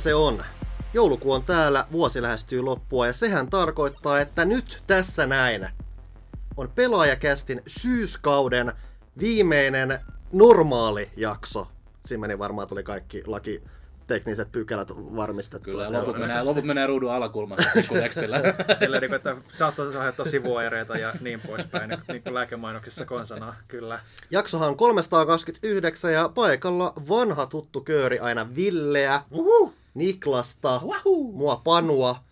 Se on. Joulukuu on täällä, vuosi lähestyy loppua ja sehän tarkoittaa, että nyt tässä näin on pelaajakästin syyskauden viimeinen normaali jakso. Siinä meni varmaan tuli kaikki laki tekniset pykälät varmistettua. Kyllä, loput menee, loput menee ruudun alakulmassa tekstillä. Sillä niin että saattaisi aiheuttaa sivuoireita ja niin poispäin, niin, niin kuin lääkemainoksissa konsana, kyllä. Jaksohan on 329 ja paikalla vanha tuttu kööri aina Villeä, Uhu! Niklasta, Wahoo! mua Panua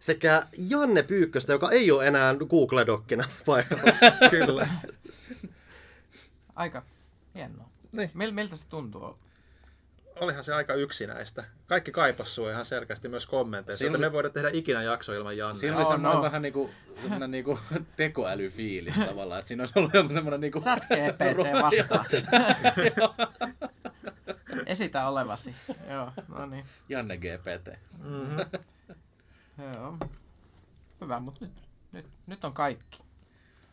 sekä Janne Pyykköstä, joka ei ole enää Google-dokkina paikalla. Kyllä. Aika hienoa. Niin. Mil, miltä se tuntuu? Olihan se aika yksinäistä. Kaikki kaipas sua ihan selkeästi myös kommenteissa, oli- me ei voida tehdä ikinä jakso ilman Jannea. Siinä oli Oh, semmoinen no. vähän niinku, semmoinen niinku tekoälyfiilis tavallaan, että siinä olisi ollut semmoinen niinku... Chat GPT vastaan. Esitä olevasi. Joo, no niin. Janne GPT. Mm-hmm. Joo. Hyvä, mutta nyt, nyt, nyt on kaikki.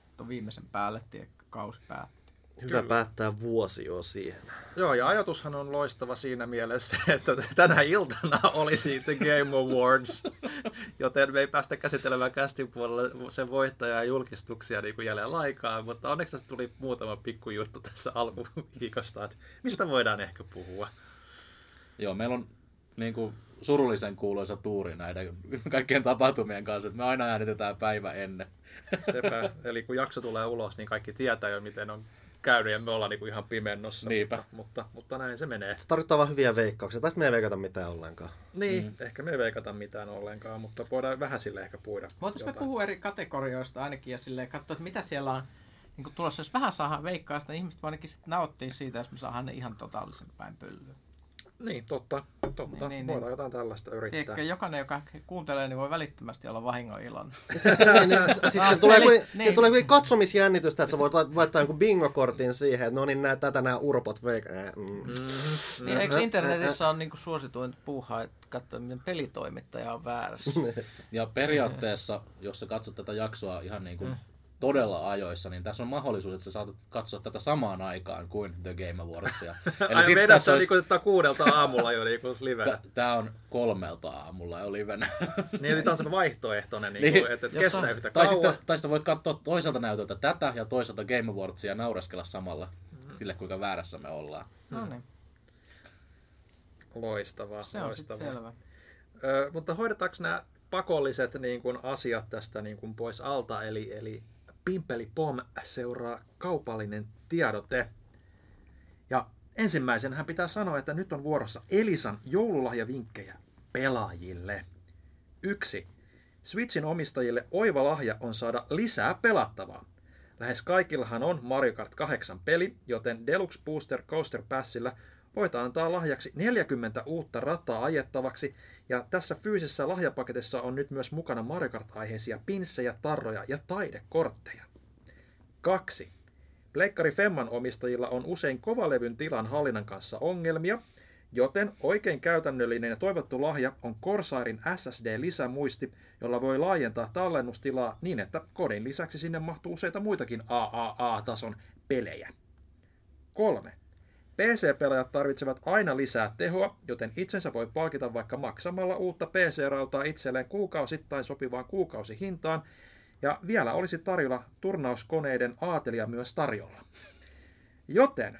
Nyt on viimeisen päälle, tiedätkö, kausi päättyy. Hyvä päättää vuosi jo siihen. Joo, ja ajatushan on loistava siinä mielessä, että tänä iltana olisi The Game Awards, joten me ei päästä käsittelemään kästin puolella sen voittajaa ja julkistuksia niin kuin jälleen laikaan, mutta onneksi tässä tuli muutama pikkujuttu tässä alkuviikosta, että mistä voidaan ehkä puhua. Joo, meillä on niinku surullisen kuuluisa tuuri näiden kaikkien tapahtumien kanssa, että me aina äänitetään päivä ennen. Sepä, eli kun jakso tulee ulos, niin kaikki tietää jo, miten on käynyt, ja me ollaan niin kuin ihan pimennossa, Niinpä. mutta, mutta, mutta näin se menee. Se tarkoittaa vaan hyviä veikkauksia. Tästä me ei veikata mitään ollenkaan. Niin, mm. ehkä me ei veikata mitään ollenkaan, mutta voidaan vähän sille ehkä puida. Voitaisiin me puhua eri kategorioista ainakin ja silleen katsoa, että mitä siellä on niin tulossa. Jos vähän saadaan veikkaa sitä, niin ihmiset ainakin sitten nauttia siitä, jos me saadaan ne ihan totaalisen päin pyllyyn. Niin, totta. totta. Niin, Niin, niin, Voidaan niin. jotain tällaista yrittää. Tiedätkö, jokainen, joka kuuntelee, niin voi välittömästi olla vahingon iloinen. Siis, se, niin, siis, Ah, tulee, kuin, niin. niin. tulee kuin katsomisjännitystä, että sä voit lait- laittaa jonkun bingokortin siihen, että no niin, nää, tätä nämä urpot veik... Mm. Mm-hmm. Niin, eikö internetissä on niinku suosituin puuhaa, että katsoa, miten pelitoimittaja on väärässä? Ja periaatteessa, jos sä katsot tätä jaksoa ihan niin kuin todella ajoissa, niin tässä on mahdollisuus, että sä saatat katsoa tätä samaan aikaan kuin The Game Awardsia. Ai sit meidän tässä se on olisi- niinku, tää kuudelta aamulla jo niinku livenä. Tä- Tää on kolmelta aamulla jo livenä. niin, eli tää on se vaihtoehtoinen, niinku, Niin. että et kestää yhtä tai, kauan. sitten, tai sitten voit katsoa toiselta näytöltä tätä ja toiselta Game Awardsia ja naureskella samalla sille, kuinka väärässä me ollaan. No niin, Loistavaa, se on loistavaa. selvä. Ö, mutta hoidetaanko nämä pakolliset niin kuin, asiat tästä niin kuin, pois alta, eli, eli Pimpeli Pom seuraa kaupallinen tiedote. Ja ensimmäisenhän pitää sanoa, että nyt on vuorossa Elisan joululahjavinkkejä pelaajille. Yksi. Switchin omistajille oiva lahja on saada lisää pelattavaa. Lähes kaikillahan on Mario Kart 8 peli, joten Deluxe Booster Coaster Passilla voit antaa lahjaksi 40 uutta rataa ajettavaksi, ja tässä fyysisessä lahjapaketissa on nyt myös mukana Mario Kart-aiheisia pinssejä, tarroja ja taidekortteja. 2. Pleikkari Femman omistajilla on usein kovalevyn tilan hallinnan kanssa ongelmia, joten oikein käytännöllinen ja toivottu lahja on Corsairin SSD-lisämuisti, jolla voi laajentaa tallennustilaa niin, että kodin lisäksi sinne mahtuu useita muitakin AAA-tason pelejä. 3. PC-pelaajat tarvitsevat aina lisää tehoa, joten itsensä voi palkita vaikka maksamalla uutta PC-rautaa itselleen kuukausittain sopivaan kuukausihintaan, ja vielä olisi tarjolla turnauskoneiden aatelia myös tarjolla. Joten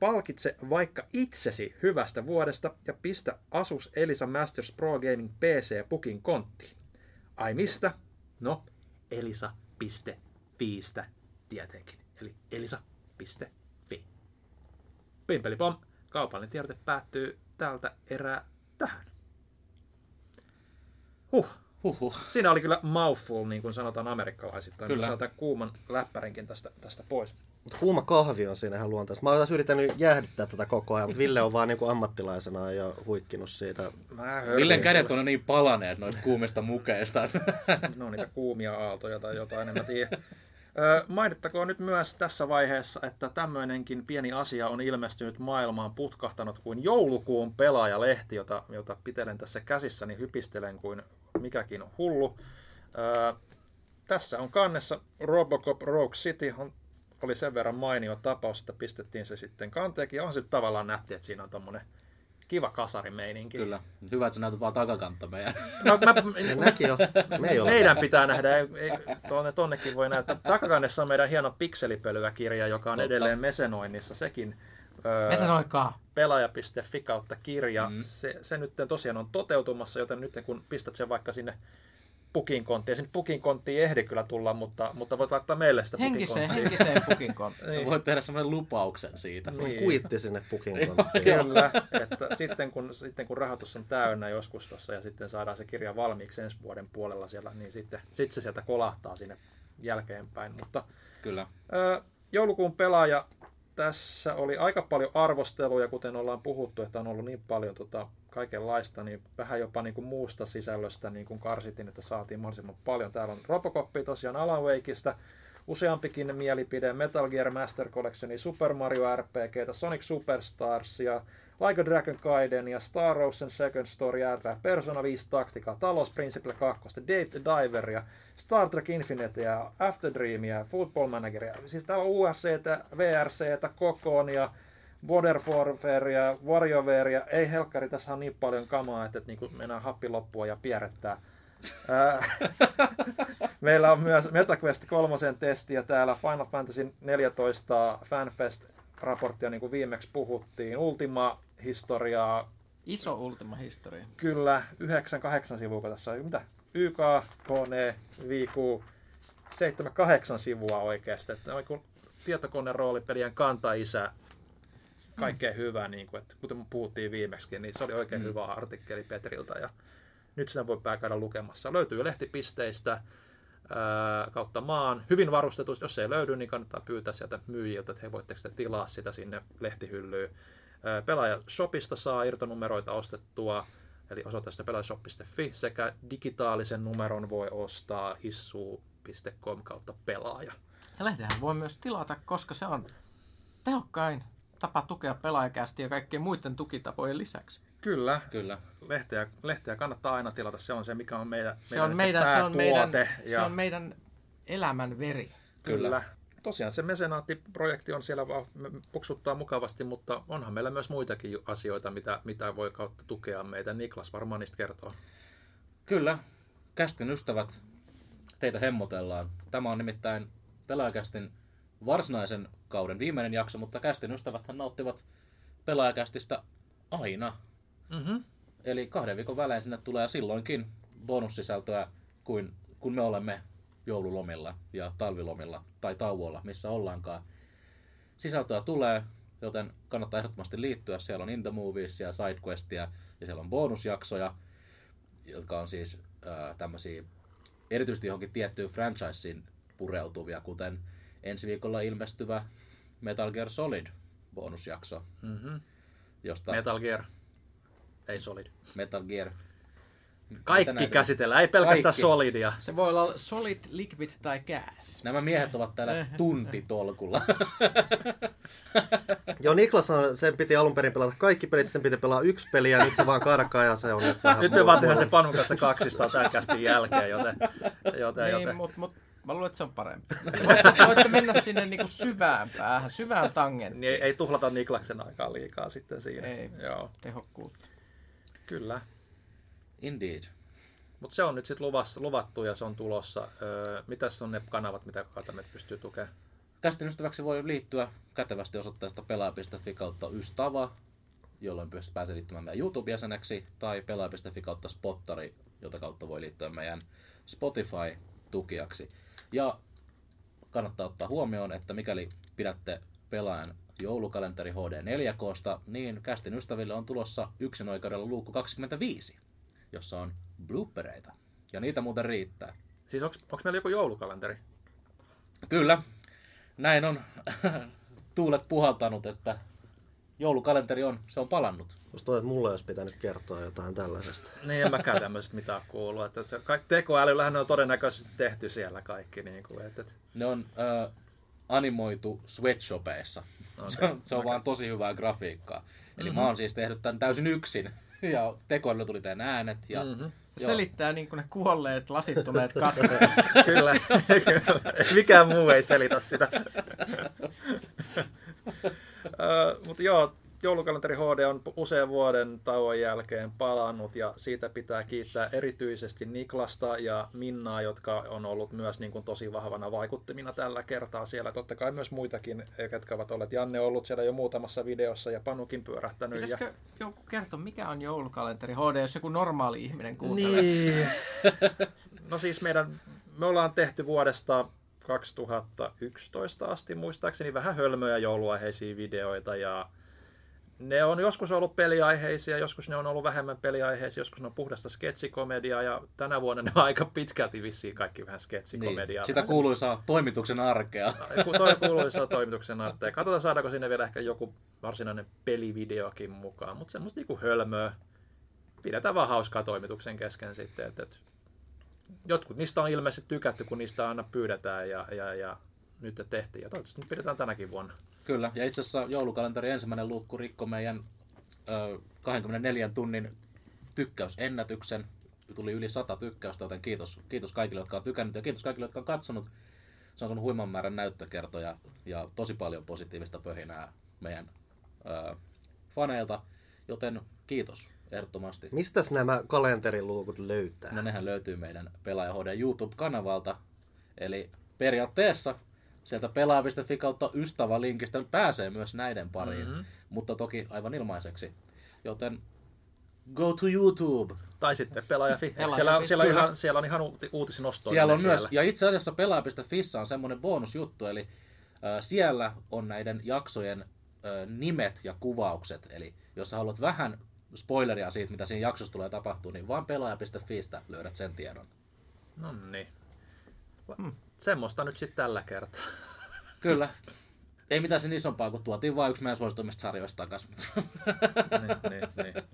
palkitse vaikka itsesi hyvästä vuodesta ja pistä Asus Elisa Masters Pro Gaming PC pukin konttiin. Ai mistä? No, elisa.fiistä tietenkin. Eli elisa.fi. Pimpelipom, kaupallinen tiedote päättyy tältä erää tähän. Huh, Huhhuh. siinä oli kyllä mouthful, niin kuin sanotaan amerikkalaisittain. Kyllä. Saa kuuman läppärinkin tästä, tästä pois. Mutta kuuma kahvi on siinä ihan luontaista. Mä oon taas yrittänyt jäähdyttää tätä koko ajan, mutta Ville on vaan niinku ammattilaisena ja huikkinut siitä. Mä Villen kädet on niin palaneet noista kuumista mukeista. Ne on niitä kuumia aaltoja tai jotain, en mä tiedä. Mainittakoon nyt myös tässä vaiheessa, että tämmöinenkin pieni asia on ilmestynyt maailmaan putkahtanut kuin joulukuun pelaajalehti, jota, jota pitelen tässä käsissäni, hypistelen kuin mikäkin hullu. Ö, tässä on kannessa Robocop Rogue City, on, oli sen verran mainio tapaus, että pistettiin se sitten kanteekin. On se tavallaan nätti, että siinä on tommonen kiva kasarimeininki. Kyllä. Hyvä, että sä näytät vaan takakantta meidän. Mä, mä, näki jo. Me ei ole. meidän pitää nähdä, ei, ei, tuonne, tonnekin voi näyttää. Takakannessa on meidän hieno pikselipölyä-kirja, joka on Totta. edelleen mesenoinnissa. Sekin öö, Me sanoikaan. pelaaja.fi kautta kirja. Mm. Se, se nyt tosiaan on toteutumassa, joten nyt kun pistät sen vaikka sinne pukinkonttiin, sinne pukinkonttiin ei ehdi kyllä tulla, mutta, mutta voit laittaa meille sitä Henkiseen, pukinkonttiin. henkiseen pukin konttiin. Sä voit tehdä semmoinen lupauksen siitä. Niin. Kuitti sinne pukin konttiin. Kyllä, että sitten kun, sitten kun rahoitus on täynnä joskus tuossa ja sitten saadaan se kirja valmiiksi ensi vuoden puolella siellä, niin sitten, sitten se sieltä kolahtaa sinne jälkeenpäin. Mutta Kyllä. Ö, joulukuun pelaaja, tässä oli aika paljon arvosteluja, kuten ollaan puhuttu, että on ollut niin paljon tota, kaikenlaista, niin vähän jopa niin kuin muusta sisällöstä niin kuin karsitin, että saatiin mahdollisimman paljon. Täällä on Robocop tosiaan Alan Wakeista, useampikin mielipide, Metal Gear Master Collectioni, Super Mario RPG, Sonic Superstars ja Like a Dragon Gaiden ja Star Ocean Second Story R, Persona 5 Tactica, Talos Principle 2, Dave the Diver ja Star Trek Infinite ja After Dream ja Football Manager. Ja, siis täällä on UFCtä, VRCtä, Kokon ja Warfare ja ei helkkari, tässä on niin paljon kamaa, että, että niin kuin mennään happi loppua ja pierrettää. Ää, Meillä on myös MetaQuest 3 testi ja täällä Final Fantasy 14 FanFest-raporttia, niin kuin viimeksi puhuttiin. Ultima-historiaa, Iso Ultima-historia. kyllä, 9-8 sivua tässä on. Mitä? YK, KNE, VQ, 7-8 sivua oikeasti. Että on tietokoneen roolipelien kanta-isä, kaikkea hyvää, niin kuin, että kuten puhuttiin viimeksi, niin se oli oikein mm. hyvä artikkeli Petriltä ja nyt sitä voi käydä lukemassa. Löytyy lehtipisteistä ää, kautta maan. Hyvin varustettu, jos ei löydy, niin kannattaa pyytää sieltä myyjiltä, että he voitteko te tilaa sitä sinne lehtihyllyyn. Pelaaja Shopista saa irtonumeroita ostettua, eli osoitteesta pelaajashop.fi, sekä digitaalisen numeron voi ostaa issu.com kautta pelaaja. Ja lehdehän voi myös tilata, koska se on tehokkain tapa tukea pelaajakästi ja kaikkien muiden tukitapojen lisäksi. Kyllä, Kyllä. lehteä, lehteä kannattaa aina tilata. Se on se, mikä on meidän, Se on, meidän, se, on meidän, se on meidän elämän veri. Kyllä. Kyllä. Tosiaan se mesenaattiprojekti on siellä vaan puksuttaa mukavasti, mutta onhan meillä myös muitakin asioita, mitä, mitä voi kautta tukea meitä. Niklas varmaan niistä kertoo. Kyllä. Kästin ystävät, teitä hemmotellaan. Tämä on nimittäin pelaajakästin varsinaisen kauden viimeinen jakso, mutta kästin ystäväthän nauttivat pelaajakästistä aina. Mm-hmm. Eli kahden viikon välein sinne tulee silloinkin bonussisältöä, kuin, kun me olemme joululomilla ja talvilomilla tai tauolla, missä ollaankaan. Sisältöä tulee, joten kannattaa ehdottomasti liittyä. Siellä on In the Moviesia, SideQuestia ja siellä on bonusjaksoja, jotka on siis äh, tämmöisiä erityisesti johonkin tiettyyn franchiseen pureutuvia, kuten ensi viikolla ilmestyvä Metal Gear Solid bonusjakso, Mm-hmm. josta Metal Gear. Ei Solid. Metal Gear Kaikki käsitellään, ei pelkästään Kaikki. Solidia. Se voi olla solid, liquid tai gas. Nämä miehet ovat täällä tuntitolkulla. Joo, Niklas on, sen piti alun perin pelata kaikki pelit, sen piti pelaa yksi peli ja nyt se vaan karkaa ja se on nyt vähän... Nyt me vaan tehdään se Panun kanssa kaksistaan tämän kästin jälkeen, joten, joten, Niin, joten. mutta mut, mä luulen, että se on parempi. Voitte, voitte mennä sinne niinku syvään päähän, syvään tangenttiin. Niin ei, ei tuhlata Niklaksen aikaa liikaa sitten siinä. Ei. Joo, Tehokkuutta. kyllä. Indeed. Mutta se on nyt sitten luvassa, luvattu ja se on tulossa. Öö, mitäs on ne kanavat, mitä kautta me pystyy tukemaan? Kästin ystäväksi voi liittyä kätevästi osoitteesta pelaaja.fi kautta ystävä, jolloin myös pääsee liittymään meidän YouTube-jäseneksi, tai pelaaja.fi kautta spottari, jota kautta voi liittyä meidän Spotify-tukijaksi. Ja kannattaa ottaa huomioon, että mikäli pidätte pelaajan joulukalenteri HD 4Ksta, niin kästin ystäville on tulossa yksin oikeudella luukku 25, jossa on bloopereita. Ja niitä muuten riittää. Siis onko meillä joku joulukalenteri? Kyllä, näin on tuulet puhaltanut, että joulukalenteri on, se on palannut. Musta toi, että mulle olisi pitänyt kertoa jotain tällaisesta. Niin, en mäkään tämmöisestä mitään kuullut. Että se, kaikki tekoälyllähän ne on todennäköisesti tehty siellä kaikki. Niin kuin, että, että, Ne on äh, animoitu sweatshopeissa. Okay. Se on, se on vaan tosi hyvää grafiikkaa. Eli mm-hmm. mä oon siis tehnyt tämän täysin yksin. Ja tekoälyllä tuli tämän äänet. Ja, mm-hmm. Se selittää niin kuin ne kuolleet, lasittuneet katseet. kyllä, kyllä. Mikään muu ei selitä sitä. Uh, mutta joo, joulukalenteri HD on usean vuoden tauon jälkeen palannut ja siitä pitää kiittää erityisesti Niklasta ja Minnaa, jotka on ollut myös niin kuin tosi vahvana vaikuttimina tällä kertaa siellä. Totta kai myös muitakin, ketkä ovat olleet. Janne on ollut siellä jo muutamassa videossa ja Panukin pyörähtänyt. Ja... Pitäisikö joku kertoa, mikä on joulukalenteri HD, jos joku normaali ihminen kuuntelee? Niin. No siis meidän, me ollaan tehty vuodesta 2011 asti muistaakseni vähän hölmöjä jouluaiheisia videoita ja ne on joskus ollut peliaiheisia, joskus ne on ollut vähemmän peliaiheisia, joskus ne on puhdasta sketsikomediaa ja tänä vuonna ne on aika pitkälti vissiin kaikki vähän sketsikomediaa. Niin, sitä kuuluisaa toimituksen arkea. Toi kuuluisa toimituksen arkea. Katsotaan saadaanko sinne vielä ehkä joku varsinainen pelivideokin mukaan, mutta semmoista niinku hölmöä. Pidetään vaan hauskaa toimituksen kesken sitten, että et, jotkut niistä on ilmeisesti tykätty, kun niistä aina pyydetään ja, ja, ja nyt tehtiin. Ja toivottavasti nyt pidetään tänäkin vuonna. Kyllä, ja itse asiassa joulukalenteri ensimmäinen luukku rikko meidän ö, 24 tunnin tykkäysennätyksen. Tuli yli 100 tykkäystä, joten kiitos, kiitos kaikille, jotka on tykännyt ja kiitos kaikille, jotka on katsonut. Se on huiman määrän näyttökertoja ja tosi paljon positiivista pöhinää meidän ö, faneilta, joten kiitos ehdottomasti. Mistäs nämä kalenteriluukut löytää? No nehän löytyy meidän Pelaaja HD YouTube-kanavalta, eli periaatteessa sieltä pelaaja.fi kautta ystävälinkistä pääsee myös näiden pariin, mm-hmm. mutta toki aivan ilmaiseksi. Joten go to YouTube. Tai sitten pelaaja.fi. Pelaaja siellä, siellä, on ihan, siellä on ihan uutisnostoja. Siellä on siellä. myös, ja itse asiassa pelaaja.fissä on semmoinen bonusjuttu, eli äh, siellä on näiden jaksojen äh, nimet ja kuvaukset, eli jos haluat vähän spoileria siitä, mitä siinä jaksossa tulee tapahtua, niin vaan pelaaja.fiistä löydät sen tiedon. No niin. Hmm. Semmoista nyt sitten tällä kertaa. Kyllä. Ei mitään sen isompaa, kun tuotiin vain yksi meidän suositumista sarjoista takaisin. niin, niin, niin.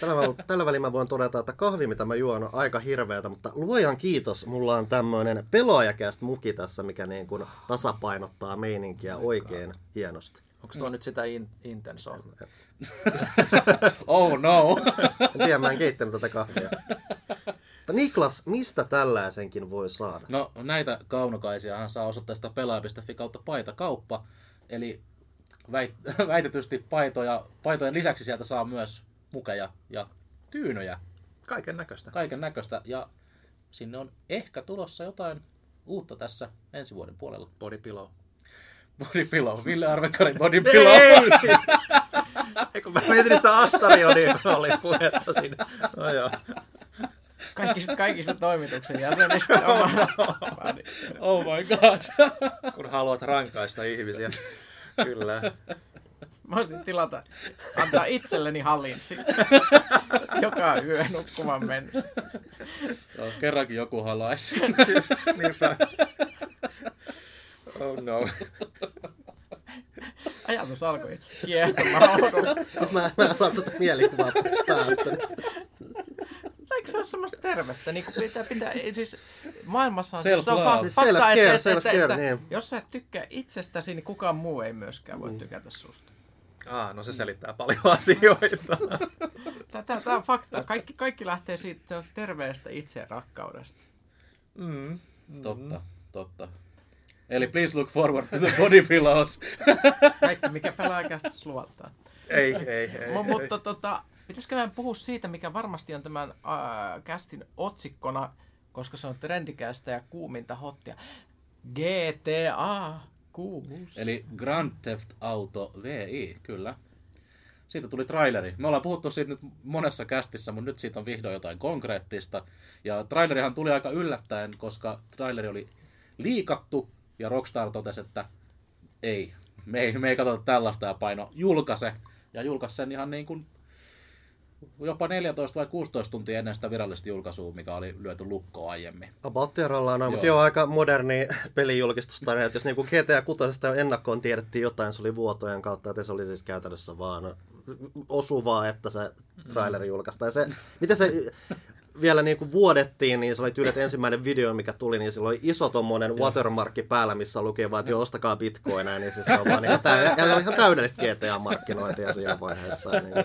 Tällä, tällä välin mä voin todeta, että kahvi, mitä mä juon, on aika hirveätä, mutta luojan kiitos, mulla on tämmöinen pelaajakäst muki tässä, mikä niin kuin tasapainottaa meininkiä oikein hienosti. Onko tuo mm. nyt sitä in, intensoa? oh no! en tiedä, mä en keittänyt tätä kahvia. Niklas, mistä tällaisenkin voi saada? No näitä kaunokaisiahan saa osoitteesta pelaaja.fi kautta paitakauppa. Eli väit, väitetysti paitoja, paitojen lisäksi sieltä saa myös mukeja ja tyynöjä. Kaiken näköistä. Kaiken näköistä. Ja sinne on ehkä tulossa jotain uutta tässä ensi vuoden puolella. Body pillow. Body pillow. Ville Arvekarin body pillow. Ei! Eikö mä mietin, että Astarioni oli puhetta siinä. No joo kaikista, kaikista toimituksen jäsenistä. Oma... oh my god. Kun haluat rankaista ihmisiä. Kyllä. Mä voisin tilata, antaa itselleni hallin joka yö nukkumaan mennessä. No, kerrankin joku halaisi. Niinpä. Oh no. Ajatus alkoi itse kiehtomaan. mä, mä saan tätä mielikuvaa päästä eikö se ole semmoista tervettä? Niin pitää, pitää, siis maailmassa on, self se on fa- fakta, self care, että, self care, että, niin. jos sä et tykkää itsestäsi, niin kukaan muu ei myöskään voi mm. tykätä susta. Ah, no se selittää paljon asioita. Tämä, tämä on fakta. Kaikki, kaikki lähtee siitä terveestä itse rakkaudesta. Mm. Mm. Totta, totta. Eli please look forward to the body pillows. Kaikki, mikä pelaajakästä luottaa. Ei, ei, ei. M- ei. mutta tota, Pitäisikö meidän puhua siitä, mikä varmasti on tämän äh, kästin otsikkona, koska se on trendikästä ja kuuminta hottia. GTA 6. Eli Grand Theft Auto VI, kyllä. Siitä tuli traileri. Me ollaan puhuttu siitä nyt monessa kästissä, mutta nyt siitä on vihdoin jotain konkreettista. Ja trailerihan tuli aika yllättäen, koska traileri oli liikattu ja Rockstar totesi, että ei, me ei, me ei katsota tällaista ja paino julkaise. Ja julkaisi sen ihan niin kuin jopa 14 vai 16 tuntia ennen sitä virallista julkaisua, mikä oli lyöty lukkoon aiemmin. About no, mutta joo, aika moderni pelijulkistus. että jos niinku GTA 6 ennakkoon tiedettiin jotain, se oli vuotojen kautta, että se oli siis käytännössä vaan osuvaa, että se traileri julkaistaan. Se, miten se vielä niin kuin vuodettiin, niin se oli tyyli, ensimmäinen video, mikä tuli, niin sillä oli iso tommonen watermarkki päällä, missä lukee vaan, että jo ostakaa bitcoina, niin siis se on vaan niin, tä- ja ihan täydellistä GTA-markkinointia siinä vaiheessa. Niin.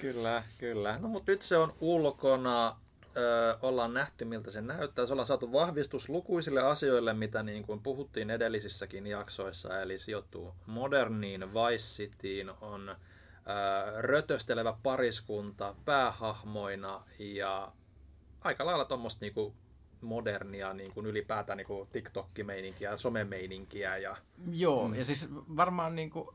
Kyllä, kyllä. No mutta nyt se on ulkona ö, ollaan nähty, miltä se näyttää. Se ollaan saatu vahvistus lukuisille asioille, mitä niin kuin puhuttiin edellisissäkin jaksoissa. Eli sijoittuu moderniin Vice Cityin, on rötöstelevä pariskunta päähahmoina ja aika lailla tuommoista niinku modernia niin kuin ylipäätään niin kuin TikTok-meininkiä somemeininkiä. Ja... Joo, mm. ja siis varmaan niin kuin,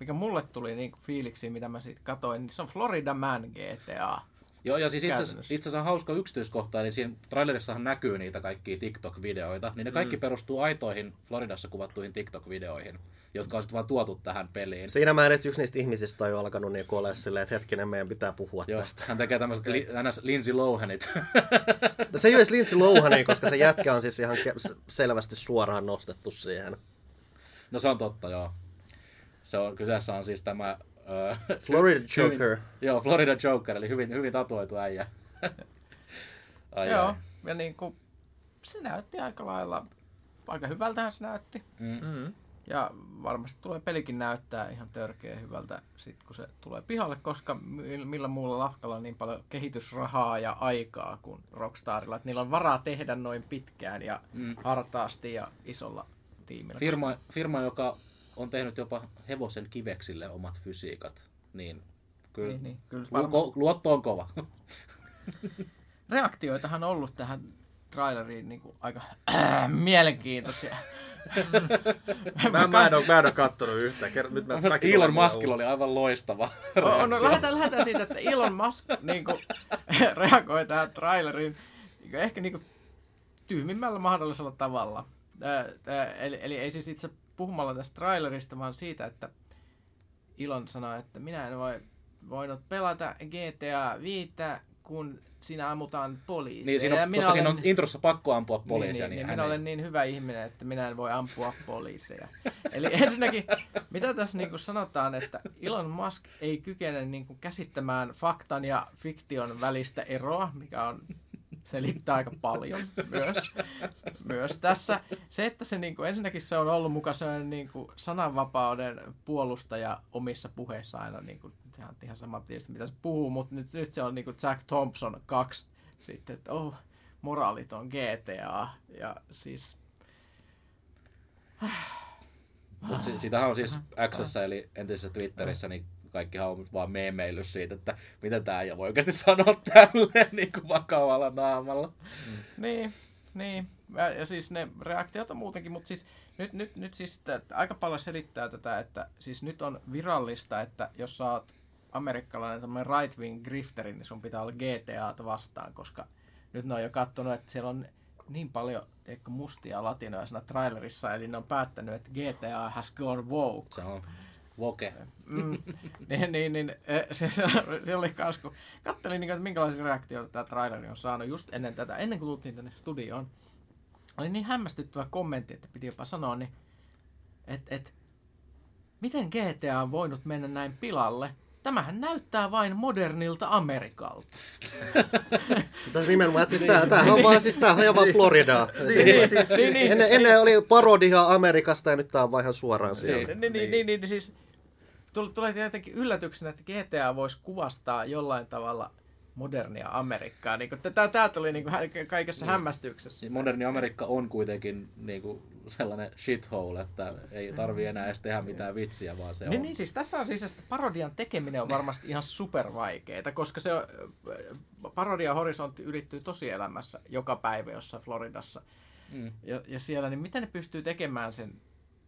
mikä mulle tuli niin kuin fiiliksi, mitä mä siitä katoin, niin se on Florida Man GTA. Joo, ja siis itse asiassa on hauska yksityiskohta, eli siinä trailerissahan näkyy niitä kaikkia TikTok-videoita, niin ne kaikki mm. perustuu aitoihin Floridassa kuvattuihin TikTok-videoihin, jotka on sitten vaan tuotu tähän peliin. Siinä mä en, että yksi niistä ihmisistä on jo alkanut niin olla silleen, että hetkinen, meidän pitää puhua Joo, tästä. Hän tekee tämmöiset li, Lindsay Lohanit. no se ei ole Lindsay Lohani, koska se jätkä on siis ihan ke- selvästi suoraan nostettu siihen. No se on totta, joo. Se on, kyseessä on siis tämä Florida Joker. Hyvin, joo, Florida Joker, eli hyvin, hyvin tatuoitu äijä. ai, joo, ai. ja niin kuin, se näytti aika lailla, aika hyvältähän se näytti. Mm. Mm. Ja varmasti tulee pelikin näyttää ihan törkeä hyvältä sit, kun se tulee pihalle, koska millä muulla lahkalla on niin paljon kehitysrahaa ja aikaa kuin Rockstarilla. Että niillä on varaa tehdä noin pitkään ja mm. hartaasti ja isolla tiimillä. Firma, koska... firma joka on tehnyt jopa hevosen kiveksille omat fysiikat, niin kyllä, niin, niin, kyllä lu- luotto on kova. Reaktioitahan on ollut tähän traileriin niin kuin aika äh, mielenkiintoisia. mä, mä, en ole, mä en ole kattonut yhtään. Nyt mä, Elon Muskilla oli aivan loistava. Oh, no, lähdetään, lähdetään siitä, että Elon Musk niin kuin, reagoi tähän traileriin niin ehkä niin kuin, tyhmimmällä mahdollisella tavalla. Äh, eli, eli ei siis itse puhumalla tästä trailerista, vaan siitä, että Ilon sanoi, että minä en voi voinut pelata GTA 5, kun siinä ammutaan poliisia. Niin, siinä on, ja minä koska olen... siinä on introssa pakko ampua niin, poliisia. Niin, niin, niin, niin minä ei... olen niin hyvä ihminen, että minä en voi ampua poliiseja. Eli ensinnäkin, mitä tässä niin sanotaan, että Elon Musk ei kykene niin käsittämään faktan ja fiktion välistä eroa, mikä on selittää aika paljon myös, myös tässä. Se, että se niin kuin, ensinnäkin se on ollut mukaan sellainen niin kuin, sananvapauden puolustaja omissa puheissa aina, niin kuin, sehän on ihan sama tietysti mitä se puhuu, mutta nyt, nyt se on niin kuin Jack Thompson 2 sitten, että oh, moraaliton GTA ja siis... Mutta si- sitähän on siis X, eli entisessä Twitterissä, niin kaikki on vaan meemeillyt siitä, että miten tämä ei voi oikeasti sanoa tälleen niin kuin vakavalla naamalla. Mm. Niin, niin. Ja, siis ne reaktiot on muutenkin, mutta siis nyt, nyt, nyt siis että aika paljon selittää tätä, että siis nyt on virallista, että jos sä oot amerikkalainen right wing grifteri, niin sun pitää olla GTAta vastaan, koska nyt ne on jo kattonut, että siellä on niin paljon teikö, mustia latinoja siinä trailerissa, eli ne on päättänyt, että GTA has gone woke. Se on Voke. Mm, niin, niin, niin se, se, se oli kans, kun kattelin, niin, että minkälaisia reaktioita tämä traileri on saanut just ennen tätä, ennen kuin tultiin tänne studioon. Oli niin hämmästyttävä kommentti, että piti jopa sanoa, niin, että et, miten GTA on voinut mennä näin pilalle, Tämähän näyttää vain modernilta Amerikalta. Tässä nimenomaan, siis tämä, tämähän on vaan, siis tämähän on vaan Floridaa. niin, niin, siis, niin, niin, ennen, ennen oli parodia Amerikasta ja nyt tämä on vaan ihan suoraan siellä. Niin, niin, niin, niin, niin siis tulee tietenkin yllätyksenä, että GTA voisi kuvastaa jollain tavalla modernia Amerikkaa. Niin tämä, tämä tuli niin kuin kaikessa niin. hämmästyksessä. Siis moderni Amerikka on kuitenkin niin kuin sellainen shithole, että ei tarvi enää edes tehdä mitään vitsiä, vaan se niin, on. Niin, siis tässä on siis, että parodian tekeminen on varmasti ihan supervaikeaa, koska se on, parodia horisontti ylittyy tosielämässä joka päivä jossain Floridassa. Mm. Ja, ja siellä, niin miten ne pystyy tekemään sen,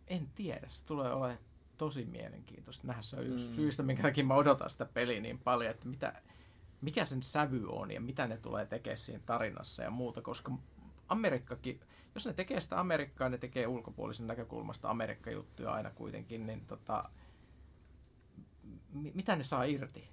en tiedä. Se tulee olemaan tosi mielenkiintoista. Nähdä se on yksi mm. syystä, minkä takia mä odotan sitä peliä niin paljon, että mitä, mikä sen sävy on ja mitä ne tulee tekemään siinä tarinassa ja muuta, koska Amerikkakin, jos ne tekee sitä Amerikkaa, ne tekee ulkopuolisen näkökulmasta Amerikka-juttuja aina kuitenkin, niin tota, mitä ne saa irti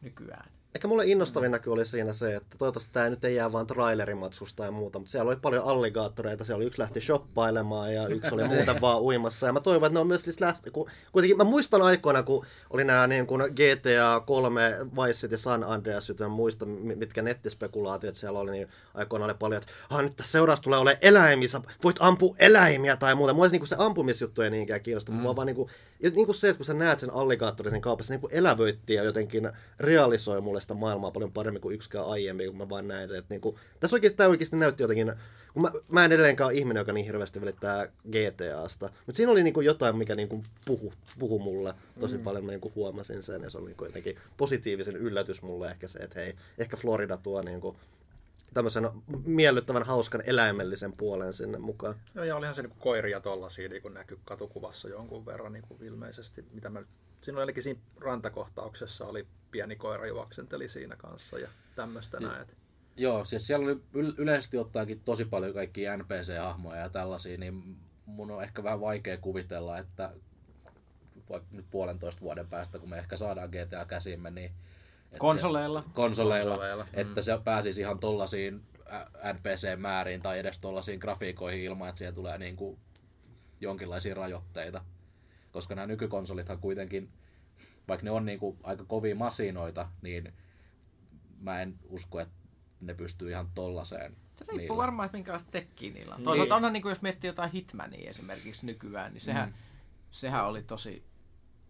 nykyään? Ehkä mulle innostavin näky oli siinä se, että toivottavasti tämä nyt ei jää vain trailerimatsusta ja muuta, mutta siellä oli paljon alligaattoreita, siellä oli yksi lähti shoppailemaan ja yksi oli muuten vaan uimassa. Ja mä toivon, että ne on myös siis lähti, kun, kuitenkin mä muistan aikoina, kun oli nämä niin kuin GTA 3, Vice City, San Andreas, joten muista mitkä nettispekulaatiot siellä oli, niin aikoina oli paljon, että ah, nyt tässä seuraavassa tulee olemaan eläimiä, voit ampua eläimiä tai muuta. Mulla niin kuin se ampumisjuttu ei niinkään kiinnosta, mm. vaan niin kuin, niin kuin se, että kun sä näet sen alligaattorin kaupassa, niin kuin elävöitti ja jotenkin realisoi mulle sitä maailmaa paljon paremmin kuin yksikään aiemmin, kun mä vaan näin se. Että niinku, tässä oikeasti, tämä oikeasti näytti jotenkin, kun mä, mä en edelleenkaan ole ihminen, joka niin hirveästi välittää GTAsta, mutta siinä oli niinku jotain, mikä niinku puhu, puhu mulle tosi mm. paljon, mä niinku huomasin sen, ja se oli niinku jotenkin positiivisen yllätys mulle ehkä se, että hei, ehkä Florida tuo niinku tämmöisen miellyttävän, hauskan, eläimellisen puolen sinne mukaan. Joo, ja olihan se niin koiria tollasia niin kuin näkyy katukuvassa jonkun verran niin kuin ilmeisesti. Mitä mä, siinä oli ainakin siinä rantakohtauksessa oli pieni koira juoksenteli siinä kanssa ja tämmöistä Ja- näet. Joo, siis siellä oli yl- yleisesti ottaenkin tosi paljon kaikkia NPC-hahmoja ja tällaisia, niin mun on ehkä vähän vaikea kuvitella, että vaikka nyt puolentoista vuoden päästä, kun me ehkä saadaan GTA käsimme, niin... että Konsoleilla. Se, konsoleilla, Konsoleilla, että se pääsisi ihan tollasiin NPC-määriin tai edes tollasiin grafiikoihin ilman, että siellä tulee niin kuin jonkinlaisia rajoitteita. Koska nämä nykykonsolithan kuitenkin, vaikka ne on niin kuin aika kovia masinoita, niin mä en usko, että ne pystyy ihan tollaseen. Se riippuu niillä. varmaan, että minkälaista tekkiä niillä on. Niin. Toisaalta onhan, niin kuin, jos miettii jotain Hitmania esimerkiksi nykyään, niin sehän, mm. sehän oli tosi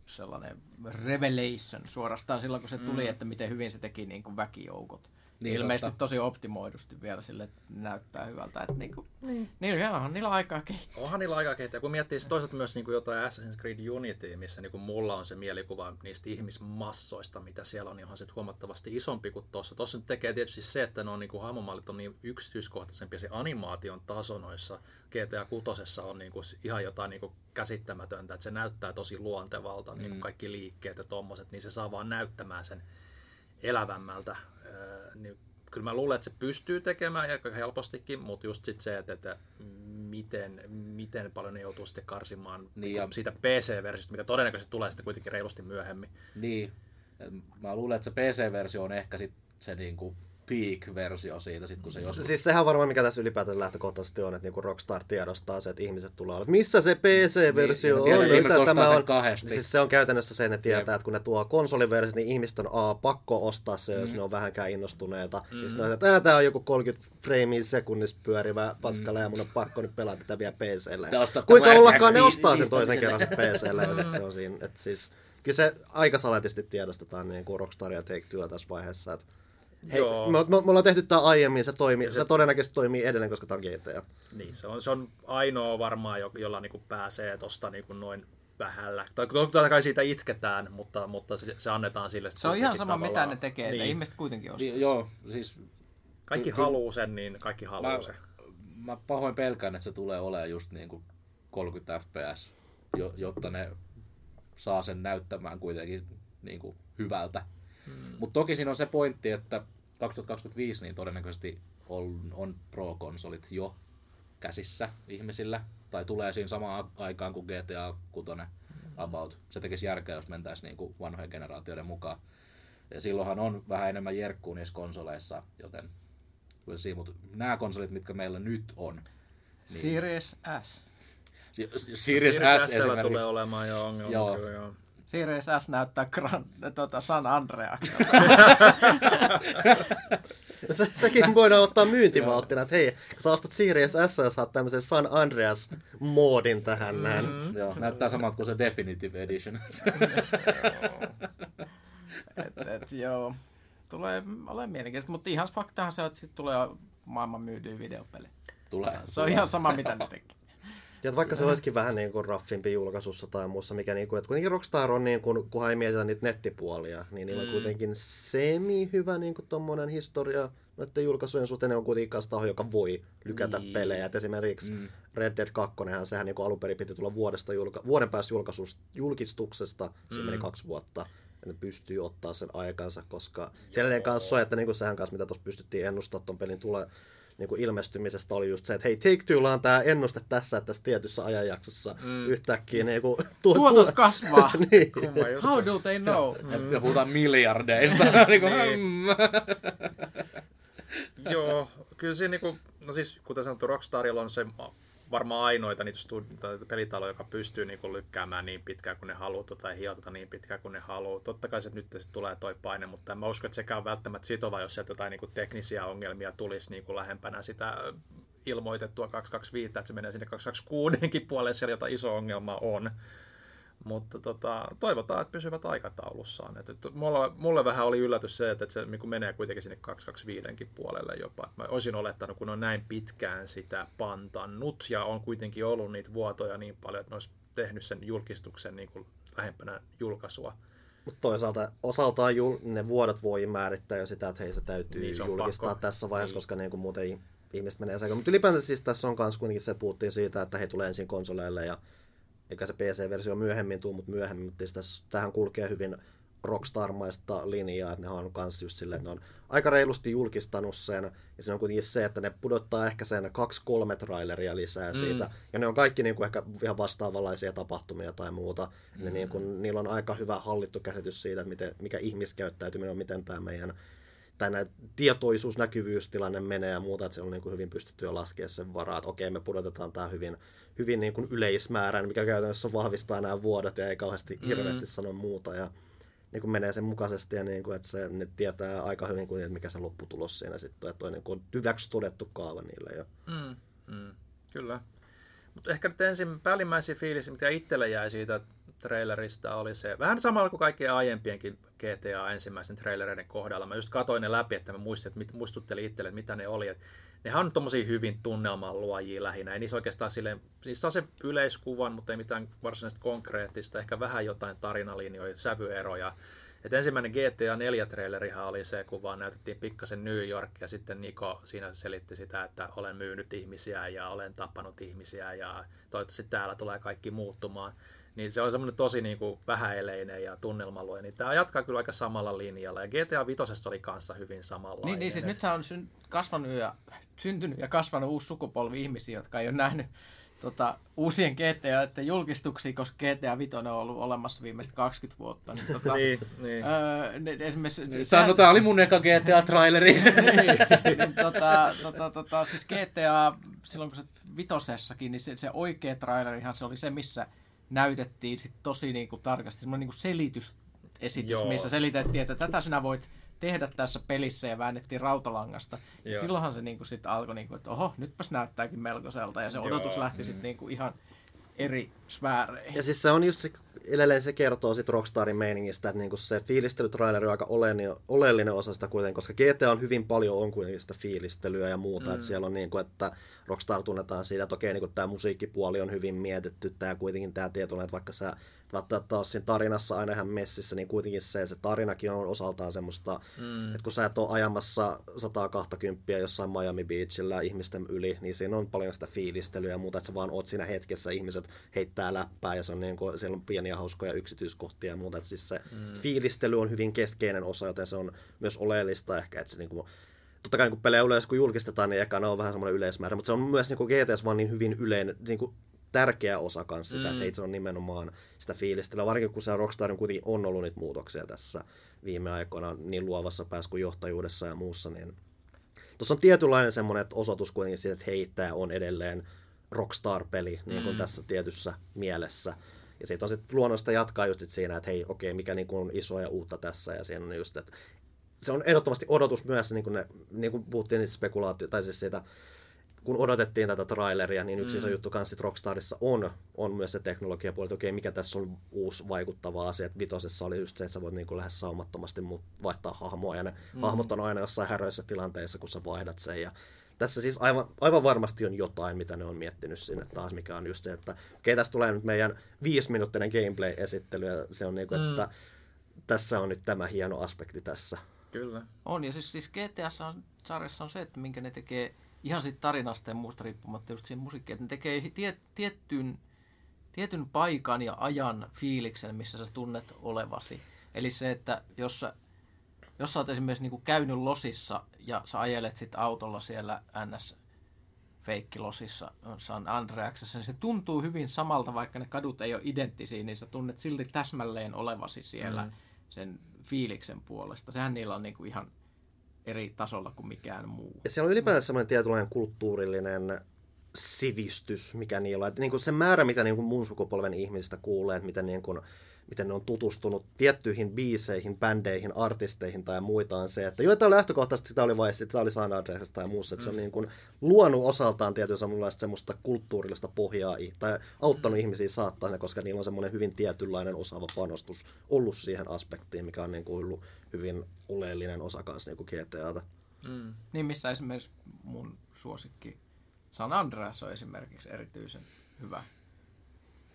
sellainen revelation suorastaan silloin, kun se tuli, että miten hyvin se teki niin kuin väkijoukot. Niin, Niin, Ilmeisesti totta. tosi optimoidusti vielä sille, että näyttää hyvältä. Että niin kuin, niin. niin onhan niillä aikaa kehittää. Onhan niillä aika kehittää. Kun miettii sit toisaalta myös niin kuin jotain Assassin's Creed Unity, missä niin kuin mulla on se mielikuva niistä ihmismassoista, mitä siellä on, niin onhan se huomattavasti isompi kuin tuossa. Tuossa nyt tekee tietysti se, että ne on niin kuin hahmomallit on niin yksityiskohtaisempi ja se animaation taso noissa GTA 6 on niin kuin ihan jotain niin kuin käsittämätöntä, että se näyttää tosi luontevalta, niin kuin kaikki liikkeet ja tommoset, niin se saa vaan näyttämään sen elävämmältä. Niin kyllä mä luulen, että se pystyy tekemään aika helpostikin, mutta just sit se, että, että miten, miten paljon ne joutuu sitten karsimaan Niin niin ja- siitä PC-versiosta, mikä todennäköisesti tulee sitten kuitenkin reilusti myöhemmin. Niin. Mä luulen, että se PC-versio on ehkä sit se niinku peak-versio siitä, sit kun se joskus... Siis sehän varmaan mikä tässä ylipäätään lähtökohtaisesti on, että niinku Rockstar tiedostaa se, että ihmiset tulee olla, missä se PC-versio Niin, on. ostaa sen kahdesti. Siis se on käytännössä se, että ne tietää, Jep. että kun ne tuo konsoliversio, niin ihmiset on A, pakko ostaa se, jos mm. ne on vähänkään innostuneita. Mm. Ja sitten on, että tämä on joku 30 freimiä sekunnissa pyörivä paskale ja mun on pakko nyt pelata tätä vielä ostatko Kuinka ollakaan ne ostaa sen toisen kerran sen PCllä ja sitten se on siinä. Että siis, kyllä se aika saletisti tiedostetaan niin kuin Rockstar ja Take Two tässä vaiheessa, että Hei, Joo. me, me, me, ollaan tehty tämä aiemmin, se, toimii, se, se todennäköisesti toimii edelleen, koska tämä on GTA. Niin, se on, se on ainoa varmaan, jo- jolla niin kuin pääsee tuosta niin kuin noin vähällä. Tai totta kai siitä itketään, mutta, mutta se, se annetaan sille Se on ihan sama, mitä tavallaan- ne tekee, että Niin. ihmiset kuitenkin ostaa. Niin, joo, siis Kaikki Ky- haluaa sen, niin kaikki haluaa mä, sen. mä pahoin pelkään, että se tulee olemaan just niin kuin 30 fps, jo, jotta ne saa sen näyttämään kuitenkin niin kuin hyvältä. Hmm. Mutta toki siinä on se pointti, että 2025 niin todennäköisesti on, on Pro-konsolit jo käsissä ihmisillä, tai tulee siinä samaan aikaan kuin GTA 6 about. Se tekisi järkeä, jos mentäisiin niin kuin vanhojen generaatioiden mukaan. Ja silloinhan on vähän enemmän jerkkuu niissä konsoleissa, joten we'll see. Mutta nämä konsolit, mitkä meillä nyt on, Niin. Series S. Si- Series, Series S esimerkiksi, tulee olemaan jo ongelma. Joo. Kyllä, joo. Series S näyttää Gran, tuota San Andreakselta. No Se, sekin voidaan ottaa myyntivalttina, että hei, kun sä ostat Series S ja saat tämmöisen San Andreas-moodin tähän näin. Mm. Joo, näyttää samalta kuin se Definitive Edition. et, et, joo. Tulee ole mielenkiintoista, mutta ihan faktahan se että sitten tulee maailman myytyy videopeli. Tulee. Se on ihan sama, mitä ne tekee. Ja vaikka se olisikin vähän niin kuin raffimpi julkaisussa tai muussa, mikä niin kuin, että kuitenkin Rockstar on niin kuin, kunhan ei mietitä niitä nettipuolia, niin niillä on kuitenkin semi-hyvä niin kuin tommonen historia noiden julkaisujen suhteen. Ne on kuitenkin kanssa taho, joka voi lykätä Niin. pelejä. Et esimerkiksi Red Dead 2, sehän niin kuin alun perin piti tulla vuodesta julka- vuoden päästä julkistuksesta, siinä meni kaksi vuotta. Ja ne pystyy ottaa sen aikansa, koska siellä kanssa on, että niin kuin sehän kanssa, mitä tuossa pystyttiin ennustamaan ton pelin tulee, niin kuin ilmestymisestä oli just se, että hei, Take-Twolla on tämä ennuste tässä, että tässä tietyssä ajanjaksossa mm. yhtäkkiä niin kuin, tuo, Tuotot kasvaa. niin. How do they know? Ja puhutaan miljardeista. niin kuin, Niin. mm. Joo, kyllä siinä niinku, no siis kuten sanottu, Rockstarilla on se varmaan ainoita niitä studi- pelitaloja, joka pystyy niinku lykkäämään niin pitkään kuin ne haluaa tai hiotata niin pitkään kuin ne haluaa. Totta kai se nyt tulee toi paine, mutta en mä usko, että sekään on välttämättä sitova, jos sieltä jotain niinku teknisiä ongelmia tulisi niinku lähempänä sitä ilmoitettua 225, että se menee sinne 226 puolelle, siellä jotain iso ongelma on. Mutta tota, toivotaan, että pysyvät aikataulussaan. Et, et, mulle, mulle vähän oli yllätys se, että, että se niin menee kuitenkin sinne 225 puolelle jopa. Mä olisin olettanut, kun on näin pitkään sitä pantannut ja on kuitenkin ollut niitä vuotoja niin paljon, että ne olisi tehnyt sen julkistuksen niin kuin lähempänä julkaisua. Mutta toisaalta osaltaan jul, ne vuodot voi määrittää jo sitä, että hei se täytyy Niin, se julkistaa pakko. tässä vaiheessa, Niin. koska niin kuin muuten ihmiset menee sekaisin. Mutta ylipäänsä siis tässä on myös kuitenkin se, puhuttiin siitä, että he tulee ensin konsoleille ja eikä se PC-versio myöhemmin tuu, mutta myöhemmin. Mutta tässä, tähän kulkee hyvin Rockstar-maista linjaa, että ne on kans just silleen, että ne on aika reilusti julkistanut sen, ja siinä on kuitenkin se, että ne pudottaa ehkä sen kaksi-kolme traileria lisää siitä, ja ne on kaikki niin kuin ehkä ihan vastaavanlaisia tapahtumia tai muuta, mm. ne niin kuin, niillä on aika hyvä hallittu käsitys siitä, että miten, mikä ihmiskäyttäytyminen on, miten tämä meidän näin tietoisuus, näkyvyystilanne menee ja muuta, että se on niin kuin hyvin pystytty jo laskemaan sen varaa, että okei, me pudotetaan tämä hyvin, hyvin niin kuin yleismäärän, mikä käytännössä vahvistaa nämä vuodot ja ei kauheasti hirveästi sano muuta ja niin kuin menee sen mukaisesti ja niin kuin, että se, ne tietää aika hyvin, kuin, että mikä se lopputulos siinä sitten on, että on niin kuin hyväksi todettu kaava niille jo. Mm, mm, kyllä. Mutta ehkä nyt ensin päällimmäisiä fiilisi, mitä itselle jäi siitä trailerista, oli se, vähän samalla kuin kaikkien aiempienkin GTA ensimmäisen trailereiden kohdalla. Mä just katoin ne läpi, että mä muistin, että mit- muistuttelin itselle, että mitä ne oli. Et nehän on tommosia hyvin tunnelman luojia lähinnä. Ei niissä oikeastaan silleen, siis saa sen yleiskuvan, mutta ei mitään varsinaista konkreettista, ehkä vähän jotain tarinalinjoja, sävyeroja. Et ensimmäinen GTA 4-trailerihan oli se, kun vaan näytettiin pikkasen New York ja sitten Niko siinä selitti sitä, että olen myynyt ihmisiä ja olen tappanut ihmisiä ja toivottavasti täällä tulee kaikki muuttumaan. Niin se on semmoinen tosi niin kuin vähäeleinen ja tunnelmaluja, niin tämä jatkaa kyllä aika samalla linjalla. Ja GTA 5 oli kanssa hyvin samanlainen. Niin, niin siis nythän on syn, kasvanut ja syntynyt ja kasvanut uusi sukupolvi ihmisiä, jotka ei ole nähnyt tota, uusien GTA julkistuksia, koska GTA 5 on ollut olemassa viimeiset 20 vuotta. Niin, tota, Niin, niin. öö, ne, esimerkiksi, Niin, Tää, no, tää oli mun eka GTA-traileri. niin, tota, tota, tota, siis GTA, silloin kun se vitosessakin, niin se, se oikea trailerihan se oli se, missä näytettiin sit tosi niin kuin tarkasti semmoinen niin kuin selitysesitys, Joo. missä selitettiin, että tätä sinä voit tehdä tässä pelissä ja väännettiin rautalangasta. Ja Joo. silloinhan se niin kuin sit alkoi, niin kuin, että oho, nytpäs näyttääkin melkoiselta ja se Joo, odotus lähti sitten niin kuin ihan eri sfääreihin. Ja siis se on just se, edelleen se kertoo sit Rockstarin meiningistä, että niinku se fiilistelytraileri on aika oleellinen, oleellinen osa sitä kuitenkin, koska GTA on hyvin paljon on kuitenkin sitä fiilistelyä ja muuta, mm. että siellä on niinku, että Rockstar tunnetaan siitä, että okei, niinku tämä musiikkipuoli on hyvin mietitty, tämä kuitenkin tämä tietynlainen, että vaikka sä välttämättä taas siinä tarinassa aina ihan messissä, niin kuitenkin se, se tarinakin on osaltaan semmoista, mm. että kun sä et ole ajamassa 120 jossain Miami Beachillä ihmisten yli, niin siinä on paljon sitä fiilistelyä ja muuta, että sä vaan oot siinä hetkessä, ihmiset heittää läppää ja se on niin kuin, siellä on pieniä hauskoja yksityiskohtia ja muuta, että siis se mm. fiilistely on hyvin keskeinen osa, joten se on myös oleellista ehkä, että se niin kuin, totta kai kun pelejä yleensä kun julkistetaan, niin ekana on vähän semmoinen yleismäärä, mutta se on myös niin kuin GTS vaan niin hyvin yleinen, niin kuin tärkeä osa kanssa sitä, mm. että se on nimenomaan sitä fiilistelyä, varsinkin kun se Rockstarin kuitenkin on ollut niitä muutoksia tässä viime aikoina niin luovassa päässä kuin johtajuudessa ja muussa, niin tuossa on tietynlainen semmoinen osoitus kuitenkin siitä, että hei, tämä on edelleen Rockstar-peli, niin kuin mm. tässä tietyssä mielessä. Ja siitä on sitten luonnollista jatkaa just sit siinä, että hei, okei, mikä niin on iso ja uutta tässä, ja siinä on just, että se on ehdottomasti odotus myös, niin kuin, ne, niin kuin puhuttiin niistä spekulaatio, tai siis siitä, kun odotettiin tätä traileria, niin yksi mm. iso juttu kanssa sit Rockstarissa on, on myös se teknologiapuoli, että okei, mikä tässä on uusi vaikuttava asia, että vitosessa oli just se, että sä voit niin kuin lähes saumattomasti vaihtaa hahmoa, ja ne mm. hahmot on aina jossain häröissä tilanteissa, kun sä vaihdat sen, ja tässä siis aivan, aivan varmasti on jotain, mitä ne on miettinyt sinne taas, mikä on just se, että okei, tässä tulee nyt meidän viisiminuuttinen gameplay-esittely, ja se on niin kuin, että tässä on nyt tämä hieno aspekti tässä. Kyllä. On, ja siis, siis GTA on, sarjassa on se, että minkä ne tekee ihan siitä tarinasta ja muusta riippumatta just siihen musiikkiin, että ne tekee tie, tiettyyn, tietyn paikan ja ajan fiiliksen, missä sä tunnet olevasi. Eli se, että jos sä, jos sä oot esimerkiksi niinku käynyt losissa ja sä ajelet sit autolla siellä NS feikkilosissa San Andreaksessa, niin se tuntuu hyvin samalta, vaikka ne kadut ei ole identtisiä, niin sä tunnet silti täsmälleen olevasi siellä mm. sen fiiliksen puolesta. Sehän niillä on niinku ihan eri tasolla kuin mikään muu. Ja siellä on ylipäätään semmoinen tietynlainen kulttuurillinen sivistys, mikä niillä on. Että niin kuin se määrä, mitä niin kuin mun sukupolven ihmisistä kuulee, että miten niin kuin miten ne on tutustunut tiettyihin biiseihin, bändeihin, artisteihin tai muita on se, että joita lähtökohtaisesti sitä oli Vice, sitä oli San Andreasesta tai muussa, että se on niin kuin luonut osaltaan tietyn samanlaista semmoista kulttuurillista pohjaa tai auttanut ihmisiä saattaa ne, koska niillä on semmoinen hyvin tietynlainen osaava panostus ollut siihen aspektiin, mikä on niin kuin ollut hyvin oleellinen osa kanssa niin kuin GTAta. Mm. Niin missä esimerkiksi mun suosikki San Andreas on esimerkiksi erityisen hyvä.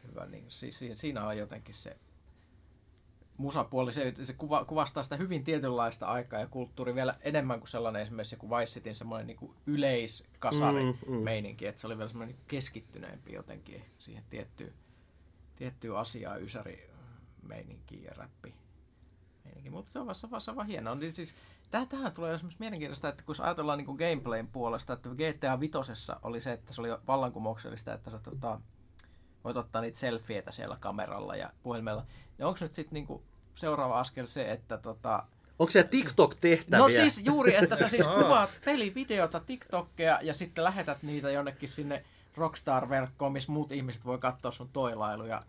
hyvä niin, siis siinä on jotenkin se musapuoli, se, se kuva, kuvastaa sitä hyvin tietynlaista aikaa ja kulttuuri vielä enemmän kuin sellainen esimerkiksi joku Vice Cityn semmoinen niin yleiskasari mm, mm. meininki, että se oli vielä semmoinen niin keskittyneempi jotenkin siihen tiettyyn, tiettyyn asiaan, ysäri meininkiin ja räppi meininki. Mutta se on vasta, vasta vaan hienoa. Niin siis, tähän tulee esimerkiksi mielenkiintoista, että kun ajatellaan niin gameplayn puolesta, että GTA Vitosessa oli se, että se oli vallankumouksellista, että sä tota, voit ottaa niitä selfieitä siellä kameralla ja puhelimella. Ja onko nyt sitten niinku seuraava askel se, että tota, Onko se TikTok-tehtäviä? No siis juuri, että sä siis kuvaat pelivideota TikTokia ja sitten lähetät niitä jonnekin sinne Rockstar-verkkoon, missä muut ihmiset voi katsoa sun toilailuja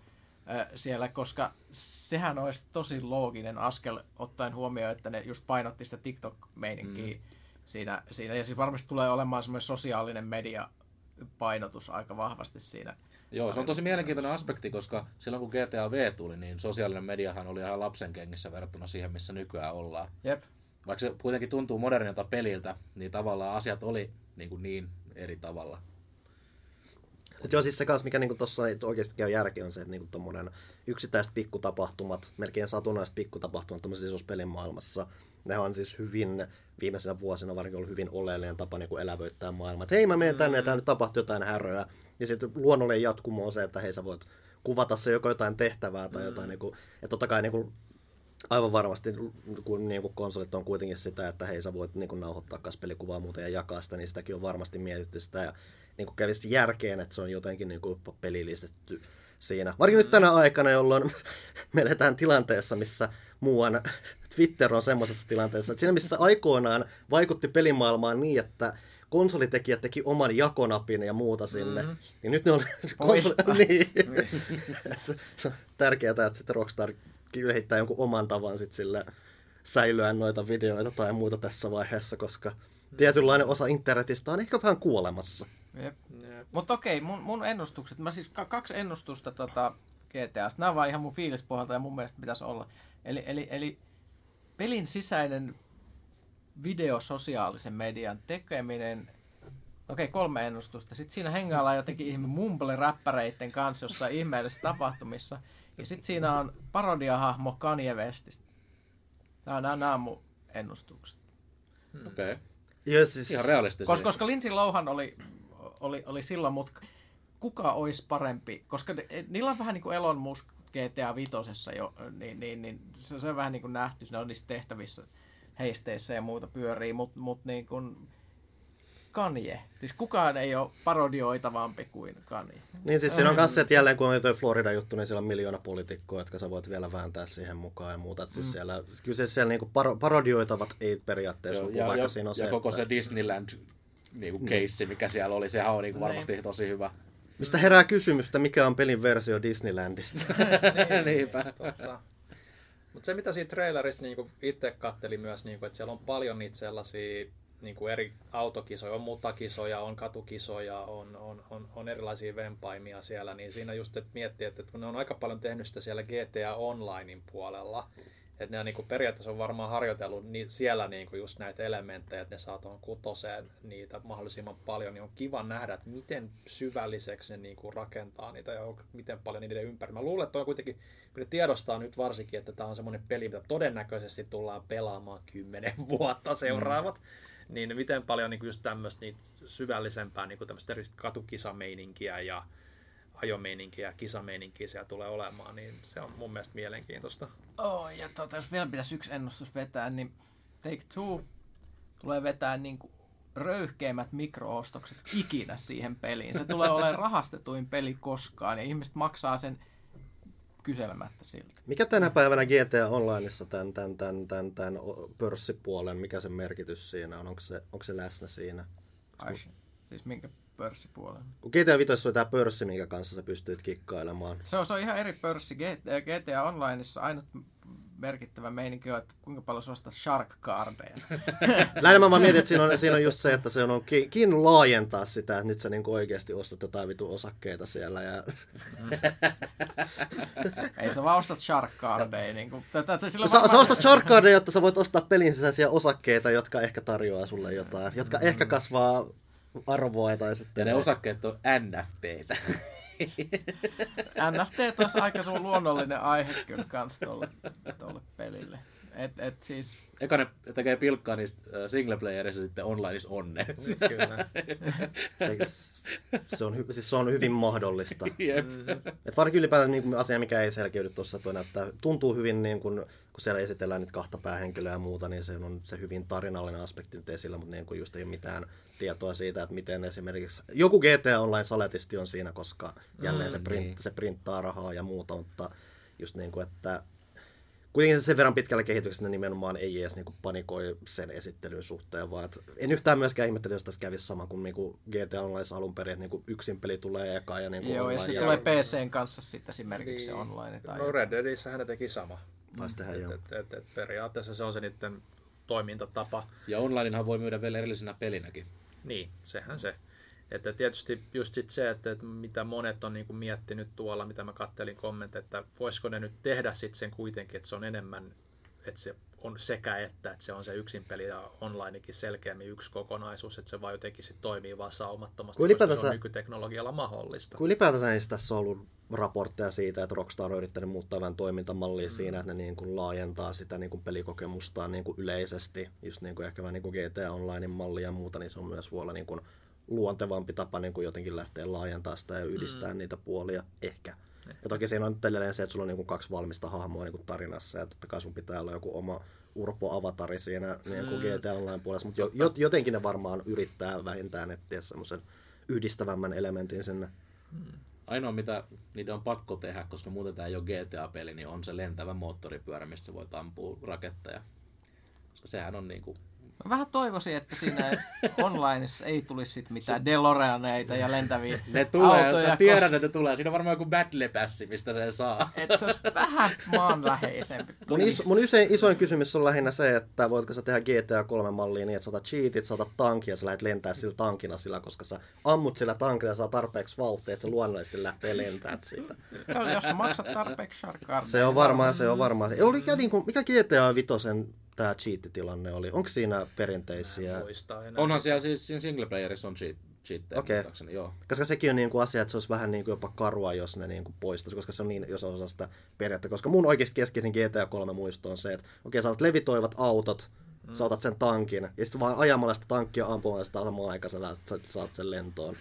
äh, siellä, koska sehän olisi tosi looginen askel ottaen huomioon, että ne just painotti sitä TikTok-meininkiä mm. siinä, siinä. Ja siis varmasti tulee olemaan semmoinen sosiaalinen media painotus aika vahvasti siinä Joo, se on tosi mielenkiintoinen aspekti, koska silloin kun GTA V tuli, niin sosiaalinen mediahan oli ihan lapsen kengissä verrattuna siihen, missä nykyään ollaan. Jep. Vaikka se kuitenkin tuntuu modernilta peliltä, niin tavallaan asiat oli niin, kuin niin eri tavalla. Mutta joo, siis se kanssa, mikä niinku tuossa oikeasti käy järki, on se, että niinku yksittäiset pikkutapahtumat, melkein satunnaiset pikkutapahtumat tuommoisessa isossa pelin maailmassa, ne on siis hyvin, viimeisenä vuosina varsinkin ollut hyvin oleellinen tapa niin kuin elävöittää maailmaa. Hei, mä menen tänne ja täällä nyt tapahtuu jotain häröä. Ja sitten luonnollinen jatkumo on se, että hei, sä voit kuvata se joko jotain tehtävää tai jotain. Mm. Niin kuin, ja totta kai niin kuin, aivan varmasti, kun niin kuin konsolit on kuitenkin sitä, että hei, sä voit niin kuin, nauhoittaa pelikuvaa muuten ja jakaa sitä, niin sitäkin on varmasti mietitty sitä. Ja niin kuin kävisi järkeen, että se on jotenkin niin kuin, pelillistetty siinä. Varsinkin mm. nyt tänä aikana, jolloin me eletään tilanteessa, missä muuan Twitter on semmoisessa tilanteessa, että siinä missä aikoinaan vaikutti pelimaailmaan niin, että konsolitekijät teki oman jakonapin ja muuta sinne, mm-hmm. niin nyt ne on... Konsoli... niin. se on tärkeää, että sitten Rockstar kehittää jonkun oman tavan sitten sille säilyä noita videoita tai muuta tässä vaiheessa, koska tietynlainen osa internetistä on ehkä vähän kuolemassa. Jep. Mutta okei, mun, mun ennustukset, mä siis kaksi ennustusta tota GTAsta, nämä on vaan ihan mun fiilispohjalta ja mun mielestä pitäisi olla. Eli, eli, eli pelin sisäinen video sosiaalisen median tekeminen, okei okay, kolme ennustusta, sitten siinä hengaillaan jotenkin ihme mumble-räppäreiden kanssa jossain ihmeellisissä tapahtumissa, ja sitten siinä on parodiahahmo Kanye Westistä. Nämä, nämä, nämä on mun ennustukset. Hmm. Okei. Okay. Ja siis... Ihan realistisia. Koska, koska Lindsay Lohan oli, oli, oli silloin, mutta kuka olisi parempi, koska ne, niillä on vähän niin kuin Elon Musk GTA Vitosessa jo, niin, niin, niin se, se on vähän niin kuin nähty, ne on niissä tehtävissä heisteissä ja muuta pyörii, mutta mut niin kuin Kanye. Siis kukaan ei ole parodioitavampi kuin Kanye. Niin siis siinä on myös se, että jälleen kun on tuo Florida-juttu, niin siellä on miljoona poliitikkoa, jotka sä voit vielä vääntää siihen mukaan ja muuta. Siis mm. siellä, kyllä se siellä niinku paro- parodioitavat ei periaatteessa Joo, ja, vaikka ja, siinä on ja se, koko että... se Disneyland niinku mm. case, mikä siellä oli, sehän on niinku varmasti niin. tosi hyvä. Mistä herää kysymys, että mikä on pelin versio Disneylandista? niin, Niinpä. Mutta se, mitä siitä trailerista niin itse katteli myös, niin kuin, että siellä on paljon niitä sellaisia niin kuin eri autokisoja, on mutakisoja, on katukisoja, on, on, on, on erilaisia vempaimia siellä, niin siinä just että miettii, että kun ne on aika paljon tehnyt sitä siellä GTA Onlinein puolella, että ne on niin periaatteessa on varmaan harjoitellut ni, siellä niin kuin just näitä elementtejä, että ne saa tuohon kutoseen niitä mahdollisimman paljon, niin on kiva nähdä, että miten syvälliseksi ne niin kuin rakentaa niitä ja miten paljon niiden ympäri. Mä luulen, että on kuitenkin, kun ne tiedostaa nyt varsinkin, että tämä on semmoinen peli, mitä todennäköisesti tullaan pelaamaan kymmenen vuotta seuraavat, mm. niin miten paljon niin kuin just tämmöistä niin syvällisempää niin kuin tämmöistä katukisameininkiä ja ajomeininkiä ja kisameininkiä siellä tulee olemaan, niin se on mun mielestä mielenkiintoista. Oh, ja tota, jos vielä pitäisi yksi ennustus vetää, niin Take Two tulee vetää niin kuin röyhkeimmät mikroostokset ikinä siihen peliin. Se tulee olemaan rahastetuin peli koskaan ja ihmiset maksaa sen kyselemättä siltä. Mikä tänä päivänä GTA Onlineissa tämän, tämän, tämän, tämän, tämän pörssipuolen, mikä se merkitys siinä on? Onko se, onko se läsnä siinä? Ai, siis minkä pörssipuolella. GTA 5 oli tää pörssi, minkä kanssa sä pystyit kikkailemaan. Se on, se on ihan eri pörssi. GTA Onlineissa ainut merkittävä meininki on, että kuinka paljon sä ostat shark cardeja. Lähinnä mä vaan mietin, että siinä on, siinä on just se, että se on ki- kiinni laajentaa sitä, että nyt sä niinku oikeasti ostat jotain vitu osakkeita siellä. Ja... Ei sä vaan ostat shark cardeja. Niin kuin, tätä, Sä, varmaan- sä ostat Sharkcardia, jotta sä voit ostaa pelin sisäisiä osakkeita, jotka ehkä tarjoaa sulle jotain, jotka ehkä kasvaa arvoa tai Ja sitten... ne osakkeet on NFTtä. NFT olisi aika sun luonnollinen aihe kyllä kans tolle, tolle pelille. Et, et siis, Eka ne tekee pilkkaa niistä singleplayerissa sitten onlineissa onne. Kyllä. Se, se, on, siis se on hyvin mahdollista. Jep. Et varsinkin ylipäätään niin kuin asia, mikä ei selkeydy tuossa, tuo näyttää, tuntuu hyvin, niin kuin, kun siellä esitellään nyt kahta päähenkilöä ja muuta, niin se on se hyvin tarinallinen aspekti nyt esillä, mutta niin kuin just ei ole mitään tietoa siitä, että miten esimerkiksi joku GTA Online saletisti on siinä, koska jälleen se, print, niin. se printtaa rahaa ja muuta, mutta just niin kuin, että kuitenkin se sen verran pitkällä kehityksessä ne nimenomaan ei edes niinku panikoi sen esittelyn suhteen, vaan et en yhtään myöskään ihmettele, jos tässä kävisi sama kuin niinku GTA Online alun perin, että niinku yksin peli tulee eka ja niinku joo, ja sitten tulee PCn kanssa sitten esimerkiksi se online. Tai... No Red Deadissä hän teki sama. taisi tehdä joo. Et, et, et, periaatteessa se on se niiden toimintatapa. Ja onlinehan voi myydä vielä erillisenä pelinäkin. Niin, sehän se. Että tietysti just sit se, että, mitä monet on niin kuin miettinyt tuolla, mitä mä kattelin kommentteja, että voisiko ne nyt tehdä sitten sen kuitenkin, että se on enemmän, että se on sekä että, että se on se yksin peli ja onlinekin selkeämmin yksi kokonaisuus, että se vaan jotenkin sit toimii vaan saumattomasti, koska se on nykyteknologialla mahdollista. Kun ylipäätänsä ei tässä ollut raportteja siitä, että Rockstar on yrittänyt muuttaa vähän toimintamallia mm. siinä, että ne niin kuin laajentaa sitä niin kuin pelikokemustaan niin kuin yleisesti, just niin kuin ehkä vähän niin kuin GTA Onlinein malli ja muuta, niin se on myös voi olla niin kuin luontevampi tapa niin kuin jotenkin lähteä laajentaa sitä ja yhdistää mm. niitä puolia, ehkä. Ja toki siinä on edelleen se, että sulla on niin kuin kaksi valmista hahmoa niin kuin tarinassa, ja totta kai sun pitää olla joku oma urpo-avatari siinä niin kuin GTA Online puolessa, mutta jo, jo, jotenkin ne varmaan yrittää vähintään etsiä semmoisen yhdistävämmän elementin sinne. Ainoa mitä niiden on pakko tehdä, koska muuten tämä ei ole GTA-peli, niin on se lentävä moottoripyörä, mistä voit ampua raketteja. Koska sehän on niinku... Mä vähän toivoisin, että siinä onlineissa ei tulisi sit mitään DeLoreaneita ja lentäviä Ne tulee, autoja. sä tiedät, koska- että ne tulee. Siinä on varmaan joku battle passi, mistä sen saa. Että se olisi vähän maanläheisempi. Mun, iso, mun isoin, isoin kysymys on lähinnä se, että voitko sä tehdä GTA 3 mallia niin, että sä otat cheatit, sä otat tankin ja sä lähdet lentää sillä tankina sillä, koska sä ammut sillä tankilla ja saa tarpeeksi vauhtia, että se luonnollisesti lähtee lentää siitä. Joo, jos sä maksat tarpeeksi shark Se on varmaan, se on varmaan. se. Oli, niin kuin, mikä GTA 5 tämä cheat-tilanne oli? Onko siinä perinteisiä? Onhan siellä siis siinä singleplayerissa on cheat, Okei. muistaakseni, joo. Koska sekin on niin kuin asia, että se olisi vähän niin kuin jopa karua, jos ne niin kuin poistaisi, koska se on niin iso osa sitä periaatteessa. Koska mun oikeasti keskeisin GTA 3 muisto on se, että okei, sä otat levitoivat autot, mm. sä otat sen tankin, ja sitten vaan ajamalla sitä tankkia ampumalla sitä samaan aikaan sä, sä saat sen lentoon.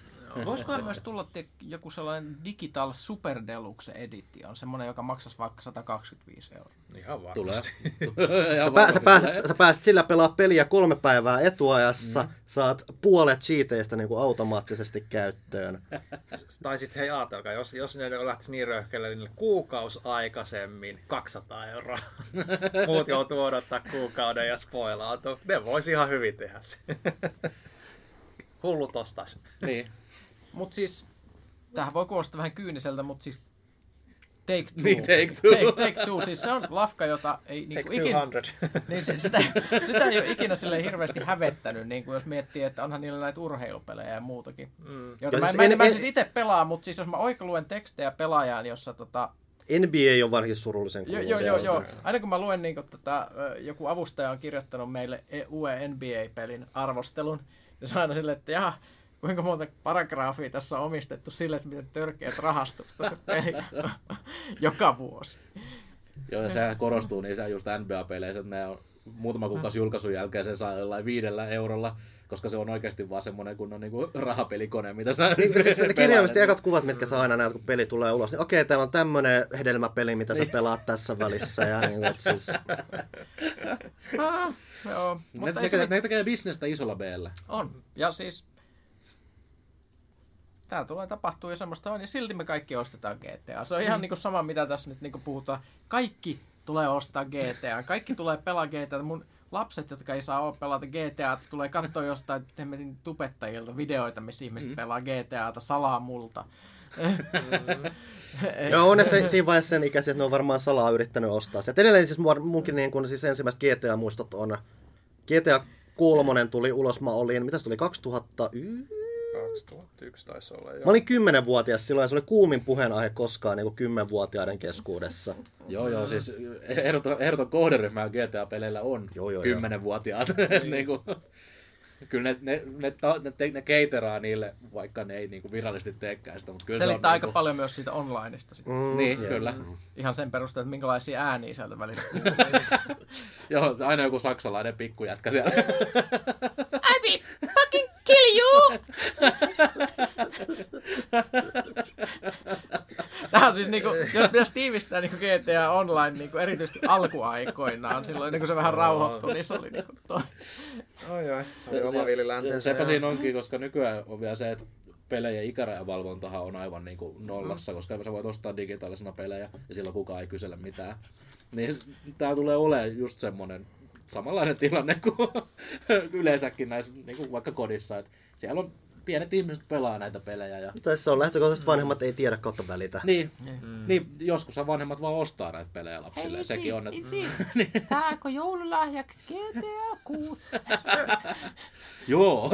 Voisikohan myös tulla te, joku sellainen Digital Super Deluxe Edition, semmoinen, joka maksaisi vaikka 125 euroa. Ihan Tulee. varmasti. Sä, pää, sä, pääset, sä pääset sillä pelaa peliä kolme päivää etuajassa, mm. saat puolet cheateista niin kuin automaattisesti käyttöön. tai sitten hei ajatelkaa, jos, jos ne lähtisi niin röyhkeelle, niin kuukaus aikaisemmin 200 euroa. Muut joutuu odottaa kuukauden ja spoilaantuu. Ne voisi ihan hyvin tehdä se. Hullut ostais. Niin. Mutta siis, tähän voi kuulostaa vähän kyyniseltä, mutta siis Take Two. Niin, Take Two. Take, take Two, siis se on lafka, jota ei Take niinku ikin, 200. niin se, sitä, sitä ei ole ikinä sille hirveästi hävettänyt, niin kuin jos miettii, että onhan niillä näitä urheilupelejä ja muutakin. Mm. Jota Ja mä, siis mä, en, en- mä en- siis itse pelaan, mutta siis jos mä oikein luen tekstejä pelaajaan, jossa tota, NBA on varsinkin surullisen Joo, kuuluisa. joo, joo, joo. Aina kun mä luen niin tätä, ö, joku avustaja on kirjoittanut meille e- uuden NBA-pelin arvostelun, ja se on aina silleen, että jaha, kuinka monta paragraafia tässä on omistettu sille, että miten törkeät rahastuksesta se peli joka vuosi. Joo, ja sehän korostuu niissä just NBA-peleissä, että ne on muutama kuukausi julkaisun jälkeen sen saa jollain viidellä eurolla, koska se on oikeasti vaan semmoinen kunnon niinku rahapelikone, mitä sä Niin, siis ne pelaat. kirjaimellisesti ekat kuvat, mitkä sä aina näet, kun peli tulee ulos, niin okei, täällä on tämmönen hedelmäpeli, mitä sä pelaat tässä välissä. Ja niin, että siis, Ah, joo, mutta ne, se ne, ne tekee bisnestä isolla b on. Ja siis tää tulee tapahtuu ja semmoista on, ja silti me kaikki ostetaan GTA. Se on ihan niinku sama, mitä tässä nyt niinku puhutaan. Kaikki tulee ostaa GTA. Kaikki tulee pelaa GTA. Mun lapset, jotka ei saa pelata GTA, tulee katsoa jostain temmetin tubettajilta videoita, missä ihmiset mm. pelaa GTAta salaa multa. Joo, on ne se, siinä vaiheessa sen ikäisiä, että ne on varmaan salaa yrittänyt ostaa se. Edelleen siis munkin niin kun, siis ensimmäiset GTA-muistot on. GTA 3 tuli ulos, mä olin, mitä se tuli, 2001? 2001 taisi olla jo. Mä olin 10-vuotias silloin ja se oli kuumin puheenaihe koskaan niin 10-vuotiaiden keskuudessa. Joo, joo, siis ehdoton, ehdoton kohderyhmä GTA-peleillä on Joo, joo, kymmenenvuotiaat. niin kuin, kyllä ne, ne, ne, ta- ne, te, ne keiteraa niille, vaikka ne ei niin kuin virallisesti teekään sitä. Mutta kyllä se on, Selittää aika niin paljon myös siitä onlineista. Kuin, Niin, jep. kyllä. Ihan sen perusteella, että minkälaisia ääniä sieltä välillä Joo, se aina joku saksalainen pikkujätkä siellä. I will fucking kill you! Tämä on siis niinku, jos pitäisi tiivistää niinku GTA Online niinku erityisesti alkuaikoinaan, silloin niin kun se vähän rauhoittui, niin se oli niinku toi. Oi, oi, se oli oma villiläntensä. Sepä siinä onkin, koska nykyään on vielä se, että pelejä ikärajavalvontahan on aivan niin kuin nollassa, koska sä voit ostaa digitaalisena pelejä ja silloin kukaan ei kysele mitään. Niin tää tulee olemaan just semmonen samanlainen tilanne kuin yleensäkin näissä niin kuin vaikka kodissa, että siellä on pienet ihmiset pelaa näitä pelejä ja Tässä on lähtökohtaisesti vanhemmat ei tiedä kautta välitä. niin, mm. niin joskus vanhemmat vaan ostaa näitä pelejä lapsille. Sekin on, että Saako joululahjaksi GTA 6? joo,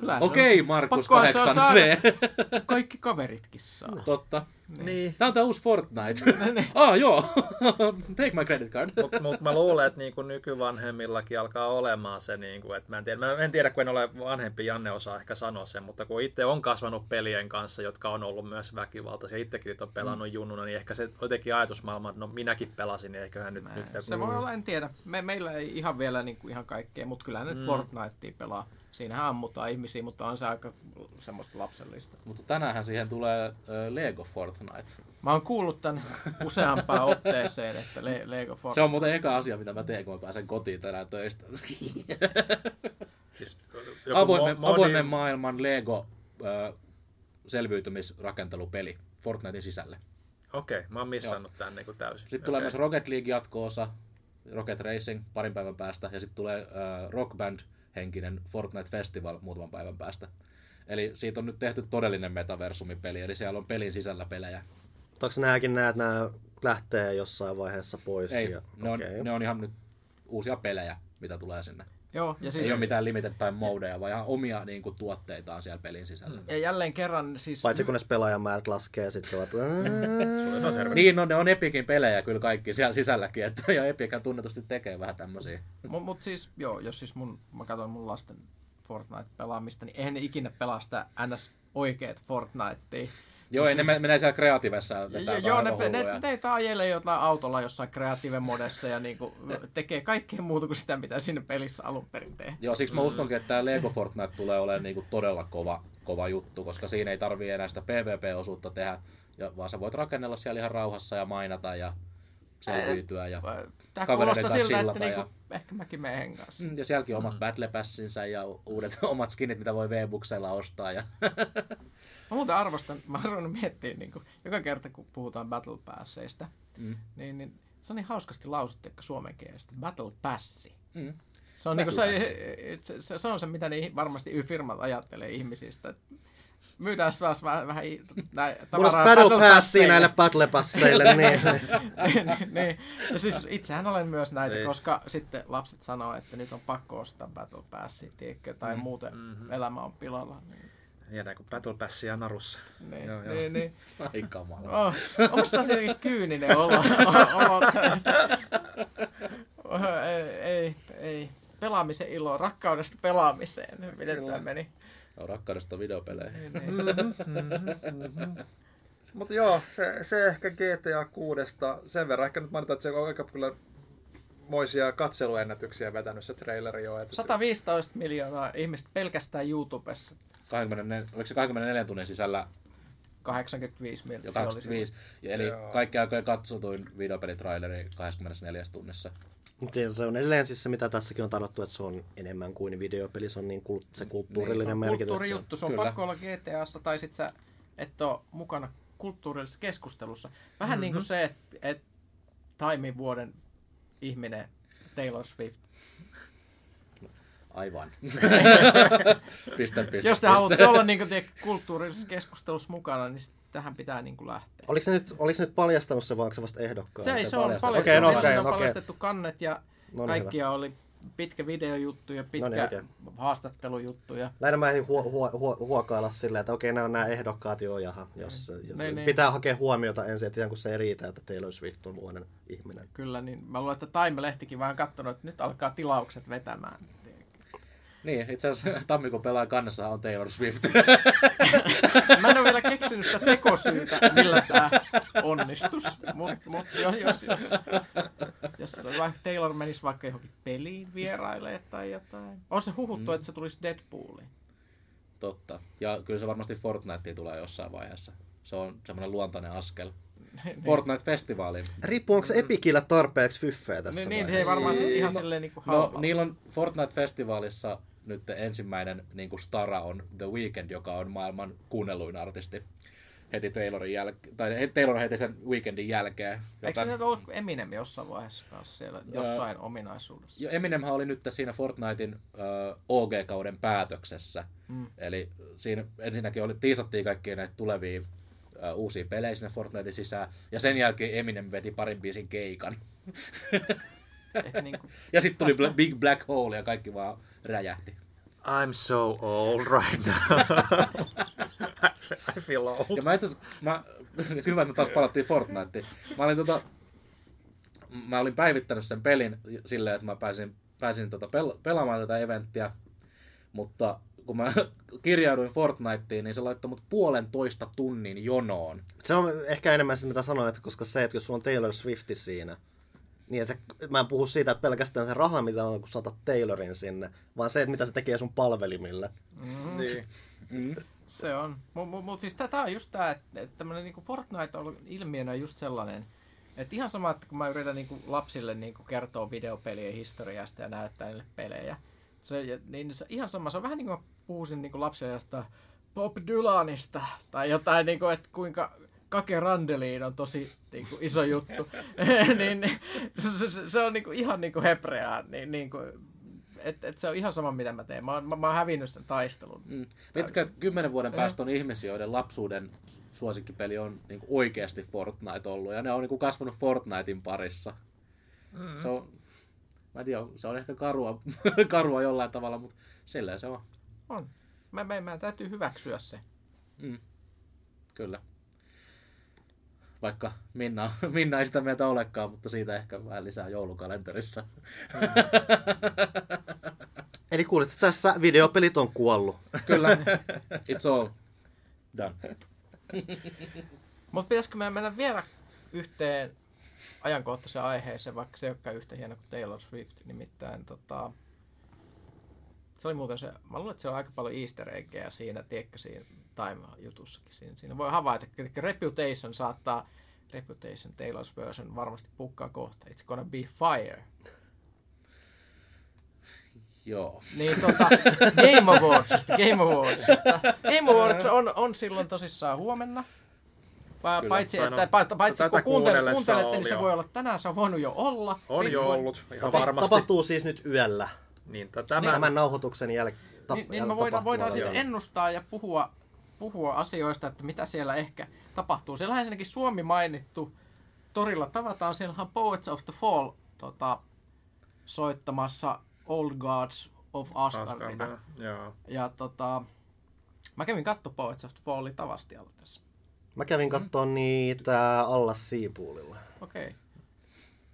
se okei on- Markus pakkohan se on 8 saada. Kaikki kaveritkin saa. Totta. Niin. Tää on tää uusi Fortnite. ah, joo. Take my credit card. Mutta mut mä luulen, että niinku nykyvanhemmillakin alkaa olemaan se, niinku, että mä en, tiedä, mä en tiedä, kun en ole vanhempi, Janne osaa ehkä sanoa sen, mutta kun itse on kasvanut pelien kanssa, jotka on ollut myös väkivaltaisia, itsekin on pelannut junnuna, niin ehkä se jotenkin ajatusmaailma, että no minäkin pelasin, niin eiköhän nyt... nyt Se voi olla, en tiedä. Me, meillä ei ihan vielä niin kuin ihan kaikkea, mutta kyllä nyt mm. Fortnitea pelaa. Siinähän ammutaan ihmisiä, mutta on se aika semmoista lapsellista. Mutta tänäänhän siihen tulee Lego Fortnite. Mä oon kuullut tän useampaan otteeseen, että Le- Lego Se Fortnite. on muuten eka asia, mitä mä teen, kun mä pääsen kotiin tänään töistä. Siis, avoimen, mo- modi- avoimen maailman Lego ö, selviytymisrakentelupeli Fortnitein sisälle. Okei, okay, mä oon missannut tämän niinku täysin. Sitten tulee Okei. myös Rocket League jatko-osa, Rocket Racing parin päivän päästä, ja sitten tulee äh, Rock Band henkinen Fortnite Festival muutaman päivän päästä. Eli siitä on nyt tehty todellinen metaversumipeli, eli siellä on pelin sisällä pelejä. Onko nääkin näet, nämä lähtee jossain vaiheessa pois? Ei, ja, ne, on, okei. ne on ihan nyt uusia pelejä, mitä tulee sinne. Joo, ja siis Ei ole mitään limited time modeja, vaan ihan omia niin kuin, tuotteitaan siellä pelin sisällä. ja jälleen kerran siis... Paitsi kunnes pelaajamäärät laskee, sit sä oot... "Ää." No, server. Niin, no, ne on Epikin pelejä kyllä kaikki siellä sisälläkin, että, ja Epichän tunnetusti tekee vähän tämmöisiä. Mut, mut siis, joo, jos siis mun, mä katson mun lasten Fortnite-pelaamista, niin eihän ne ikinä pelaa sitä ns. oikeet Fortnitea. Joo, ei ne me- menee siellä kreativessa joo, ne, ne, hulluja. ne ajelee jotain autolla jossain kreative modessa ja niinku, tekee kaikkea muuta kuin sitä, mitä siinä pelissä alun perin tehdään. Joo, siksi mä uskonkin, että tämä Lego Fortnite tulee olemaan niinku todella kova, kova juttu, koska siinä ei tarvii enää sitä PvP-osuutta tehdä, ja, vaan sä voit rakennella siellä ihan rauhassa ja mainata ja selviytyä. Ja, Tämä kuulostaa siltä, että niinku, ja- ehkä mäkin menen kanssa. Mm, ja sielläkin on omat Battle Passinsa ja uudet omat skinit, mitä voi V-buksella ostaa. Ja... Mä muuten arvostan, mä oon miettimään, niin kuin, joka kerta kun puhutaan Battle Passeista, Mm. niin, niin se on niin hauskasti lausuttu ehkä suomen kielestä. Battle Passi. Mm. Se on, niin se, se, se, se, on se, mitä ne varmasti Y-firmat ajattelee ihmisistä. että Myydään vähän, vähän, vähän näin, Mulla olisi tavaraa Battle Battle Passia näille Battle Passeille, niin. niin, niin. Ja siis itsehän olen myös näitä, Niin. koska sitten lapset sanoo, että nyt on pakko ostaa Battle Passia, tiedätkö, tai muuten elämä on pilalla. Niin, Jäädään kuin Battle Passia narussa. niin, Joo, joo. niin, niin. Ai kamala. Oh, onko taas jotenkin kyyninen olo? olo oh, ei, ei, ei. Pelaamisen ilo, rakkaudesta pelaamiseen. Miten tämä meni? On rakkaudesta videopeleihin. Niin, niin. Mutta joo, se, se ehkä GTA 6. Sen verran ehkä nyt mainitaan, että se on aika kyllä moisia katseluennätyksiä vetänyt se traileri jo. Että 115 miljoonaa ihmistä pelkästään YouTubessa. 24, oliko se 24 tunnin sisällä 85 miljoonaa. jo se oli 25? Ja eli Joo. kaikki aikojen katsotuin videopelitraileri 24 tunnissa. Mut se- Se on edelleen siis se, mitä tässäkin on tarjottu, että se on enemmän kuin videopeli, se on niin kult, se kulttuurillinen se on merkitys. kulttuurijuttu. Se on Kyllä. pakko olla GTAssa tai sit sä et ole mukana kulttuurillisessa keskustelussa. Vähän mm-hmm. niin kuin se, että et Taimin vuoden ihminen Taylor Swift. Aivan. piste, piste, Jos te piste. haluatte olla niin kuin, kulttuurisessa keskustelussa mukana, niin tähän pitää niin kuin lähteä. Oliko se nyt, oliko se nyt paljastanut se vai onko se vasta ehdokkaan? Se, ei, se on paljastettu. Okei, no Okay, on okei. paljastettu kannet ja No niin, kaikkia oli pitkä videojuttu ja pitkä No niin, okei. haastattelujuttu. Ja... Lähinnä mä huo, huo, huo, huokailla silleen, että okei, nämä on nämä ehdokkaat, joo, jaha. Jos, jos Niin, niin. pitää hakea huomiota ensin, että kun se ei riitä, että Taylor Swift on vuoden ihminen. Kyllä, niin mä luulen, että Time-lehtikin vähän katsonut, että nyt alkaa tilaukset vetämään. Niin, itse asiassa tammikuun pelaajan kannessa on Taylor Swift. Mä en ole vielä keksinyt sitä tekosyytä, millä tämä onnistus. Mutta mut, jos, jos, jos, jos Taylor menisi vaikka johonkin peliin vierailee tai jotain. On se huhuttu, mm. että se tulisi Deadpooliin. Totta. Ja kyllä se varmasti Fortnite tulee jossain vaiheessa. Se on semmoinen luontainen askel. Fortnite-festivaaliin. Riippuu, onko se Epikillä tarpeeksi fyffeä tässä Niin, niin se ei vaiheessa? varmaan siis ihan No, silleen niin kuin No, halvalla. niillä on Fortnite-festivaalissa nyt ensimmäinen niin kuin stara on The Weeknd, joka on maailman kuunnelluin artisti heti Taylorin jälkeen, tai Taylor heti sen Weekendin jälkeen. Eikö se nyt ollut Eminem jossain vaiheessa kanssa siellä jossain ominaisuudessa? Jo Eminemhan oli nyt siinä Fortnitein uh, OG-kauden päätöksessä. Mm. Eli siinä ensinnäkin oli, tiisattiin kaikkia näitä tulevia uh, uusia pelejä sinne Fortnitein sisään. Ja sen jälkeen Eminem veti parin biisin keikan. Et niin kuin, Ja sitten tuli Bla- Big Black Hole ja kaikki vaan räjähti. I'm so old right now. I feel old. Ja mä itse mä, hyvä, että me taas palattiin Fortniteen. Mä olin tota, mä olin päivittänyt sen pelin silleen, että mä pääsin, pääsin tota pel- pelaamaan tätä eventtiä, mutta kun mä kirjauduin Fortniteen, niin se laittoi mut puolentoista tunnin jonoon. Se on ehkä enemmän se, mitä sanoit, koska se, että jos sulla on Taylor Swifti siinä, niin se, mä en puhu siitä, että pelkästään se raha, mitä on, kun saatat Taylorin sinne, vaan se, että mitä se tekee sun palvelimille. Niin. Mm. se on. Mutta mut, mut siis tätä on just tää, että, että tämmönen niinku Fortnite on ilmiönä just sellainen, että ihan sama, että kun mä yritän niinku lapsille niinku kertoa videopelien historiasta ja näyttää niille pelejä, se, ja- niin se ihan sama, se on vähän niin kuin mä puhuisin niinku lapsille jostain Bob Dylanista tai jotain, niinku, että kuinka Kake Randeliin on tosi niinku, iso juttu. niin, se, se, se, on niinku, ihan niinku hebreaa. Niin, niinku, et, et se on ihan sama, mitä mä teen. Mä, mä, mä oon hävinnyt sen taistelun. Mm. Mitkä että kymmenen vuoden päästä on ihmisiä, joiden lapsuuden suosikkipeli on niin kuin oikeasti Fortnite ollut, ja ne on niin kuin kasvanut Fortnitein parissa. Mm. Se on, mä en tiedä, se on ehkä karua, karua jollain tavalla, mutta silleen se on. On. Mä, mä, mä täytyy hyväksyä se. Mm. Kyllä. Vaikka Minna, Minna ei sitä mieltä olekaan, mutta siitä ehkä vähän lisää joulukalenterissa. Eli kuulitte tässä, videopelit on kuollut. Kyllä. It's all done. Mutta pitäisikö meidän mennä vielä yhteen ajankohtaiseen aiheeseen, vaikka se ei olekaan yhtä hieno kuin Taylor Swift. Nimittäin tota, se oli muuten se, mä luulen, että se on aika paljon easter eggejä siinä, tiedätkö, siinä Time-jutussakin. Siinä, siinä voi havaita, että Reputation saattaa, Reputation Taylor's version varmasti pukkaa kohta. It's gonna be fire. Joo. Niin tota, Game Awardsista, Game Awardsista. Game Awards on, on silloin tosissaan huomenna. Pa- Kyllä. paitsi, että, no, pa- paitsi tätä kun kuuntelette, oli niin se jo. voi olla tänään, se on voinut jo olla. On Niin jo voi- ollut, ihan Tapa- varmasti. tapahtuu siis nyt yöllä. Niin, t- tämä, Tämän nauhoituksen jälkeen. Niin, niin me voidaan, voidaan siis ennustaa ja puhua, puhua asioista, että mitä siellä ehkä tapahtuu. Siellä on ensinnäkin Suomi mainittu. Torilla tavataan, siellä on Poets of the Fall tota, soittamassa Old Gods of Asgardina. Asgardina. Joo. Ja tota, mä kävin katto Poets of the Fallin Tavastialla tässä. Mä kävin katsoa niitä Allas Siipuulilla. Okei.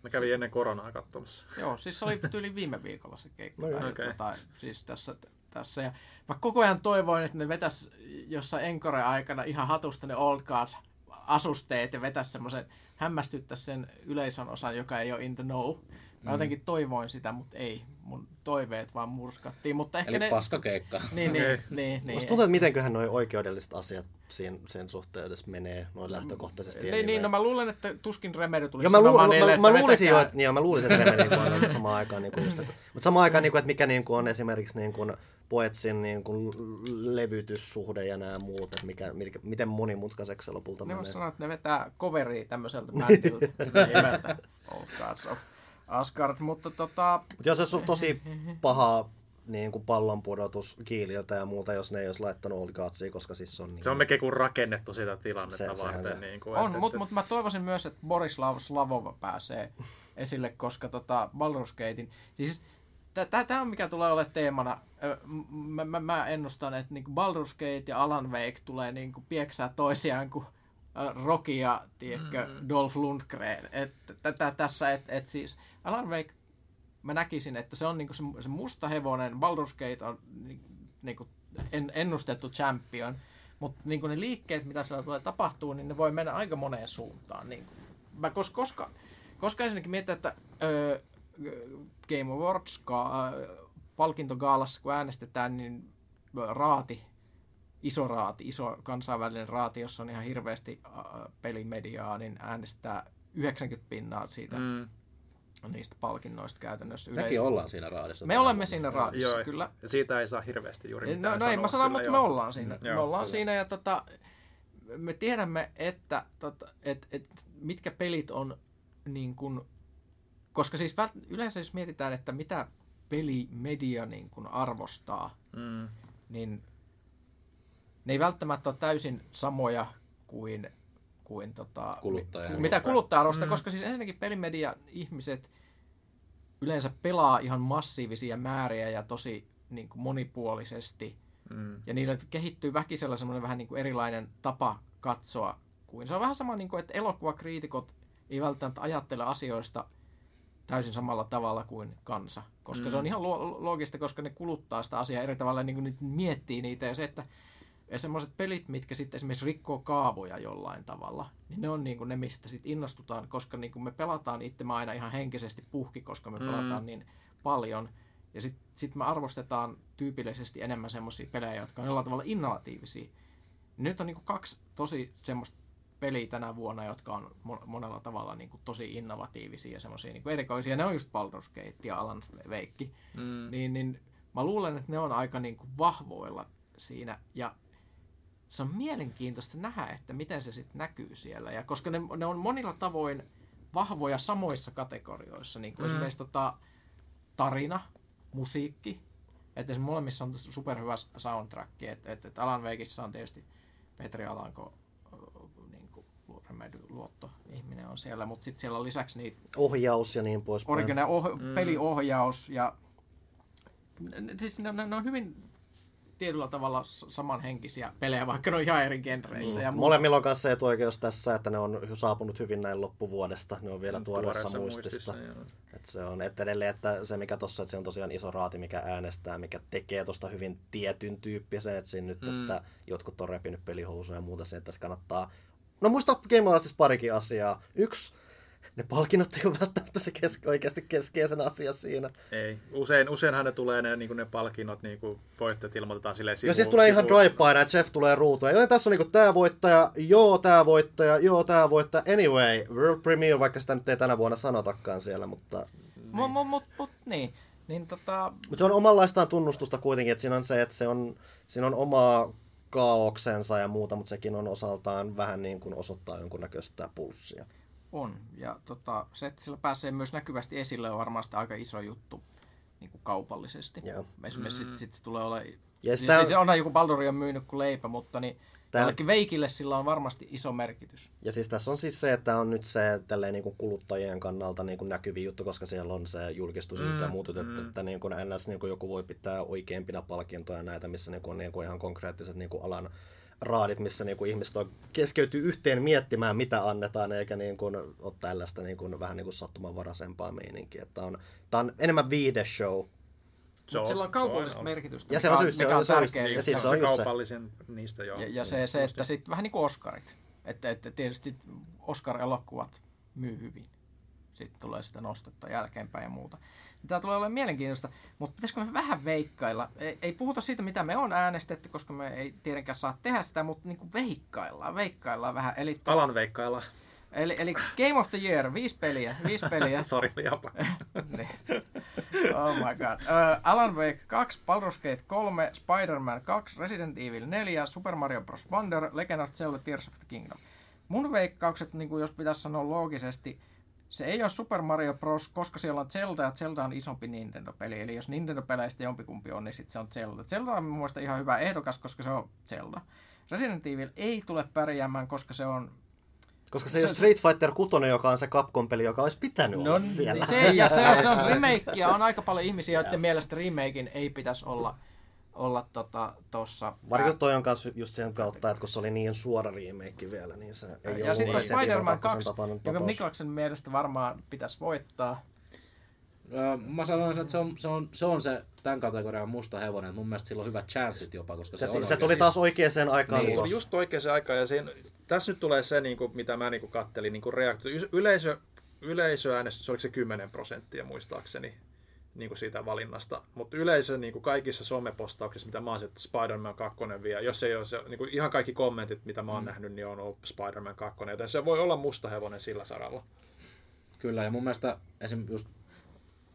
Mä kävin ennen koronaa katsomassa. Joo, siis se oli yli viime viikolla se keikka. No tai Okei. jotain, siis tässä, tässä. Ja mä koko ajan toivoin, että ne vetäis jossain Encore-aikana ihan hatusta ne Old Gods asusteet ja vetäis semmoisen, hämmästyttäisi sen yleisön osan, joka ei ole in the know. Mä Mm. jotenkin toivoin sitä, mutta ei. Mun toiveet vaan murskattiin. Mutta ehkä Eli ne... paskakeikka. Niin, niin, Okei. niin, niin. Musta tuntuu, että mitenköhän nuo oikeudelliset asiat siinä, sen suhteen edes menee noin lähtökohtaisesti. Niin, niin, no mä luulen, että tuskin Remedy tulisi Joo, mä, lu- sanomaan mä, niille, mä, mä, että luulisin jo, että, niin, mä luulisin, että Remedy on samaan aikaan. Niin kuin just, että, mutta samaan aikaan, niin kuin, että mikä niin kuin, on esimerkiksi niin kuin, Poetsin niin kuin, levytyssuhde ja nämä muut, että mikä, mikä, miten monimutkaiseksi se lopulta Ne menee. voisi sanoa, että ne vetää coveria tämmöiseltä bändiltä nimeltä Old Gods of Asgard, mutta tota, Mutta jos se on tosi paha niin kuin pallonpudotus kiililtä ja muuta, jos ne ei olisi laittanut Old Godsia, koska siis se on niin... Se on melkein kuin rakennettu sitä tilannetta Se- varten. se. Niin kuin, on, mutta mut mä toivoisin myös, että Borislav Slavova pääsee esille, koska tota Baldur's Gatein, siis tämä on mikä tulee olemaan teemana. Mä, mä, mä ennustan, että niinku Baldur's Gate ja Alan Wake tulee niinku pieksää toisiaan kuin ö, Rocky ja tiedätkö, Mm. Dolph Lundgren. Et, tätä, tässä, et, et siis Alan Wake, mä näkisin, että se on niinku se, se musta hevonen. Baldur's Gate on ni- niinku en, ennustettu champion. Mutta niinku ne liikkeet, mitä siellä tulee tapahtuu, niin ne voi mennä aika moneen suuntaan. Niinku. Mä, koska, koska, koska ensinnäkin miettii, että öö, Game Awards ka, äh, palkintogaalassa, kun äänestetään, niin raati, iso raati, iso kansainvälinen raati, jossa on ihan hirveästi äh, pelimediaa, niin äänestää 90 pinnaa siitä Mm, niistä palkinnoista käytännössä Mekin yleisö. ollaan siinä raadissa. Me olemme siinä raadissa, joo, kyllä. siitä ei saa hirveästi juuri No, mitään no ei mä sano, kyllä, mutta me joo. ollaan siinä. Mm, me joo, ollaan kyllä. siinä ja tota, me tiedämme, että tota, et, et, mitkä pelit on niin kuin, koska siis vält, yleensä jos mietitään, että mitä pelimedia niin kuin arvostaa, Mm, niin ne ei välttämättä ole täysin samoja kuin, kuin tota, Kuluttaja. mi- mitä kuluttaja arvostaa, Mm. koska siis ensinnäkin pelimedia ihmiset yleensä pelaa ihan massiivisia määriä ja tosi niin kuin monipuolisesti. mm, Ja niillä kehittyy väkisellä semmoinen vähän niin kuin erilainen tapa katsoa. Kuin. Se on vähän sama, niin kuin, että elokuvakriitikot ei välttämättä ajattele asioista täysin samalla tavalla kuin kansa. Koska mm. se on ihan lo- loogista, koska ne kuluttaa sitä asiaa eri tavalla, niin kuin ne miettii niitä. Ja se, että ja semmoiset pelit, mitkä sitten esimerkiksi rikkoo kaavoja jollain tavalla, niin ne on niin kuin ne, mistä sitten innostutaan, koska niin kuin me pelataan itse aina ihan henkisesti puhki, koska me Mm. pelataan niin paljon. Ja sitten sit me arvostetaan tyypillisesti enemmän semmoisia pelejä, jotka on jollain tavalla innovatiivisia. Nyt on niin kuin kaksi tosi semmoista peliä tänä vuonna, jotka on mo- monella tavalla niin kuin tosi innovatiivisia ja semmoisia niin erikoisia. Ne on just Baldur's Gate ja Alan Wake. mm. Niin, niin mä luulen, että ne on aika niin kuin vahvoilla siinä. Ja se on mielenkiintoista nähdä, että miten se sitten näkyy siellä. Ja koska ne, ne on monilla tavoin vahvoja samoissa kategorioissa, niin kuin Mm. esimerkiksi tota, tarina, musiikki. Että molemmissa on superhyvä soundtrack. Että et, et Alan Wakeissa on tietysti Petri Alanko, niin kuin luotto ihminen on siellä, mutta sitten siellä on lisäksi niitä Ohjaus ja niin poispäin. origina oh, Mm. peliohjaus ja siis ne, ne, ne on hyvin tietyllä tavalla samanhenkisiä pelejä, vaikka ne on ihan eri genreissä. Ja muuta. Molemmilla on kanssa etuoikeus tässä, että ne on saapunut hyvin näin loppuvuodesta. Ne on vielä tuoreessa Tuoreessa muistissa. Että se on että edelleen, että se mikä tossa, että se on tosiaan iso raati, mikä äänestää, mikä tekee tosta hyvin tietyn tyyppisen, että siinä nyt, Mm. mm. että jotkut on repinyt pelihousuja ja muuta se, että se kannattaa. No muista Game Awardsissa parikin asiaa. Yksi, ne palkinnot ei ole välttämättä se keske, oikeasti keskeisen asia siinä. Ei. Usein, useinhan ne tulee ne, niin ne palkinnot, niin kuin voittajat ilmoitetaan silleen Ja siis tulee ihan drive by ja Jeff tulee ruutuun. Joo, tässä on niinku tää voittaja, joo tää voittaja, joo tää voittaja. Anyway, World Premiere, vaikka sitä nyt ei tänä vuonna sanotakaan siellä, mutta Mut, mut, mut, mut, niin. Niin tota, Mutta se on omanlaistaan tunnustusta kuitenkin, että siinä on se, että se on, siinä on omaa kaaoksensa ja muuta, mutta sekin on osaltaan vähän niin kuin osoittaa jonkunnäköistä pulssia. On. Ja tota, se, että sillä pääsee myös näkyvästi esille, on varmasti aika iso juttu niin kuin kaupallisesti. Joo. Esimerkiksi sit, sit se tulee olemaan... Ja Siis, sitä, se onhan joku Balduri on myynyt kuin leipä, mutta niin jollekin Veikille sillä on varmasti iso merkitys. ja siis tässä on siis se, että on nyt se tälleen niin kuin kuluttajien kannalta niin kuin näkyvi juttu, koska siellä on se julkistus Mm, ja muut, että, mm. että niin kuin NS niin kuin joku voi pitää oikeimpina palkintoja näitä, missä niin kuin on niin kuin ihan konkreettiset niin kuin alan raadit, missä niin kuin ihmiset on, keskeytyy yhteen miettimään, mitä annetaan, eikä niin kuin ole tällaista niin kuin, vähän niin kuin sattumanvaraisempaa meininkiä. Että on, tämä on enemmän viihdeshow, Se Mutta sillä on kaupallista on. merkitystä, Ja se mikä on se mikä on se on tärkeä. ja siis se se on on se just se. kaupallisen niistä joo. Ja, ja se, se että sitten vähän niin kuin Oscarit. Että, että tietysti Oscar-elokuvat myy hyvin. Sitten tulee sitä nostetta jälkeenpäin ja muuta. Tämä tulee olemaan mielenkiintoista, mutta pitäisikö me vähän veikkailla? Ei, ei puhuta siitä, mitä me on äänestetty, koska me ei tietenkään saa tehdä sitä, mutta niin kuin veikkaillaan, veikkaillaan vähän. Eli, Alan veikkailla. eli, eli Game of the Year, viisi peliä, viisi peliä. Sori, liapa. niin. Oh my god. Uh, Alan Wake 2, Baldur's Gate 3, Spider-Man 2, Resident Evil 4, Super Mario Bros. Wonder, Legend of Zelda Tears of the Kingdom. Mun veikkaukset, niin kuin jos pitäisi sanoa loogisesti, se ei ole Super Mario Bros, koska siellä on Zelda, ja Zelda on isompi Nintendo-peli. Eli jos Nintendo-peleistä jompikumpi on, niin sitten se on Zelda. Zelda on mun ihan hyvä ehdokas, koska se on Zelda. Resident Evil ei tule pärjäämään, koska se on Koska se ei ole Street Fighter 6, joka on se Capcom-peli, joka olisi pitänyt olla siellä. No, Se, ja se on, se on remake, ja on aika paljon ihmisiä, joiden mielestä remakein ei pitäisi olla olla tota, tossa. Varjo toi on kanssa just sen kautta, että kun se oli niin suora remake vielä, niin se ei ja ollut sitten Resident Evil Spider-Man 2 2, tapainen joka. Niklaksen mielestä varmaan pitäisi voittaa. Öö, Mä sanoisin, että se on se, on, se, on se tämän kategorian musta hevonen. Mun mielestä sillä on hyvät chanssit jopa, koska se, Se, on se tuli taas oikeaan aikaan. Niin. Se tuli just oikeaan aikaan ja siinä, tässä nyt tulee se, niin kuin, mitä mä niin kuin kattelin, niin kuin reaktio. Yleisö, yleisöäänestys, oliko se 10 prosenttia muistaakseni niin kuin siitä valinnasta. Mutta yleisö niin kuin kaikissa somepostauksissa, mitä mä oon että Spider-Man 2 vielä, jos ei ole se, niin kuin ihan kaikki kommentit, mitä mä oon mm. nähnyt, niin on ollut Spider-Man 2, joten se voi olla musta hevonen sillä saralla. Kyllä, ja mun mielestä esim. just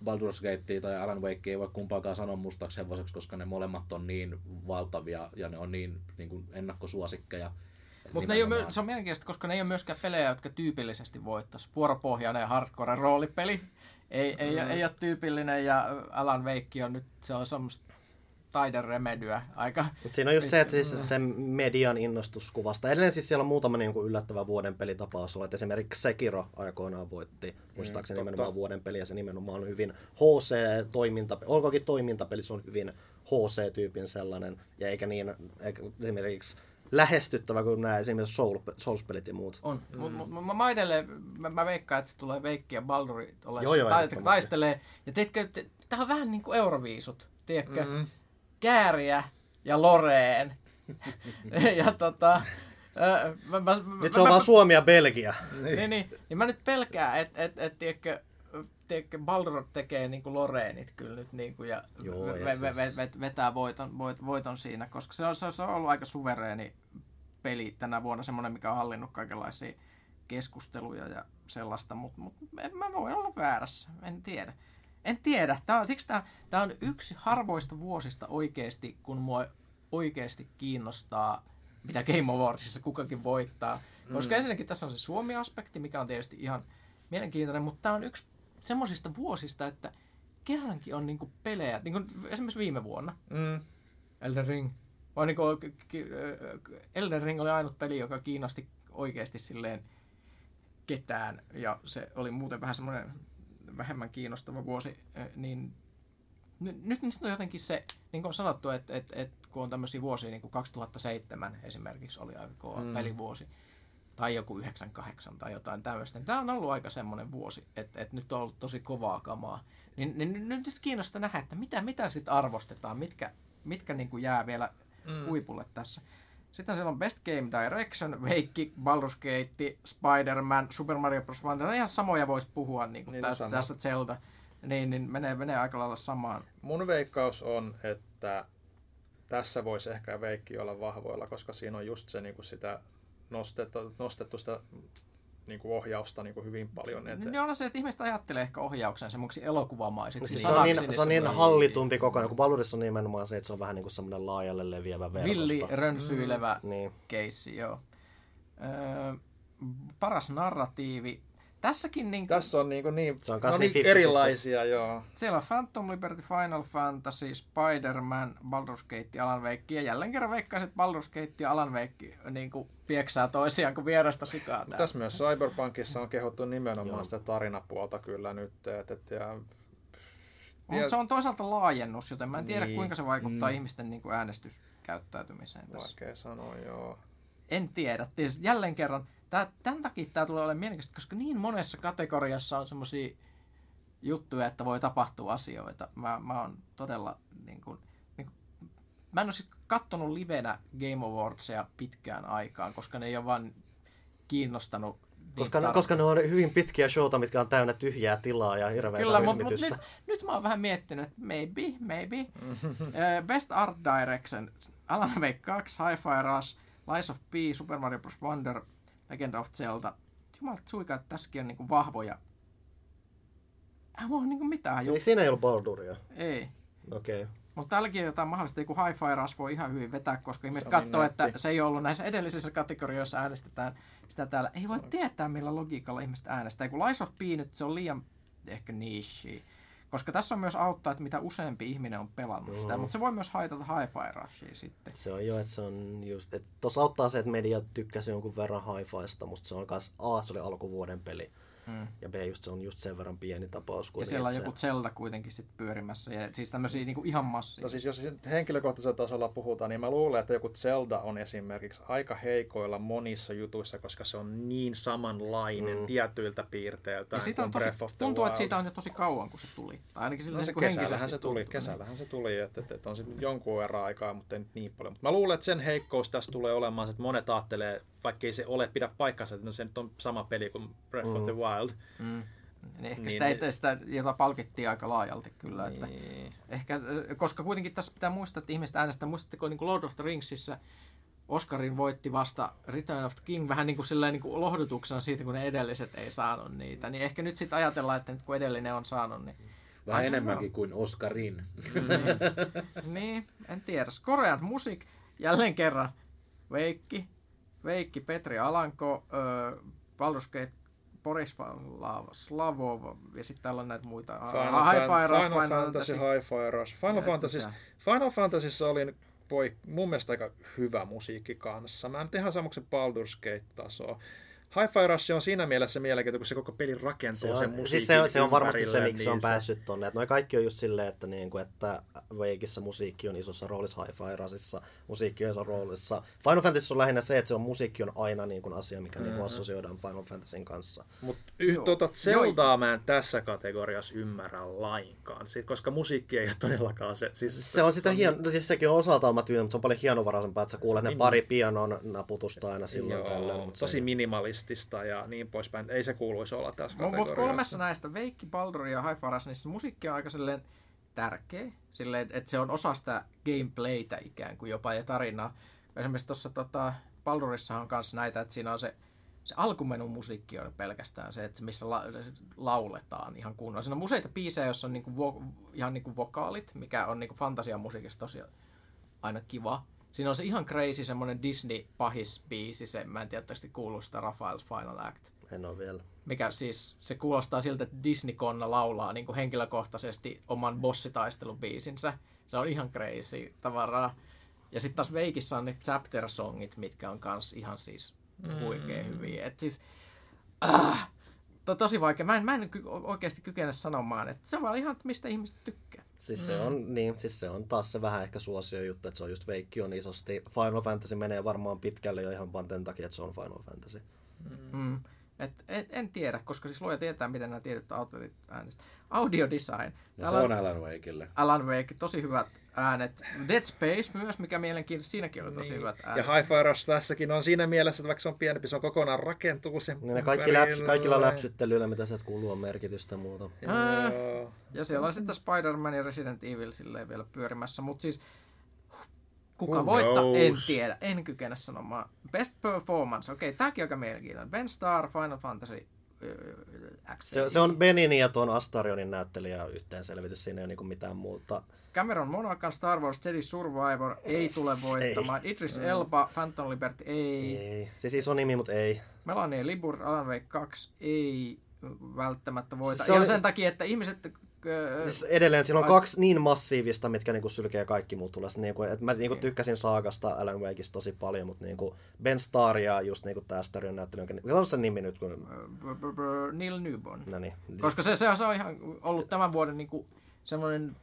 Baldur's Gate tai Alan Wake ei voi kumpaakaan sanoa mustaksi hevoseksi, koska ne molemmat on niin valtavia ja ne on niin, niin kuin ennakkosuosikkeja. Mutta ne ei ole, Nimenomaan. my- se on mielenkiintoista, koska ne ei ole myöskään pelejä, jotka tyypillisesti voittaisi. Vuoropohjainen hardcore roolipeli. Ei, ei, mm. ei ole tyypillinen ja Alan Wake on nyt, se on semmoista taideremedyä aika. Mut siinä on just se, että siis se median innostuskuvasta. Edelleen siis siellä on muutama niin kuin yllättävä vuoden pelitapaus ollut. että Esimerkiksi Sekiro aikoinaan voitti, muistaakseni totta. nimenomaan vuoden peli, ja se nimenomaan on hyvin HC-toiminta, olkoonkin toimintapeli, se on hyvin HC-tyypin sellainen, ja eikä niin eikä esimerkiksi lähestyttävä kuin nämä esimerkiksi Soul, Souls-pelit ja muut. On. Mm. Mutta mut, mä, mä edelleen, mä, mä veikkaan, että se tulee Veikki ja Balduri ole Joo, joo, ta, ehdottomasti. taistelee. Ja teetkö, te, tää on vähän niin kuin Euroviisut, tiedätkö? Mm. Kääriä ja Loreen. ja tota... Mä, mä, Sitten se on vaan Suomi ja Belgia. niin, niin, niin mä nyt pelkään, että et, et, tiedätkö, tiedätkö, Baldur tekee niinku Loreenit kyllä nyt niinku, ja, Joo, ve, ve, siis- ve, ve, vetää voiton, voit, voiton siinä, koska se on, se, on, ollut aika suvereeni peli tänä vuonna, semmoinen, mikä on hallinnut kaikenlaisia keskusteluja ja sellaista, mutta mut, en mä voi olla väärässä, en tiedä. En tiedä. Tää on, siksi tämä, tämä on yksi harvoista vuosista oikeasti, kun mua oikeasti kiinnostaa, mitä Game Awardsissa kukakin voittaa. Koska mm. ensinnäkin tässä on se Suomi-aspekti, mikä on tietysti ihan mielenkiintoinen, mutta tämä on yksi semmoisista vuosista, että kerrankin on niinku pelejä, niin kuin esimerkiksi viime vuonna, Mm. Elden Ring. Vai niin kuin, Elden Ring oli ainut peli, joka kiinnosti oikeasti silleen ketään, ja se oli muuten vähän semmoinen vähemmän kiinnostava vuosi, niin nyt, nyt, nyt on jotenkin se, niin kuin on sanottu, että, että, että kun on tämmöisiä vuosia, niin kuin 2007 esimerkiksi oli aika kova mm. pelivuosi, tai joku 98 tai jotain tämmöistä. niin Tämä on ollut aika semmoinen vuosi, että, että nyt on ollut tosi kovaa kamaa. Niin, niin nyt, nyt kiinnostaa nähdä, että mitä, mitä sitten arvostetaan, mitkä, mitkä niin kuin jää vielä mm. huipulle tässä. Sitten siellä on Best Game Direction, Veikki, Baldur's Gate, Spider-Man, Super Mario Bros. Wonder. Ihan samoja voisi puhua niin kuin Niin, tä, no sama. tässä Zelda. Niin, niin menee, menee aika lailla samaan. Mun veikkaus on, että tässä voisi ehkä Veikki olla vahvoilla, koska siinä on just se niin kuin sitä nostettu, nostettu sitä niin kuin ohjausta niin kuin hyvin paljon. Niin on se, että ihmiset ajattelee ehkä ohjauksen semmoiksi elokuvamaiseksi Siis se on niin, se on niin se- hallitumpi kokonainen, kun Baldurissa on nimenomaan se, että se on vähän niin kuin semmoinen laajalle leviävä verkosto. Villi, rönsyilevä Niin. keissi, joo. Öö, paras narratiivi. Tässäkin niin, Tässä on niin, kuin niin, Se on no niin 50-50. erilaisia, joo. siellä on Phantom Liberty, Final Fantasy, Spider-Man, Baldur's Gate, Alan Wake. Ja jälleen kerran veikkaisin, että Baldur's Gate ja Alan Wake niin kuin pieksää toisiaan kuin vierasta sikaa. täällä. Tässä myös Cyberpunkissa on kehottu nimenomaan sitä tarinapuolta kyllä nyt. Et, et, ja, Mutta se on toisaalta laajennus, joten mä en tiedä Niin. kuinka se vaikuttaa ihmisten niin kuin äänestyskäyttäytymiseen tässä. vaikea sanoa, joo. En tiedä. Tietysti jälleen kerran, tää, tämän takia tämä tulee olemaan mielenkiintoista, koska niin monessa kategoriassa on semmoisia juttuja, että voi tapahtua asioita. Mä, mä oon todella niin kuin, niin kuin, mä en ole siis kattonut livenä Game Awardsia pitkään aikaan, koska ne ei ole vaan kiinnostanut niin Koska, ne, koska ne on hyvin pitkiä showta, mitkä on täynnä tyhjää tilaa ja hirveätä Kyllä, mutta mut nyt, nyt mä oon vähän miettinyt, että maybe, maybe. Eh, Best Art Direction, Alan Wake 2, Hi-Fi Rush, Lies of P, Super Mario Bros. Wonder, Legend of Zelda. Jumala suika, että tässäkin on niinku vahvoja. Ei mulla ole niinku mitään Ei, juttuja. siinä ei ollut Balduria. Ei. Okei. Okay. Mutta täälläkin on jotain mahdollista, kun Hi-Fi Rush voi ihan hyvin vetää, koska ihmiset niin katsoo, että se ei ollut näissä edellisissä kategorioissa äänestetään sitä täällä. Ei voi tietää, millä logiikalla ihmiset äänestää. Kun Lies of P nyt, se on liian ehkä niche. Koska tässä on myös auttaa, että mitä useampi ihminen on pelannut sitä, Mhm. mutta se voi myös haitata Hi-Fi Rushia sitten. Se on jo, että se on just, että tossa auttaa se, että media tykkäsi jonkun verran hi-fista, mutta se on kas, A, se oli alkuvuoden peli, Mm. ja B, just se on just sen verran pieni tapaus. Ja kuitenkin, siellä on että joku Zelda kuitenkin sitten pyörimässä. Ja siis tämmöisiä niinku ihan No massiivisia. siis jos henkilökohtaisella tasolla puhutaan, niin mä luulen, että joku Zelda on esimerkiksi aika heikoilla monissa jutuissa, koska se on niin samanlainen Mm. tietyiltä piirteiltä ja siitä on kuin tosi, Breath of the tuntuu, Wild. että siitä on jo tosi kauan, kun se tuli. Tai ainakin siltä No se niinku kesällähän henkisesti se tuli, tuntuu. kesällähän se tuli, että, että, että on sitten jonkun verran aikaa, mutta ei nyt niin paljon. Mutta mä luulen, että sen heikkous tässä tulee olemaan, se, että monet ajattelee, vaikkei se ole pidä paikkansa, että no se nyt on sama peli kuin Breath of the Wild. Mm. Niin ehkä Niin, sitä, niin. sitä, jota palkittiin aika laajalti kyllä. Että Niin. ehkä, äh, koska kuitenkin tässä pitää muistaa, että ihmiset äänestää. Muistatteko niin kuin Lord of the Ringsissa Oscarin voitti vasta Return of the King vähän niin kuin, silleen, niin kuin lohdutuksena siitä, kun ne edelliset ei saanut niitä. Niin ehkä nyt sitten ajatellaan, että nyt kun edellinen on saanut, niin... Vähän enemmänkin kuin Oscarin. niin, niin, en tiedä. Korean Music, jälleen kerran. Veikki, Veikki, Petri Alanko, Baldur's Gate, Boris Slavov ja sitten täällä on näitä muita. Final, Hi-Fi Fan- Rush, Final Fantasy, Hi-Fi Rush. Final, Final Fantasyssa oli poik- mun mielestä aika hyvä musiikki kanssa. Mä en ihan samaksen Baldur's Gate-tasoa. Hi-Fi Rush on siinä mielessä mielenkiintoinen, kun se koko peli rakentuu se sen on, musiikin siis se, on, se on varmasti se, miksi se on niin päässyt tonne. Että noi kaikki on just silleen, että, niinku, että Wakeissa musiikki on isossa roolissa, Hi-Fi Rasissa musiikki on isossa roolissa. Final Fantasy on lähinnä se, että se on musiikki on aina niin kuin asia, mikä mm-hmm. niin assosioidaan Final Fantasyn kanssa. Mutta tuota Zeldaa mä en tässä kategoriassa ymmärrä lainkaan, koska musiikki ei ole todellakaan se. Siis Se on sitä hieno, no siis sekin on osaltaan mä tyylinen, mutta se on paljon hienovaraisempaa, että sä kuulet ne niin- pari pianon naputusta aina silloin Joo, tällöin. Mutta tosi se, minimalistista ja niin poispäin. Ei se kuuluisi olla tässä Mutta kategoriassa. kolmessa näistä, Veikki, Baldur ja Hi-Fi Rush, niissä musiikki on aika silleen tärkeä. Silleen, että se on osa sitä gameplaytä ikään kuin jopa ja tarinaa. Esimerkiksi tuossa tota, Baldurissa on kanssa näitä, että siinä on se, se alkumenun musiikki on pelkästään se, että se missä la, lauletaan ihan kunnolla. Siinä on useita biisejä, joissa on niinku vo, ihan niinku vokaalit, mikä on niinku fantasiamusiikissa tosi aina kiva. Siinä on se ihan crazy semmoinen Disney-pahis-biisi, se, mä en tiedä, että kuuluu sitä Raphael's Final Act en ole vielä. mikä siis, se kuulostaa siltä, että Disney-konna laulaa niin kuin henkilökohtaisesti oman bossitaistelubiisinsä. Se on ihan crazy tavaraa. Ja sitten taas Veikissä on ne chapter-songit, mitkä on kans ihan siis huikea hyviä. Et siis, ah, to, tosi vaikea. Mä en, mä en ky- oikeasti kykene sanomaan, että se on vaan ihan, että mistä ihmiset tykkää. Siis se, on, niin, siis se on taas se vähän ehkä suosio juttu, että se on just Veikki on isosti. Final Fantasy menee varmaan pitkälle jo ihan vaan sen takia, että se on Final Fantasy. Mm. Et, et, en tiedä, koska siis luoja tietää, miten nämä tietyt autorit äänestä. Audio design. Ja se on Alan Wakeille. Alan Wake, tosi hyvät äänet. Dead Space myös, mikä mielenkiintoista, siinäkin oli tosi Niin. hyvät Ja äänet. Hi-Fi Rush tässäkin on siinä mielessä, että vaikka se on pienempi, se on kokonaan rakentuu sen Niin ne kaikki läps, kaikilla läpsyttelyillä, mitä sieltä kuuluu, on merkitystä ja muuta. Ää. Joo. Ja siellä on sitten Spider-Man ja Resident Evil silleen vielä pyörimässä, mutta siis kuka Who voittaa, en knows? tiedä, en kykene sanomaan. Best Performance, okei, tääkin on aika mielenkiintoinen. Ben Star, Final Fantasy äh, Se, se on Benin ja tuon Astarionin näyttelijä yhteenselvitys, siinä ei ole niinku mitään muuta. Cameron Monaghan, Star Wars Jedi Survivor ei tule voittamaan. Idris Elba, Phantom Liberty ei. Ei. Siis iso nimi, mutta ei. Melanie Libur, Alan Wake 2 ei välttämättä voita. Se Se Ihan oli- sen takia, että ihmiset... äh, Siis edelleen siinä on kaksi niin massiivista, mitkä niinku sylkee kaikki muut tulos. Niinku, et mä niinku tykkäsin Saagasta Alan Wakeista tosi paljon, mutta niinku Ben Starr ja just niinku tää Astarion näyttely, mikä on se nimi nyt? Kun... Neil Newborn. No niin. Koska se, se on ihan ollut tämän vuoden niinku semmoinen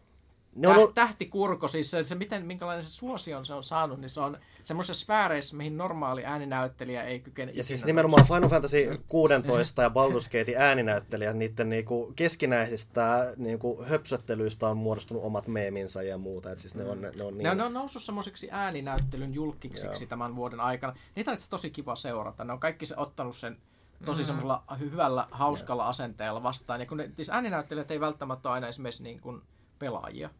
Ne on, tähtikurko, siis se, se miten, minkälainen se suosio se on saanut, niin se on semmoisessa sfääreissä, mihin normaali ääninäyttelijä ei kykene Ja siis nimenomaan Final Fantasy 16 ja Baldur's Gate ääninäyttelijät, niiden niinku keskinäisistä niinku höpsöttelyistä on muodostunut omat meeminsä ja muuta. Et siis ne on, ne on niin... Ne ne on noussut semmoisiksi ääninäyttelyn julkiksiksi Joo. tämän vuoden aikana. Niitä on tosi kiva seurata. Ne on kaikki se ottanut sen tosi mm. semmoisella hyvällä, hauskalla asenteella vastaan. Ja kun ne, siis ääninäyttelijät ei välttämättä ole aina esimerkiksi niin kuin pelaajia.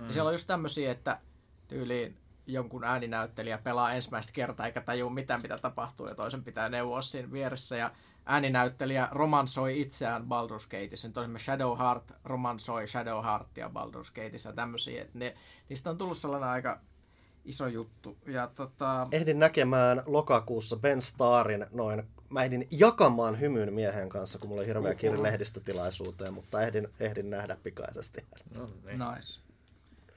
Mm. Ja siellä on just tämmöisiä, että tyyliin jonkun ääninäyttelijä pelaa ensimmäistä kertaa eikä tajua mitään, mitä tapahtuu, ja toisen pitää neuvoa siinä vieressä. Ja ääninäyttelijä romansoi itseään Baldur's Gateissa. Nyt olemme Shadow Heart romansoi Shadow Heartia Baldur's Gateissa ja tämmöisiä. Että ne, niistä on tullut sellainen aika iso juttu. Ja tota, Ehdin näkemään lokakuussa Ben Starin noin, mä ehdin jakamaan hymyn miehen kanssa, kun mulla oli hirveä kiire lehdistötilaisuuteen, mutta ehdin, ehdin nähdä pikaisesti. No, niin. nice.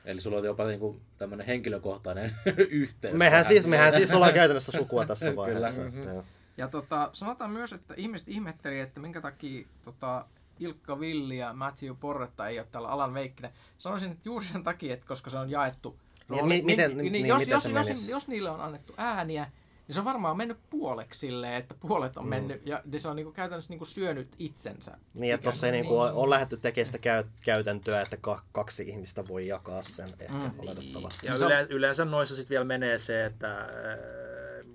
Eli sulla on jopa niinku tämmönen henkilökohtainen yhteys. Mehän tähän. siis, mehän siis ollaan käytännössä sukua tässä vaiheessa. Kyllä. Että. Ja tota, sanotaan myös, että ihmiset ihmetteli, että minkä takia tota, Ilkka Villi ja Matthew Porretta ei ole täällä alan veikkinä. Sanoisin, että juuri sen takia, että koska se on jaettu Niin, miten- niin, niin, jos, miten jos, se jos, menisi? jos, niille on annettu ääniä, niin se on varmaan mennyt puoleksi silleen, että puolet on mm. mennyt, ja se on niinku käytännössä niinku syönyt itsensä. Niin, että tuossa ei niinku ole, ole lähdetty tekemään sitä käy, käytäntöä, että ka- kaksi ihmistä voi jakaa sen ehkä Mm. oletettavasti. Ja on- yle, yleensä noissa sitten vielä menee se, että äh,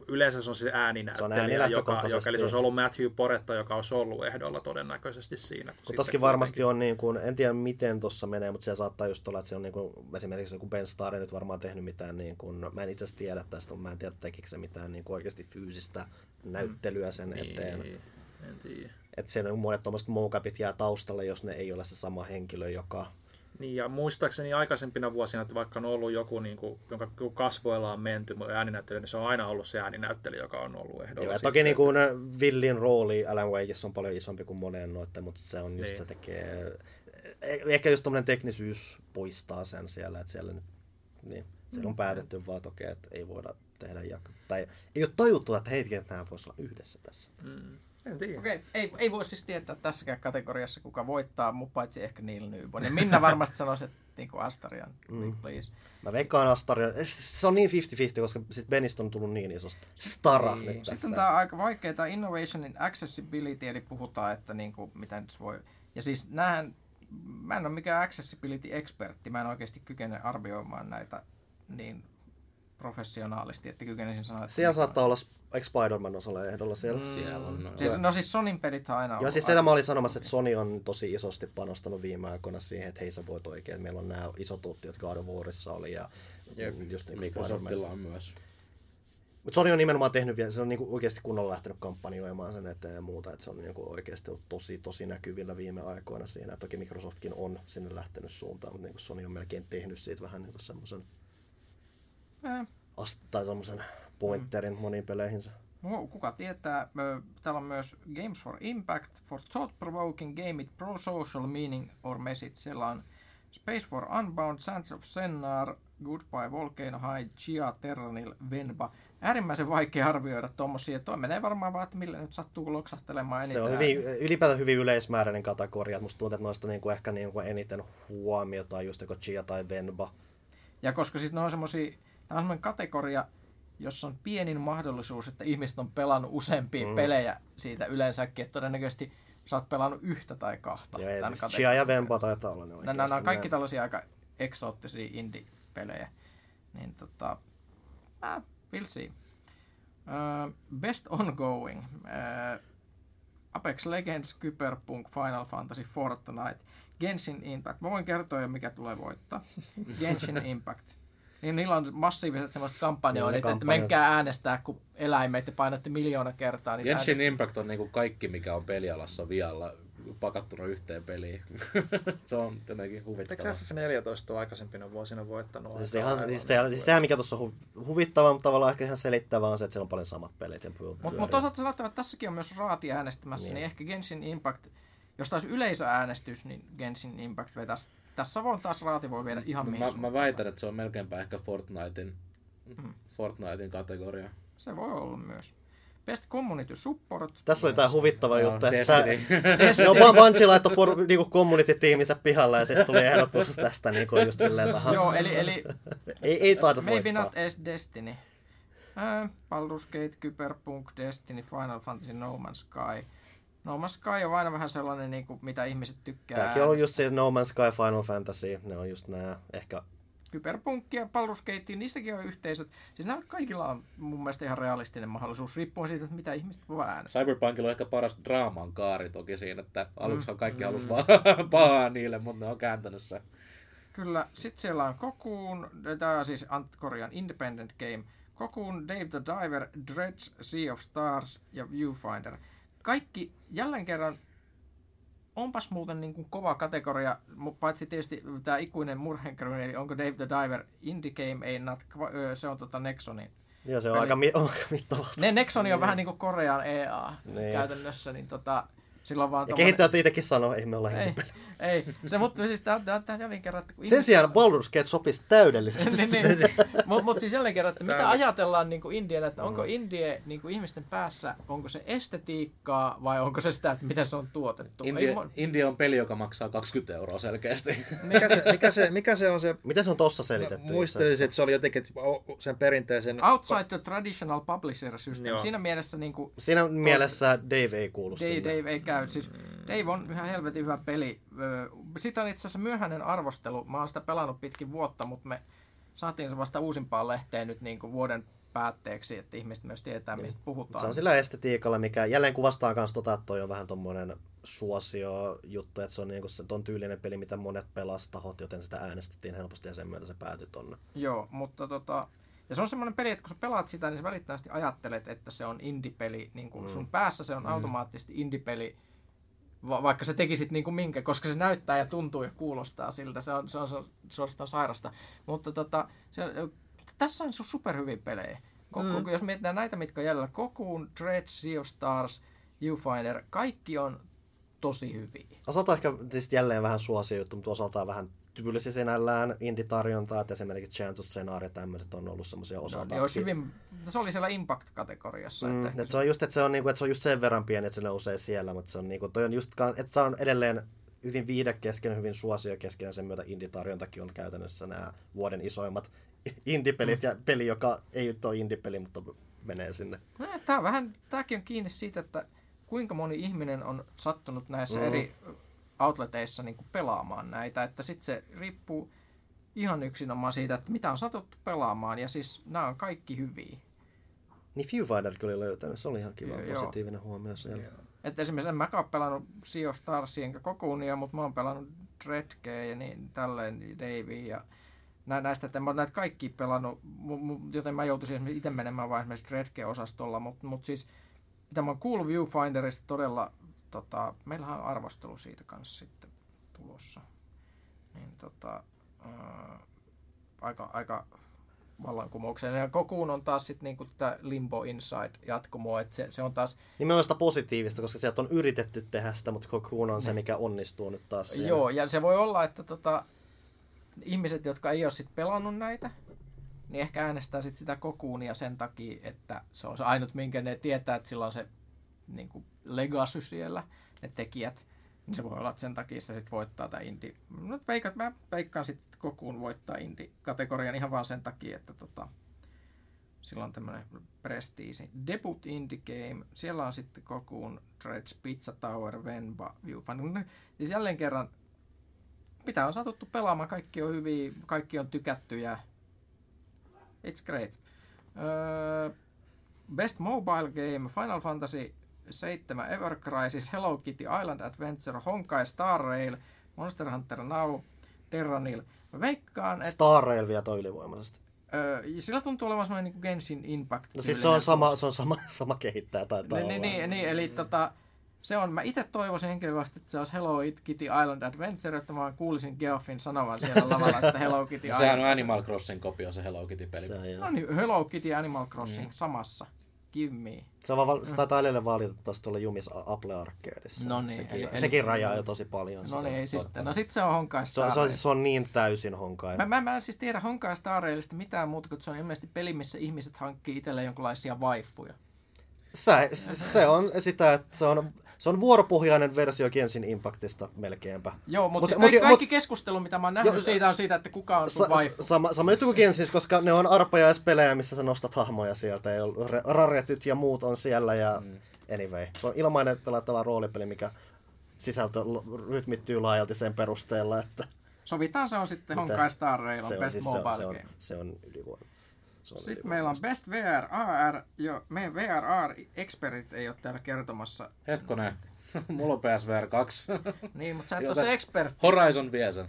yleensä se on se Se on ääninäyttelijä, joka, joka, eli se olisi ollut Matthew Poretta, joka olisi ollut ehdolla todennäköisesti siinä. Kun tossakin varmasti on, niin kuin, en tiedä miten tuossa menee, mutta siellä saattaa just olla, että se on niin kuin, esimerkiksi joku Ben Starr nyt varmaan tehnyt mitään, niin kuin, mä en itse asiassa tiedä tästä, mutta mä en tiedä tekikö se mitään niin kuin oikeasti fyysistä näyttelyä sen eteen. Niin, en tiedä. Että siellä monet tuommoiset mocapit jää taustalle, jos ne ei ole se sama henkilö, joka... Niin, ja muistaakseni aikaisempina vuosina, että vaikka on ollut joku, niin kuin, jonka kasvoilla on menty ääninäyttelijä, niin se on aina ollut se ääninäyttelijä, joka on ollut ehdolla. Joo, toki niin kuin Villin rooli Alan Wakeissa on paljon isompi kuin moneen noitten, mutta se on just Niin. se tekee... eh- Ehkä just tuommoinen teknisyys poistaa sen siellä, että siellä nyt... Niin, siellä on päätetty vaan, että okei, että ei voida tehdä jak... Tai ei ole tajuttu, että hei, että nämä voisi olla yhdessä tässä. Mm, en tiedä. Okei, ei, ei voi siis tietää tässäkään kategoriassa, kuka voittaa, mutta paitsi ehkä Neil Newborn. Minna varmasti sanoisi, että niinku Astarian, mm. please. Mä veikkaan Astarion. Se on niin 50-50, koska sit Benistä on tullut niin isosta stara Niin. nyt Sitten tässä. on tämä aika vaikea, tämä innovationin accessibility, eli puhutaan, että niinku, miten se voi... Ja siis näähän, mä en ole mikään accessibility-ekspertti, mä en oikeasti kykene arvioimaan näitä niin professionaalisti, että kykenisin sanoa, että... Siellä saattaa olla, eikö Spider-Man osalla ehdolla siellä? Mm. Siellä on. No, Siis, no siis Sonin pelit on aina Joo, ollut siis sitä mä olin sanomassa, että Sony on tosi isosti panostanut viime aikoina siihen, että hei sä voit oikein. Meillä on nämä isot tuottajat God of Warissa oli ja Jep. just niin Microsoftilla on myös. Mutta Sony on nimenomaan tehnyt vielä, se on niinku oikeasti kunnolla lähtenyt kampanjoimaan sen eteen ja muuta, että se on niinku oikeasti ollut tosi, tosi näkyvillä viime aikoina siinä. Toki Microsoftkin on sinne lähtenyt suuntaan, mutta niinku Sony on melkein tehnyt siitä vähän niinku semmoisen Eh, ast- tai semmoisen pointerin moniin peleihinsä. Mu- Kuka tietää, täällä on myös Games for Impact, for thought-provoking game it pro-social meaning or message. Siellä on Space for Unbound, Sands of Sennar, Goodbye Volcano High, Chia Terranil, Venba. Äärimmäisen vaikea arvioida tuommoisia. Toi menee varmaan vaan, että millä nyt sattuu loksahtelemaan eniten. Se on hyvin, ylipäätään hyvin yleismääräinen kategoria. Musta tuntuu, että noista niinku ehkä niinku eniten huomiota just joko Chia tai Venba. Ja koska siis ne on semmosia, tämä on semmoinen kategoria, jossa on pienin mahdollisuus, että ihmiset on pelannut useampia mm. pelejä siitä yleensäkin, että todennäköisesti sä oot pelannut yhtä tai kahta. Ja, ja tämän siis Chia ja. Venba taitaa olla ne Nämä, oikeasti. nämä on kaikki tällaisia aika eksoottisia indie-pelejä. Niin tota, äh, we'll see. Uh, best ongoing. Uh, Apex Legends, Cyberpunk, Final Fantasy, Fortnite, Genshin Impact. Mä voin kertoa jo, mikä tulee voittaa. Genshin Impact. Niin niillä on massiiviset semmoiset kampanjoinnit, että kampanjoit. menkää äänestää, kun eläimet ja painatte miljoona kertaa. Niin Genshin Impact on niinku kaikki, mikä on pelialassa vialla pakattuna yhteen peliin. se on jotenkin Eikö huvittavaa. FF14 ole aikaisempina vuosina voittanut? Siis, ihan, siis, se, siis sehän mikä tuossa on hu- huvittavaa, mutta tavallaan ehkä ihan selittävää on se, että siellä on paljon samat pelit. Mutta mut toisaalta sanottava, että tässäkin on myös raati äänestämässä, niin. Niin. niin ehkä Genshin Impact, jos taas yleisöäänestys, niin Genshin Impact vetäisi. Tässä voi taas raati voi viedä ihan mihin Mä, suuntaan. mä väitän, että se on melkeinpä ehkä Fortnitein, Mm. Fortnitein kategoria. Se voi olla myös. Best Community Support. Tässä oli tämä huvittava Joo, juttu, että Destiny. Joo, Bun- Bungie laittoi por, niinku community-tiiminsä pihalle ja sitten tuli ehdotus tästä niinku just silleen, että aha, Joo, eli, eli ei, ei taida maybe voittaa. not as Destiny. Äh, Baldur's Gate, Cyberpunk, Destiny, Final Fantasy, No Man's Sky. No Man's Sky on aina vähän sellainen, niin kuin, mitä ihmiset tykkää. Tämäkin on just se No Man's Sky Final Fantasy, ne on just nämä ehkä Cyberpunk ja Baldur's Gate, niistäkin on yhteisöt. Siis nämä kaikilla on mun mielestä ihan realistinen mahdollisuus, riippuen siitä, että mitä ihmiset voi äänestää. Cyberpunkilla on ehkä paras draaman kaari toki siinä, että aluksi Mm. kaikki halus vaan pahaa niille, mutta ne on kääntänyt sen. Kyllä, sitten siellä on Kokuun, tämä on siis Ant- korjaan Independent Game, Kokuun, Dave the Diver, Dredge, Sea of Stars ja Viewfinder. Kaikki jälleen kerran onpas muuten niin kuin kova kategoria, paitsi tietysti tämä ikuinen murheenkryyni, eli onko Dave the Diver Indie Game, ei not, se on tota Nexonin. Joo, se on Eli- aika, mi- aika mittava. Ne Nexoni on vähän niin kuin Korean EA Niin. käytännössä, niin tota, sillä on vaan Ja tommonen- kehittäjät itsekin sanoo, ei me olla ei. Ei, se mutta siis tää, tää, tää jälleen kerran, että Sen sijaan Baldur's Gate sopisi täydellisesti. niin, niin. Mutta mut siis jälleen kerran, että mitä ajatellaan niin kuin Indiellä, että Mm. onko Indie niin kuin ihmisten päässä, onko se estetiikkaa vai onko se sitä, että miten se on tuotettu? Ei India, mo- India on peli, joka maksaa 20 euroa selkeästi. Mikä se, mikä se, mikä se on se... Miten se on tossa selitetty? Muistelisin, että se oli jotenkin sen perinteisen... Outside the traditional publisher system. Joo. Siinä mielessä niin kuin Siinä mielessä Dave ei kuulu Dave, sinne. Dave ei käy. Siis Dave on ihan helvetin hyvä peli. Sitä on itse asiassa myöhäinen arvostelu. Mä oon sitä pelannut pitkin vuotta, mutta me saatiin se vasta uusimpaan lehteen nyt niin kuin vuoden päätteeksi, että ihmiset myös tietää, mistä puhutaan. Se on sillä estetiikalla, mikä jälleen kuvastaa myös tota, että toi on vähän tommonen suosio juttu, että se on niinku se ton tyylinen peli, mitä monet pelastahot, joten sitä äänestettiin helposti ja sen myötä se päätyi tonne. Joo, mutta tota... Ja se on semmoinen peli, että kun sä pelaat sitä, niin sä välittömästi ajattelet, että se on indie-peli. Niin kuin sun päässä se on automaattisesti indie-peli, va- vaikka sä tekisit niin kuin minkä, koska se näyttää ja tuntuu ja kuulostaa siltä. Se on, se on, se on suorastaan sairasta. Mutta tota, se, tässä on superhyviä pelejä. Koku, mm. Jos mietitään näitä, mitkä on jäljellä, Cocoon, Dredge, Sea of Stars, Viewfinder, kaikki on tosi hyviä. Osalta ehkä tietysti jälleen vähän suosio juttu, mutta osaltaan vähän tyylisi sinällään indie-tarjontaa, että esimerkiksi Chantus Scenario ja tämmöiset on ollut semmoisia osalta. Ne olisi hyvin, se oli siellä Impact-kategoriassa. Mm, että että se on just, että se on, niinku, että se on just sen verran pieni, että se nousee siellä, mutta se on, niinku, toi on just, että se on edelleen hyvin viidekeskeinen, hyvin suosiokeskeinen, sen myötä indie-tarjontakin on käytännössä nämä vuoden isoimmat indie-pelit, ja peli, joka ei ole indie-peli, mutta menee sinne. No, Tämä on vähän, tämäkin on kiinni siitä, että kuinka moni ihminen on sattunut näissä Mm. eri outleteissa niin pelaamaan näitä, että sitten se riippuu ihan yksinomaan siitä, että mitä on satuttu pelaamaan, ja siis nämä on kaikki hyviä. Niin Viewfinderkin oli löytänyt, se oli ihan kiva, Joo, joo. positiivinen huomio siellä. Että esimerkiksi en mäkään pelannut Sea of Starsia enkä Kokuunia, mutta mä oon pelannut Dreadkeä ja niin tälleen Davey ja nä- näistä, että en mä ole näitä kaikki pelannut, mu- mu- joten mä joutuisin esimerkiksi itse menemään vaan esimerkiksi Dreadke-osastolla, mutta mut siis mitä mä oon kuullut Viewfinderista todella, tota, meillähän on arvostelu siitä kanssa sitten tulossa. Niin tota, ää, aika, aika vallankumouksellinen. Ja Kokuun on taas sitten niinku tämä Limbo Inside jatkumo, että se, se on taas Nimenomaan sitä positiivista, koska sieltä on yritetty tehdä sitä, mutta Cocoon on se, mikä onnistuu nyt taas siellä. Niin. Joo, ja se voi olla, että tota, ihmiset, jotka ei ole sit pelannut näitä, niin ehkä äänestää sit sitä kokuunia sen takia, että se on se ainut, minkä ne tietää, että sillä on se niin kuin legacy siellä, ne tekijät. Niin se voi olla, että sen takia se sit voittaa tämä indie. No, veikkaan, mä veikkaan sitten, kokuun voittaa indie-kategorian ihan vaan sen takia, että tota, sillä on tämmöinen prestiisi. Debut Indie Game, siellä on sitten kokuun Dredge, Pizza Tower, Venba, Viewfinder. Siis jälleen kerran, mitä on satuttu pelaamaan, kaikki on hyviä, kaikki on tykättyjä. It's great. Öö, Best Mobile Game, Final Fantasy 7 Ever Crisis, Hello Kitty Island Adventure, Honkai Star Rail, Monster Hunter Now, Terranil. Mä veikkaan, että Star Rail vie toi ylivoimaisesti. öö, sillä tuntuu olevan semmoinen niin Genshin Impact. No siis se on sama, se on sama, sama kehittäjä taitaa Niin, olla. niin, niin, niin, eli tota, se on, mä itse toivoisin henkilökohtaisesti, että se olisi Hello Kitty Island Adventure, että mä kuulisin Geoffin sanovan siellä lavalla, että Hello Kitty Ja sehän on Island. Animal Crossing kopio se Hello Kitty-peli. Se, on, joo. No niin, Hello Kitty ja Animal Crossing samassa. Give me. se, on vaan, se taitaa edelleen valitettavasti tuolla Jumis Apple Arcadeissa. No niin, sekin, eli- eli- sekin rajaa jo tosi paljon. No sitä. niin, ei sitten. No sit se on Honkai se, se, on, se on niin täysin honkai. Mä, mä, mä en siis tiedä Honkai Star Railista mitään muuta, että se on ilmeisesti peli, missä ihmiset hankkii itselleen jonkinlaisia waifuja. Se, se on sitä, että se on, se on vuoropohjainen versio Genshin Impactista melkeinpä. Joo, mutta Mut- mut- kaikki, mut- kaikki keskustelu, mitä mä oon nähnyt Joo, siitä, on siitä, että kuka on sun Sa- waifu. sama, sama juttu kuin Genshin, koska ne on arpajaispelejä, missä sä nostat hahmoja sieltä. Ja re- raretyt ja muut on siellä. Ja mm. anyway, se on ilmainen pelattava roolipeli, mikä sisältö rytmittyy laajalti sen perusteella, että Sovitaan se on sitten? Honkai Star Rail, on se on, Best siis, Mobile se on, se on, Game. se on ylivoima. On Sitten meillä on Best VR AR, jo meidän VRR-expertit ei ole täällä kertomassa. Hetkonen. Mulla on PSVR 2. Niin, mutta sä et ole se expert. Horizon vie sen.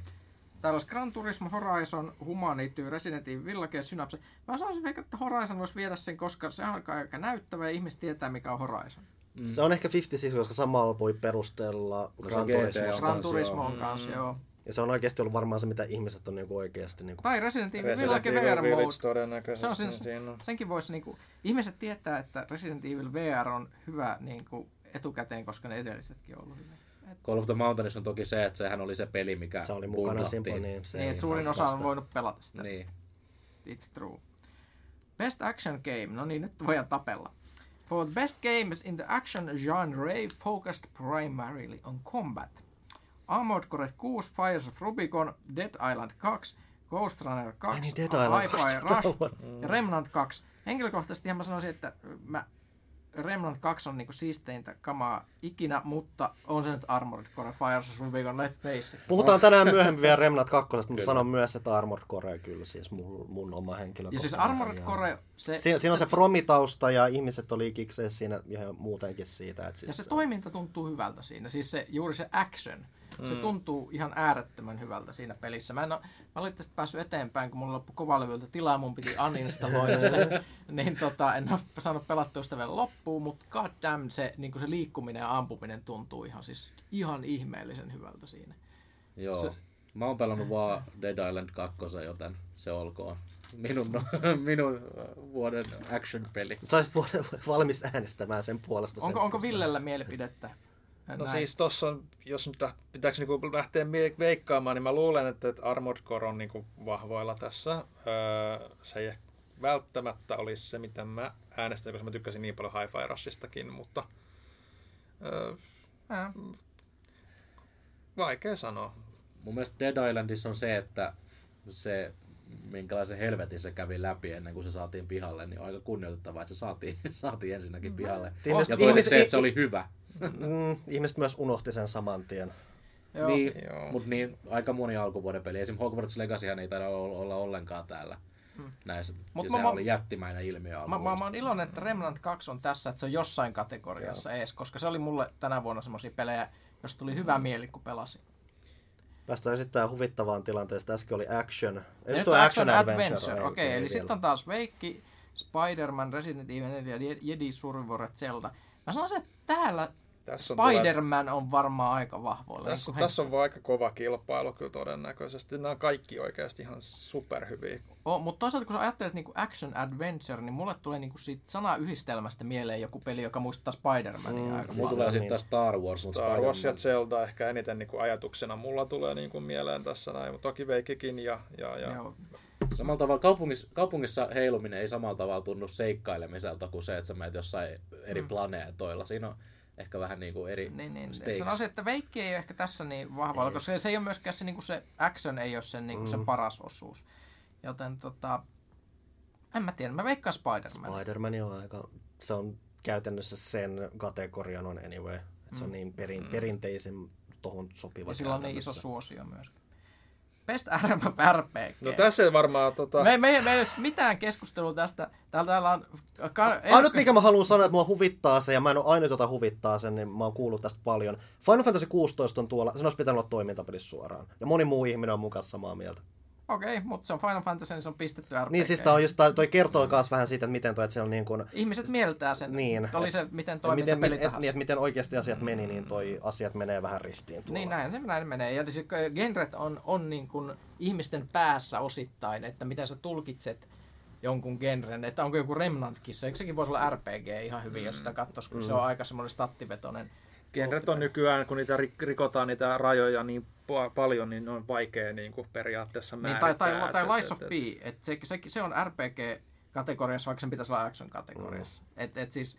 Täällä olisi Gran Turismo, Horizon, Humanity, Resident Evil Village ja Synapse. Mä sanoisin vaikka, että Horizon voisi viedä sen, koska se on aika- näyttävä ja ihmiset tietää, mikä on Horizon. Mm. Se on ehkä 50 koska samalla voi perustella No Gran on kans, Gran joo. Turismon kanssa, joo. Ja se on oikeasti ollut varmaan se, mitä ihmiset on niinku oikeasti... Niinku... Tai Resident Evil Resident Village Evil VR Village Mode. todennäköisesti. Se on siis, siinä on. senkin voisi niinku, ihmiset tietää, että Resident Evil VR on hyvä niinku, etukäteen, koska ne edellisetkin on ollut hyviä. Et, Call of the Mountainissa on toki se, että sehän oli se peli, mikä Se oli mukana. Symphonyin. Se niin, suurin osa on voinut pelata sitä. Niin. It's true. Best action game. No niin, nyt voidaan tapella. For the best games in the action genre focused primarily on combat. Armored Core 6, Fires of Rubicon, Dead Island 2, Ghost Runner 2, Ai niin, Dead Island Hi-Fi 2 Rush ja Remnant 2. Henkilökohtaisesti mä sanoisin, että mä Remnant 2 on niinku siisteintä kamaa ikinä, mutta on se nyt Armored Core, Fires of Rubicon, let's face it. Puhutaan tänään myöhemmin vielä Remnant 2, mutta Kyllä. sanon myös, että Armored Core kyllä siis mun, mun oma Ja henkilökohtainen. siis Armored Core, se, Siinä, siinä on se Fromitausta ja ihmiset oli kikseen siinä ihan muutenkin siitä. Että siis Ja se toiminta tuntuu hyvältä siinä, siis se, juuri se action. Mm. Se tuntuu ihan äärettömän hyvältä siinä pelissä. Mä en ole valitettavasti päässyt eteenpäin, kun mulla loppui kovalevyltä tilaa, mun piti uninstalloida se. niin tota, en ole saanut pelattua sitä vielä loppuun, mutta god damn, se, niin se liikkuminen ja ampuminen tuntuu ihan, siis, ihan ihmeellisen hyvältä siinä. Joo. Se- Mä oon pelannut vaan Dead Island 2, joten se olkoon minun, minun vuoden action-peli. Sä olisit valmis äänestämään sen puolesta. sen Onko, onko Villellä mielipidettä? No siis tossa on, jos nyt pitääkö niinku lähteä veikkaamaan, niin mä luulen, että, että Armored Core on niinku vahvoilla tässä. Öö, se ei välttämättä olisi se, mitä mä äänestän, koska mä tykkäsin niin paljon Hi-Fi Rushistakin, mutta öö, vaikea sanoa. Mun mielestä Dead Islandissa on se, että se minkälaisen helvetin se kävi läpi ennen kuin se saatiin pihalle, niin on aika kunnioitettavaa, että se saatiin, saatiin ensinnäkin pihalle. Ihmiset- Ja toinen se, että se oli hyvä. Mm, ihmiset myös unohti sen saman tien. joo. Niin, Joo. mutta niin, aika moni alkuvuoden peli. Esimerkiksi Hogwarts Legacyhan ei taida olla, olla ollenkaan täällä. Näissä. Mut Mut mä- oli jättimäinen ilmiö Mä, mä, mä oon iloinen, että Remnant 2 on tässä, että se on jossain kategoriassa ees, koska se oli mulle tänä vuonna semmoisia pelejä, jos tuli hyvä mieli, kun pelasin. Päästään sitten tähän huvittavaan tilanteeseen. Äsken oli action. Ei, Ja nyt on Action Adventure, Ei, okei, ei eli sitten on taas Veikki, Spider-Man, Resident Evil 4, Jedi- Jedi Survivor, Zelda. Mä sanoisin, että täällä Tässä on, Spider-Man on varmaan aika vahvoilla. tässä, Niin tässä on vaan aika kova kilpailu kyllä todennäköisesti. Nämä on kaikki oikeasti ihan superhyviä. Oh, mutta toisaalta kun sä ajattelet niinku action adventure, niin mulle tulee niinku siitä sanayhdistelmästä mieleen joku peli, joka muistuttaa Spider-Mania Mm, aika paljon. tulee niin. sitten taas Star Wars, mutta Star Wars ja. Zelda ehkä eniten niin kuin ajatuksena mulla tulee niin kuin mieleen tässä näin, mutta toki Veikikin ja, ja, ja Joo. Samalla tavalla kaupungissa, kaupungissa heiluminen ei samalla tavalla tunnu seikkailemiselta kuin se, että sä menet jossain eri mm. planeetoilla. Siinä on ehkä vähän niin kuin eri Niin, niin. stakes. Sanoisin, että Veikki ei ole ehkä tässä niin vahvalla, koska se, se ei ole myöskään se, niin kuin se action ei ole sen, niin kuin se paras osuus. Joten tota, en mä tiedä, mä veikkaan Spider-Man. Spider-Man on aika... Se on käytännössä sen kategorian on anyway. Et se on niin perin, perinteisin tohon sopiva ja sillä on niin iso suosio myöskin. Best RPG. No tässä ei varmaan tota... Me, me, me ei ole mitään keskustelua tästä. Täällä, täällä on... Ka, Ainut mikä mä haluan sanoa, että mua huvittaa se, ja mä en ole ainut, jota huvittaa sen, niin mä oon kuullut tästä paljon. Final Fantasy 16 on tuolla, sen olisi pitänyt olla toimintapelissä suoraan. Ja moni muu ihminen on mukaan samaa mieltä. Okei, okay, mutta se on Final Fantasy, niin se on pistetty RPG. Niin siis tää on just, toi kertoo myös vähän siitä, että miten toi, että se on niin kuin, Ihmiset mieltää sen. niin. Oli et- se miten et toimintapeli miten, et, tahansa. niin, että miten oikeasti asiat meni, niin toi asiat menee vähän ristiin tuolla. Niin näin, se näin menee. Ja se genret on, on niin kuin ihmisten päässä osittain, että miten sä tulkitset jonkun genren, että onko joku Remnantkin, se, sekin voisi olla RPG ihan hyvin, jos sitä katsoisi, kun se on aika semmoinen stattivetoinen. Genret on nykyään, kun niitä rik- rikotaan niitä rajoja niin pa- paljon, niin on vaikea niin kuin periaatteessa Niin, määrittää. tai, tai, tai että- Lies of että- P, että se, se, se on RPG-kategoriassa, vaikka sen pitäisi olla action-kategoriassa. Mm. Et, et siis,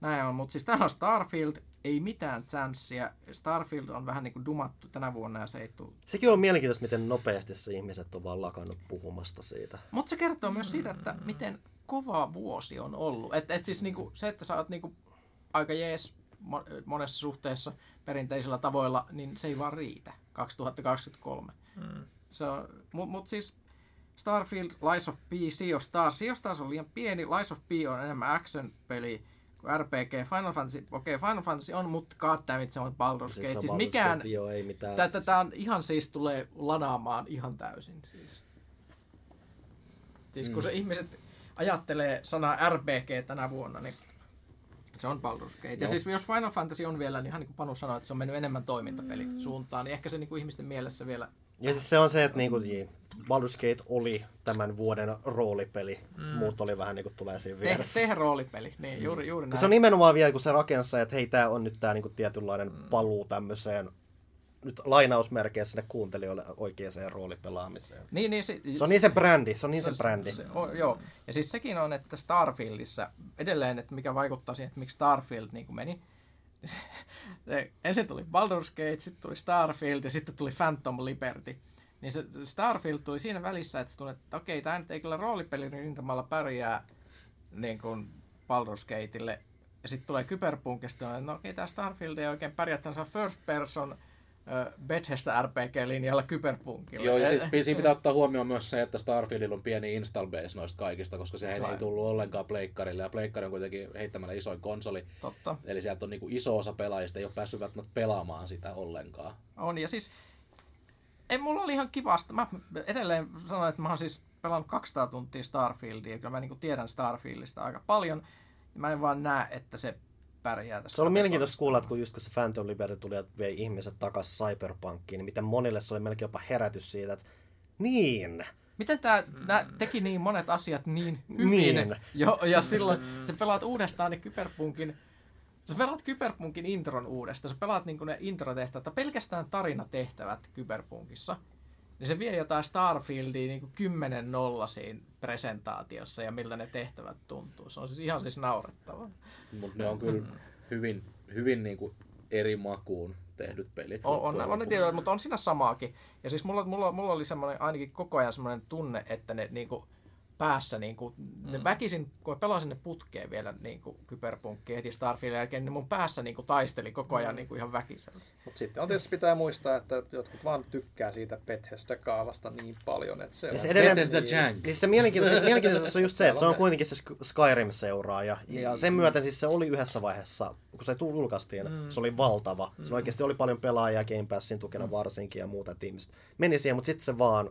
näin on, mutta siis tämä on Starfield, ei mitään chanssia. Starfield on vähän niin kuin dumattu tänä vuonna ja se ei tule. Sekin on mielenkiintoista, miten nopeasti se ihmiset on vaan lakannut puhumasta siitä. Mutta se kertoo myös siitä, että miten kova vuosi on ollut. Et, et siis niinku, se, että sä oot niinku aika jees monessa suhteessa perinteisillä tavoilla, niin se ei vaan riitä 2023. Mm. Se on, mut, siis Starfield, Lies of P, Sea of Stars. Sea of Stars on liian pieni, Lies of P on enemmän action-peli kuin RPG. Final Fantasy, okei, okay, Final Fantasy on, mutta goddammit se on Baldur's Siis, Gate. Siis mikään, Gate, joo, ei mitään. Tätä tää on ihan siis tulee lanaamaan ihan täysin. Siis, siis kun se ihmiset ajattelee sanaa RPG tänä vuonna, niin se Se on Baldur's Gate. Ja siis jos Final Fantasy on vielä, niin ihan niin kuin Panu sanoi, että se on mennyt enemmän toimintapeli suuntaan, niin ehkä se niin kuin ihmisten mielessä vielä... Ja siis se on se, että niinku, niin, Baldur's Gate oli tämän vuoden roolipeli. Mm. Muut oli vähän niinku tulee siinä vieressä. tehdä roolipeli, niin juuri, juuri Kun näin. se on nimenomaan vielä, kun se rakensi, että hei, tää on nyt tää niinku tietynlainen paluu tämmöiseen nyt lainausmerkeissä ne kuuntelijoille oikeaan roolipelaamiseen. Niin, niin, se, Se on niin se brändi, se on niin se, brändi. Se, o, joo, ja siis sekin on, että Starfieldissa edelleen, että mikä vaikuttaa siihen, että miksi Starfield niin kuin meni. Se, ensin tuli Baldur's Gate, sitten tuli Starfield ja sitten tuli Phantom Liberty. Niin se Starfield tuli siinä välissä, että se tuli, että okei, tämä nyt ei kyllä roolipelin rintamalla pärjää niin kuin Baldur's Gateille. Ja sitten tulee Cyberpunk ja sitten on, että no okei, tämä Starfield ei oikein pärjää tämän first person Bethesda RPG-linjalla Cyberpunkilla. Joo, ja siis siinä pitää ottaa huomioon myös se, että Starfieldilla on pieni install base noista kaikista, koska sehän Se ei tullut ollenkaan pleikkarille, ja pleikkari on kuitenkin heittämällä isoin konsoli, Totta. eli sieltä on niinku iso osa pelaajista, ei ole päässyt välttämättä pelaamaan sitä ollenkaan. On, ja siis ei, mulla oli ihan kivasta. Mä edelleen sanoin, että mä oon siis pelannut 200 tuntia Starfieldia, kyllä mä niin tiedän Starfieldista aika paljon. Ja mä en vaan näe, että se pärjää tässä. Se on mielenkiintoista kuulla, että kun just kun se Phantom Liberty tuli ja vei ihmiset takaisin Cyberpunkiin, niin miten monille se oli melkein jopa herätys siitä, että niin, Miten tämä teki niin monet asiat niin hyvin? Niin. Jo, ja silloin sä pelaat uudestaan ne Kyberpunkin Sä pelaat Kyberpunkin intron uudestaan, sä pelaat niinku ne introtehtävät, tai pelkästään tarinatehtävät Kyberpunkissa, niin se vie jotain Starfieldia niinku 10-0 siinä presentaatiossa ja miltä ne tehtävät tuntuu. Se on siis ihan siis naurettavaa. Mutta ne on kyllä hyvin, hyvin niinku eri makuun tehdyt pelit. On, on, loppujen on ne tietoja, mutta on siinä samaakin. Ja siis mulla, mulla, mulla oli semmoinen, ainakin koko ajan semmoinen tunne, että ne niinku päässä, niinku, ne väkisin, kun mä pelasin ne putkeen vielä niinku kyberpunkki heti Starfieldin jälkeen, niin mun päässä niinku taisteli koko ajan niinku ihan väkisellä. Mutta sitten on tietysti pitää muistaa, että jotkut vaan tykkää siitä Bethesda-kaavasta niin paljon, että se Ja on... se edelleen- Bethesda niin. Jank. Niin se mielenkiintoista, mielenkiintoista on just se, että se on on kuitenkin se Sk- Skyrim-seuraaja. Ja sen myötä siis se oli yhdessä vaiheessa, kun se tuli- julkaistiin, mm. se oli valtava. Se oikeasti oli paljon pelaajia Game Passin tukena varsinkin ja muuta, että ihmiset meni siihen, mutta sitten se vaan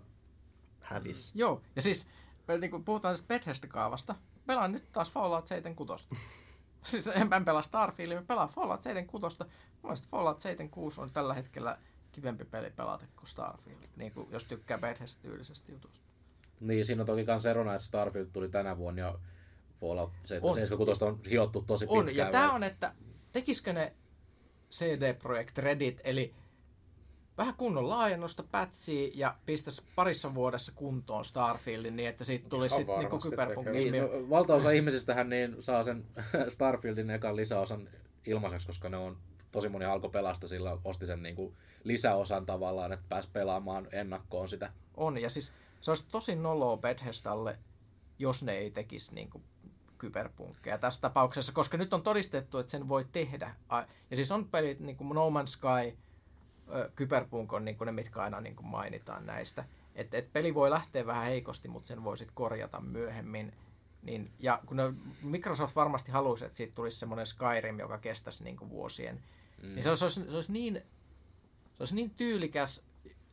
hävisi. Joo, ja siis niin kun puhutaan tästä Bethesda-kaavasta, pelaan nyt taas Fallout 76. siis en, en pelaa Starfieldia, pelaan Fallout 76. Mun mielestä Fallout 76 on tällä hetkellä kivempi peli pelata kuin Starfield, niin kuin, jos tykkää Bethesda-tyylisestä jutusta. Niin, siinä on toki kans erona, että Starfield tuli tänä vuonna ja Fallout On. 76 on hiottu tosi On, pitkään. ja tämä on, että tekisikö ne CD Projekt Redit, eli vähän kunnon laajennusta, pätsiä ja pistäisi parissa vuodessa kuntoon Starfieldin niin, että siitä tulisi sitten niinku varmasti Cyberpunk tekee. Niin, no, valtaosa ihmisistähän niin saa sen Starfieldin ekan lisäosan ilmaiseksi, koska ne on tosi moni alkoi pelasta sillä osti sen niin kuin lisäosan tavallaan, että pääsi pelaamaan ennakkoon sitä. On, ja siis se olisi tosi noloa Bethesdalle, jos ne ei tekisi niin kuin kyberpunkkeja tässä tapauksessa, koska nyt on todistettu, että sen voi tehdä. Ja siis on pelit niin kuin No Man's Sky, Kyberpunk on niin kuin ne, mitkä aina niin kuin mainitaan näistä. Et, et peli voi lähteä vähän heikosti, mutta sen voi sitten korjata myöhemmin. Niin, ja kun ne, Microsoft varmasti halusi, että siitä tulisi semmoinen Skyrim, joka kestäisi niin kuin vuosien, mm. niin se olisi, se, olisi, se, olisi niin, se olisi niin tyylikäs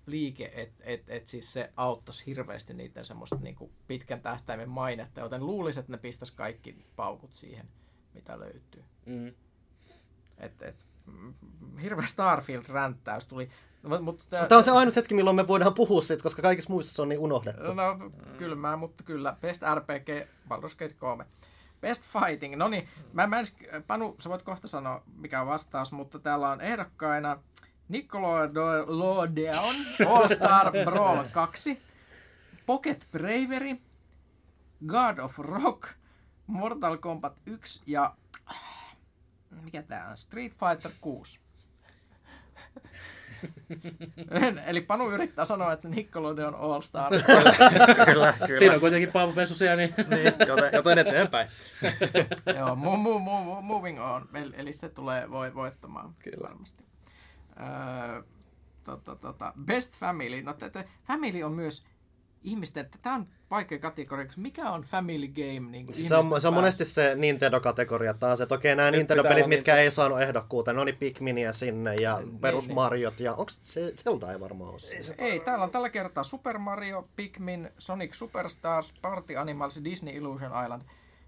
liike, että et, et siis se auttaisi hirveästi niiden semmoista niinku pitkän tähtäimen mainetta, joten luulisin, että ne pistäisi kaikki paukut siihen, mitä löytyy. Mm. Et, et, hirveä Starfield-ränttäys tuli. Mutta tää, Tämä on se ainut hetki, milloin me voidaan puhua siitä, koska kaikissa muissa se on niin unohdettu. No, kylmää, mutta kyllä. Best RPG, Baldur's Gate 3. Best Fighting. No niin, mä, mä ens, Panu, sä voit kohta sanoa, mikä on vastaus, mutta täällä on ehdokkaina Nickelodeon All Star Brawl 2, Pocket Bravery, God of Rock, Mortal Kombat 1 ja mikä tää on? Street Fighter 6. Eli Panu yrittää sanoa, että Nickelodeon All Star. kyllä, kyllä. Siinä on kuitenkin Paavo Pesusia, niin niin, joten, joten eteenpäin. Joo, mu, mu, mu, moving on. Eli, se tulee voi, voittamaan Kyllä. varmasti. Öö, tota, tota, best Family. No, tätä, family on myös ihmisten, tämä on vaikea kategoria, mikä on family game? Niin kuin Se on, se on monesti se Nintendo-kategoria taas, että okei nämä Nyt Nintendo-pelit, mitkä ei saanut ehdokkuuteen, ne oli Pikminia sinne ja Niin, perus niin. Mariot ja onko se Zelda ei varmaan ole siinä? Ei, täällä on tällä kertaa Super Mario, Pikmin, Sonic Superstars, Party Animals, Disney Illusion Island.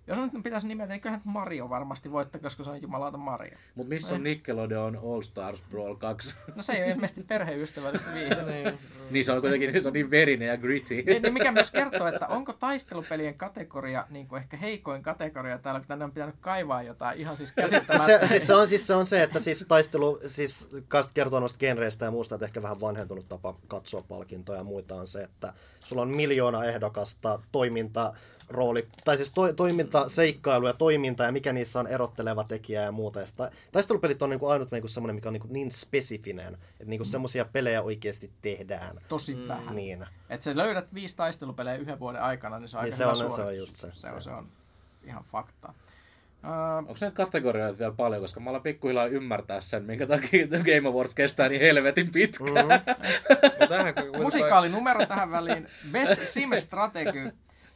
Jos nyt pitäisi nimetä, niin kyllähän Mario varmasti voittaa, koska se on jumalauta Mario. Mutta missä on Nickelodeon All Stars Brawl 2? No se ei ole ilmeisesti perheystävällistä viihdettä. Niin. niin se on kuitenkin se on niin verinen ja gritty. niin, niin mikä myös kertoo, että onko taistelupelien kategoria niin kuin ehkä heikoin kategoria täällä, kun tänne on pitänyt kaivaa jotain ihan siis Se, käsittämättä. siis se, on, siis se on se, että siis taistelu, siis kertoo noista genreistä ja muusta, että ehkä vähän vanhentunut tapa katsoa palkintoja ja muita on se, että sulla on miljoona ehdokasta toiminta, rooli, tai siis to, toiminta, seikkailu ja toiminta ja mikä niissä on erotteleva tekijä ja muuta. Ja sitä, taistelupelit on niinku ainut niinku semmoinen, mikä on niinku niin spesifinen, että niinku semmoisia pelejä oikeasti tehdään. Tosi mm. vähän. Niin. Että sä löydät viisi taistelupelejä yhden vuoden aikana, niin se on aika Niin se hyvä on- se on just se. Se on, se on ihan fakta. Öö, Onko näitä kategorioita vielä paljon, koska mä alan pikkuhiljaa ymmärtää sen, minkä takia Game Awards kestää niin helvetin pitkään. Mm. Kun toi- musikaalinnumero tähän väliin. Best Sim Strategy.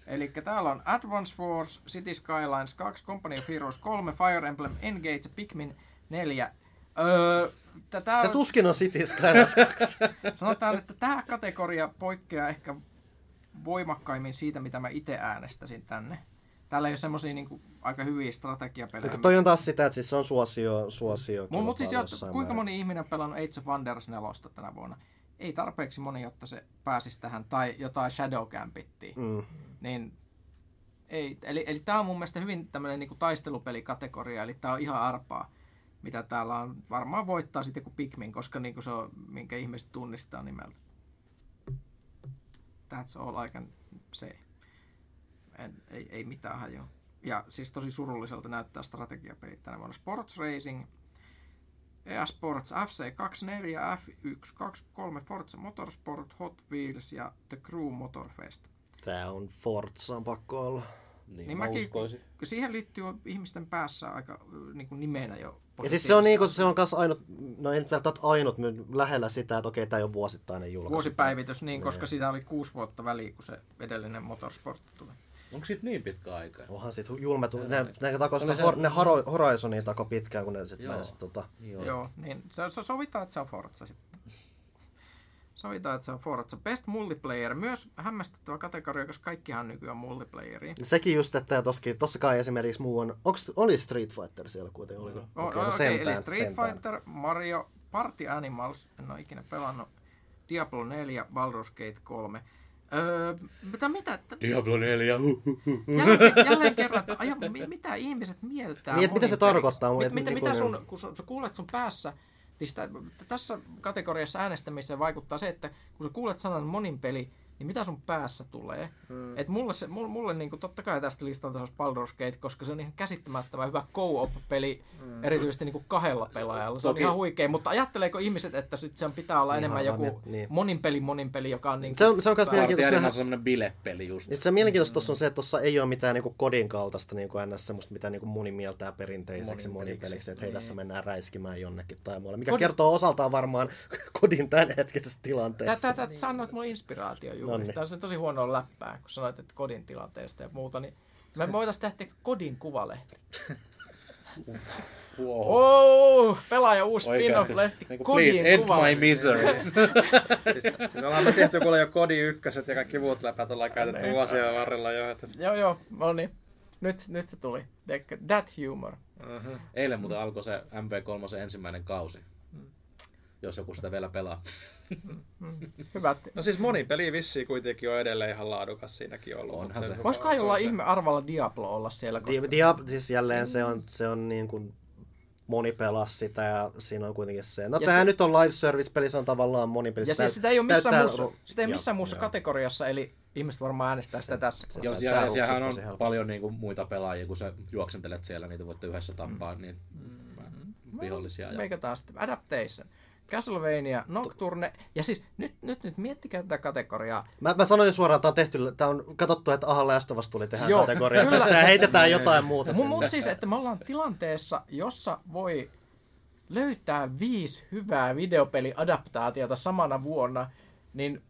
Eli täällä on Advance Wars, City Skylines 2, Company of Heroes 3, Fire Emblem Engage ja Pikmin 4. Öö, tätä, Se tuskin on City Skylines 2. sanotaan, että tämä kategoria poikkeaa ehkä voimakkaimmin siitä, mitä mä itse äänestäsin tänne. Täällä ei ole semmosia niinku aika hyviä strategiapelejä. Mutta toi on taas sitä, että siis se on suosio, suosio Mutta mut siis kuinka määrin. moni ihminen on pelannut Age of Wonders 4 tänä vuonna? Ei tarpeeksi moni, jotta se pääsisi tähän, tai jotain Shadow Gambittia. Mm. Niin ei, eli, eli tämä on mun mielestä hyvin tämmöinen niinku taistelupelikategoria, eli tämä on ihan arpaa, mitä täällä on. Varmaan voittaa sitten kuin Pikmin, koska niinku se on, minkä ihmiset tunnistaa nimeltä. That's all I can say. En, ei, ei mitään hajoa. Ja siis tosi surulliselta näyttää strategiapelit tänä vuonna. Sports Racing, EA Sports FC24, F123, Forza Motorsport, Hot Wheels ja The Crew Motorfest. Tää on Forza, on pakko olla. Niin, Niin niin mä mäkin- uskoisin. Siihen liittyy ihmisten päässä aika niin kuin nimenä jo. Ja siis se on niinku, se on kas ainut, no ei nyt välttämättä ainut, mutta lähellä sitä, että okei, tää ei ole vuosittainen julkaisu. Vuosipäivitys, niin, koska siitä oli kuusi vuotta väliä, kun se edellinen Motorsport tuli. Onko siitä niin pitkä aika? Onhan sit julmetu, ne, ne takos, Oli ne, se- hor, ne haro, Horizonin tako pitkään, kun ne sit Joo. väänsi tota. Joo. Joo, Joo niin se, se sovitaan, että se on Forza sitten. Sovitaan, että se on Forza. Best Multiplayer, myös hämmästyttävä kategoria, koska kaikkihan nykyään on multiplayeria. Sekin just, että tossakin, tossa kai esimerkiksi muu on, onks, oli Street Fighter siellä kuitenkin, oliko? O- Okei, o- no Okei, eli sentään, Street sentään. Fighter, Mario, Party Animals, en ole ikinä pelannut, Diablo 4, Baldur's Gate 3. Öö, mitä, mitä, t- Diablo 4, huh, huh, huh. jälleen, jälleen kerran, että aja, mi- mitä ihmiset mieltää Niin, mitä se peliksi? tarkoittaa mun- Mit, että mitä, niinku mitä ne- sun, kun sä, sä kuulet sun päässä, siis tä, tässä kategoriassa äänestämiseen vaikuttaa se, että kun sä kuulet sanan monin peli, niin mitä sun päässä tulee. Hmm. Et mulle, se, mulle, mulle niin kuin, totta kai tästä listalta olisi Baldur's Gate, koska se on ihan käsittämättömän hyvä co-op-peli, hmm. erityisesti niin kuin kahdella pelaajalla. Se on Toki- ihan huikea, mutta ajatteleeko ihmiset, että sit sen pitää olla Niin, enemmän joku miet- niin. monin peli, monin peli, joka on niin Se on, se on myös mielenkiintoista nähdä, on semmonen bilepeli just. Niin se mielenkiintoista tuossa on se, että tuossa ei ole mitään niinku kodin kaltaista niinku ns. semmoista, mitä niinku moni mieltää perinteiseksi Monipeliksi. että hei tässä mennään räiskimään jonnekin tai muualle, mikä Kod- kertoo osaltaan varmaan kodin tämänhetkisestä tilanteesta. Tätä niin. sanoit mulle inspiraatio juuri. Noniin. Tämä on se tosi huonoa läppää, kun sanoit, että kodin tilanteesta ja muuta. Niin me voitaisiin tehdä kodin kuvalehti. Wow. Oh, pelaaja uusi spin-off-lehti. Kodin please, end my kuvalehti. misery. Siis, siis ollaan me tehty kuule jo Kodi ykköset ja kaikki muut läpät ollaan käytetty Niin. vuosien varrella jo. Että... Joo, joo, no niin. Nyt, nyt se tuli. That humor. Uh-huh. Eilen muuten alkoi se MV3 ensimmäinen kausi. Jos joku sitä vielä pelaa. Hyvät. No siis moni peli vissiin kuitenkin on edelleen ihan laadukas siinäkin ollut. Onhan se. Jollain se- ihme arvalla Diablo olla siellä? Koska... Di- Diab, siis jälleen se on, se on niin kuin moni pelas sitä ja siinä on kuitenkin se. No Ja tämä se- nyt on live service peli, se on tavallaan monipeli. Ja Sitä- siis sitä ei ole missään tää- muussa, sitä ei Joo, missään muussa joo. kategoriassa, eli ihmiset varmaan äänestää sitä tässä. Se- Joo, siellä, siellähän on helposti. paljon niinku muita pelaajia, kun sä juoksentelet siellä, niitä voitte yhdessä tappaa, niin vihollisia. Ja... Veikataan sitten. Adaptation. Castlevania, Nocturne, ja siis nyt, nyt, nyt miettikää tätä kategoriaa. Mä, mä sanoin suoraan, että tämä on tehty, tämä on katsottu, että aha, Last of Us tuli tehdä Joo, kategoria. kyllä. Tässä heitetään jotain muuta. Mutta mut siis, että me ollaan tilanteessa, jossa voi löytää viisi hyvää videopeliadaptaatiota samana vuonna, niin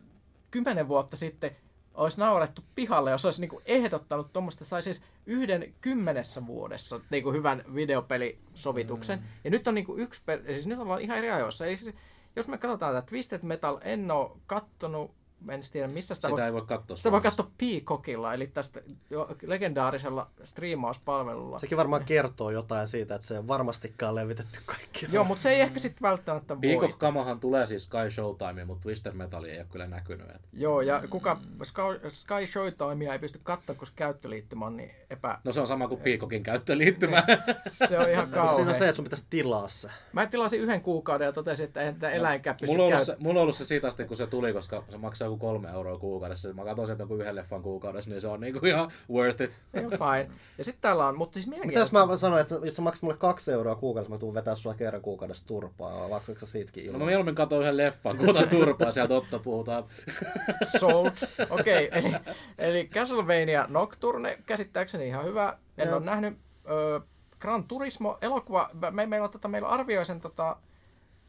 kymmenen vuotta sitten olisi naurettu pihalle, jos olisi niinku ehdottanut tuommoista, sai siis yhden kymmenessä vuodessa niinku hyvän videopelisovituksen. Mm. Ja nyt on niinku yksi, per, siis nyt ollaan ihan eri ajoissa. Eli siis, jos me katsotaan tätä Twisted Metal, en ole kattonut, mä en tiedä missä sitä, Sitä voi, ei voi katsoa. sitä voi katsoa Peacockilla, eli tästä jo legendaarisella striimauspalvelulla. Sekin varmaan kertoo jotain siitä, että se ei varmastikaan levitetty kaikkia. Joo, mutta se ei ehkä sitten välttämättä voi. Peacock Kamahan tulee siis Sky Showtime, mutta Twister Metal ei ole kyllä näkynyt. Et. Joo, ja kuka Sky, Sky Showtimea ei pysty katsoa, koska käyttöliittymä on niin epä... No se on sama kuin Peacockin käyttöliittymä. Se on ihan Siinä on se, kauhean. että sun pitäisi tilaa se. Mä tilasin yhden kuukauden ja totesin, että eihän tätä eläinkään pysty mulla, on ollut se, käyttämään. mulla on ollut se siitä asti, kun se tuli, koska se maksaa joku kolme euroa kuukaudessa. Mä katsoin sieltä joku yhden leffan kuukaudessa, niin se on niinku ihan worth it. Ihan fine. Ja sitten täällä on, mutta siis Mitä jos mielenkiintoista. mä sanoin, että jos sä maksat mulle kaksi euroa kuukaudessa, mä tuun vetää sua kerran kuukaudessa turpaa. Maksatko sä siitäkin No ilman? mä mieluummin katson yhden leffan, kun otan turpaa, sieltä totta puhutaan. Sold. Okei, okay, eli, eli Castlevania Nocturne, käsittääkseni ihan hyvä. En Joo. ole nähnyt. Ö, Gran Turismo elokuva, me, meillä, on, tota, meillä arvioi sen tota,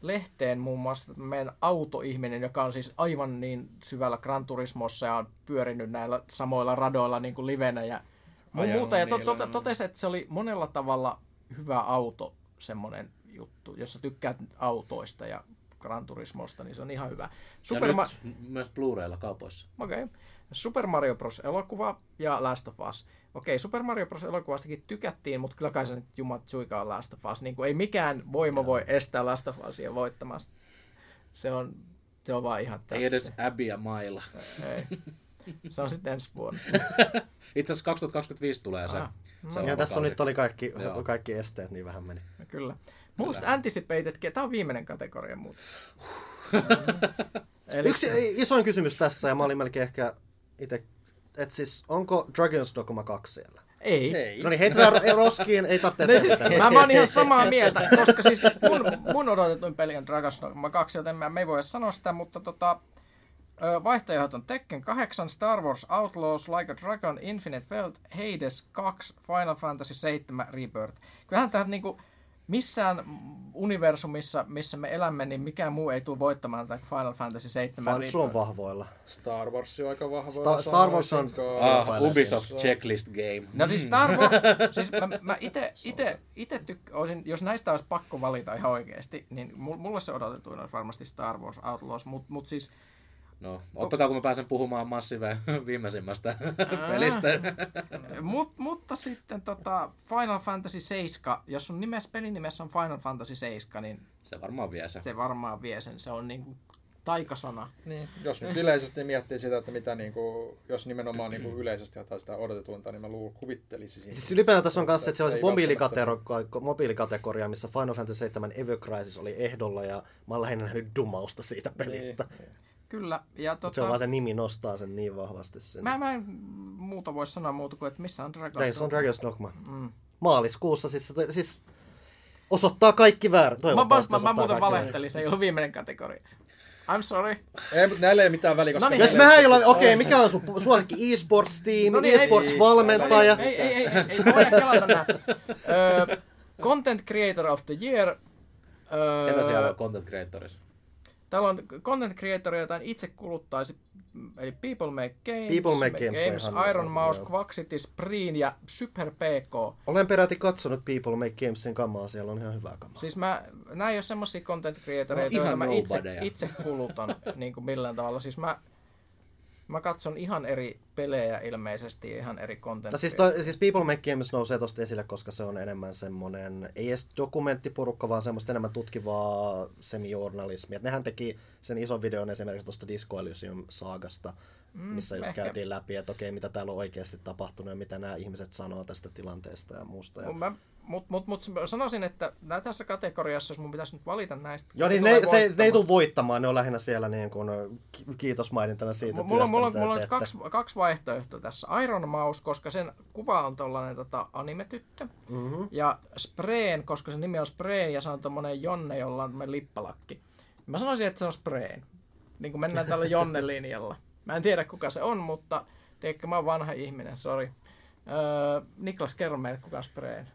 lehteen muun muassa meidän autoihminen, joka on siis aivan niin syvällä Gran Turismossa ja on pyörinyt näillä samoilla radoilla niin kuin livenä ja Ajanut muuta. Ja to, totesi, että se oli monella tavalla hyvä auto, semmoinen juttu. Jos sä tykkäät autoista ja Gran Turismosta, niin se on ihan hyvä. Ja Super Ma- nyt myös Blu-raylla kaupoissa. Okei. Okay. Super Mario Bros. elokuva ja Last of Us. Okei, Super Mario Bros. elokuvastakin tykättiin, mutta kyllä kai se nyt jumat suikaan Last of Us. Niin kuin ei mikään voima voi estää Last of Usia voittamasta. Se on, se on vaan ihan Ei edes Abby ja Maila. Ei. Se on sitten ensi vuonna. Itse asiassa 2025 tulee se. Ah, se Ja tässä on nyt oli kaikki, Joo. kaikki esteet, niin vähän meni. Kyllä. Muista Anticipated, tämä on viimeinen kategoria muuten. Eli, Yksi isoin kysymys tässä, ja mä olin melkein ehkä itse, että siis onko Dragon's Dogma 2 siellä? ei. Ei. No niin, heitetään roskiin, ei tarvitse No siis, selittää. mä, mä oon ihan samaa mieltä, koska siis mun, mun odotetuin peli on Dragon's Dogma 2, joten mä, me ei voi sanoa sitä, mutta tota, vaihtoehdot on Tekken 8, Star Wars Outlaws, Like a Dragon, Infinite Wealth, Hades 2, Final Fantasy 7 Rebirth. Kyllähän tämä niinku, missään universumissa, missä me elämme, niin mikään muu ei tule voittamaan tätä Final Fantasy 7 Fantsu on vahvoilla. Star Wars on aika vahva. Star- Star Wars on- Ah, Ubisoft Se on- checklist game. No siis Star Wars, siis mä, mä ite, ite, ite tyk, olisin, jos näistä olisi pakko valita ihan oikeasti, niin mul- mulle se odotetuin olisi varmasti Star Wars Outlaws, mutta mut siis No, ottakaa kun mä pääsen puhumaan Massive viimeisimmästä pelistä. Mut, mutta sitten tota Final Fantasy 7, jos sun nimes, pelin nimessä on Final Fantasy 7, niin Se varmaan vie se. se varmaan vie sen. Se on niinku taikasana. Niin, jos nyt yleisesti miettii sitä, että mitä niinku, jos nimenomaan niinku yleisesti jotain sitä odotetuinta, niin mä luulen, kuvittelisin. siinä. Siis ylipäätään tässä on kanssa, että siellä välttämättä- mobiilikategoria, mobiilikategoria, missä Final Fantasy 7 Ever Crisis oli ehdolla, ja mä oon lähinnä nähnyt dumausta siitä pelistä. Niin, niin. Kyllä. Ja Mutta se tota, on vaan se nimi nostaa sen niin vahvasti sen. mä, mä en muuta voi sanoa muuta kuin, että missä on Dragon's Reis on. Dragon's Dogma. Mm. Maaliskuussa siis, siis osoittaa kaikki väärin. Mä, mä, mä, mä muuten valehtelin, se ei ollut viimeinen kategoria. I'm sorry. Ei, mutta näillä ei ole mitään väliä, koska... No niin, Jos mehän ei siis ole, okei, on- mikä on sun suosikki e-sports-tiimi, No niin, ei- e-sports-valmentaja? Ei, ei, ei, ei, ei, ei voida kelata nää. Ö, Content Creator of the Year. Ö, Ketä siellä on content creatorissa? Täällä on content creator, jota en itse kuluttaisi, eli People Make Games, People Make Games Games ihan- Iron Mouse. Quaxity, Spreen ja Super PK. Olen peräti katsonut People Make Gamesin kamaa, siellä on ihan hyvää kamaa. Siis mä, nämä ei ole semmosia content creatoreita, No, joita mä itse, itse kulutan niin kuin millään tavalla. Siis mä, mä katson ihan eri pelejä ilmeisesti ja ihan eri content Tai siis, toi, siis People Make Games nousee tosta esille, koska se on enemmän semmonen, ei edes dokumenttiporukka, vaan semmoista enemmän tutkivaa semijournalismia. Et nehän teki sen ison videon esimerkiksi tuosta Disco Elysium saagasta, mm, missä just ehkä. käytiin läpi, että okei, mitä täällä on oikeasti tapahtunut ja mitä nämä ihmiset sanoo tästä tilanteesta ja muusta. Ja... Mä, mut, mut, mut sanoisin, että tässä kategoriassa, jos mun pitäisi nyt valita näistä. Joo, niin tulee ne, se, ne ei voittamaan. tule voittamaan, ne on lähinnä siellä niin kuin, ki- kiitosmainintana siitä Mulla, työstä, mulla, mulla on kaksi, kaksi vaihtoehtoa tässä. Iron Mouse, koska sen kuva on tollanen tota, anime-tyttö. Mm-hmm. Ja Sprain, koska sen nimi on Sprain ja se on tommonen Jonne, jolla on lippalakki. Mä sanoisin, että se on Sprain. Niin kuin mennään tällä Jonne-linjalla. Mä en tiedä kuka se on, mutta tiedätkö, mä oon vanha ihminen, sori. Öö, Niklas, kerro meille, kuka on Sprain.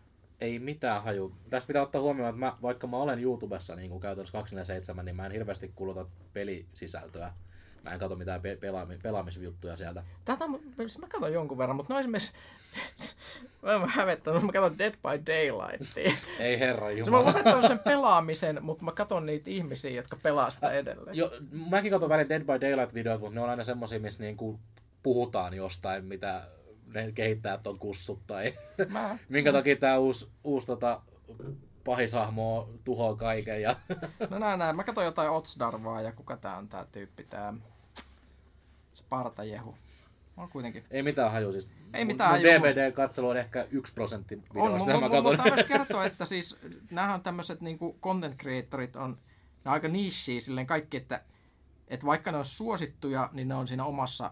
Ei mitään haju. Tässä pitää ottaa huomioon, että mä, vaikka mä olen YouTubessa niin kuin käytännössä 247, niin mä en hirveästi kuluta pelisisältöä. Mä en katso mitään pe- pelaami- pelaamisjuttuja sieltä. Tätä on- siis mä katson jonkun verran, mutta no esimerkiksi Mä en hävettänyt, mä katson Dead by Daylightia. Ei herra mä oon jumala. lopettanut sen pelaamisen, mutta mä katson niitä ihmisiä, jotka pelaa sitä edelleen. Jo, mäkin katson välillä Dead by Daylight-videoita, mutta ne on aina semmosia, missä niinku puhutaan jostain, mitä ne kehittäjät on kussut tai Mä, minkä takia tää uusi, uusi tota, pahishahmo tuhoaa kaiken. Ja... no näin, näin. Mä katson jotain Otsdarvaa ja kuka tää on tää tyyppi, tää se partajehu. On kuitenkin. Ei mitään haju siis. Ei Mun- mitään mun haju. DVD-katselu on ehkä yksi prosentti On, videoista, mutta katson. mutta myös kertoa, että siis näähän tämmöiset niinku content creatorit on, ne on aika nichsiä silleen kaikki, että, että vaikka ne on suosittuja, niin ne on siinä omassa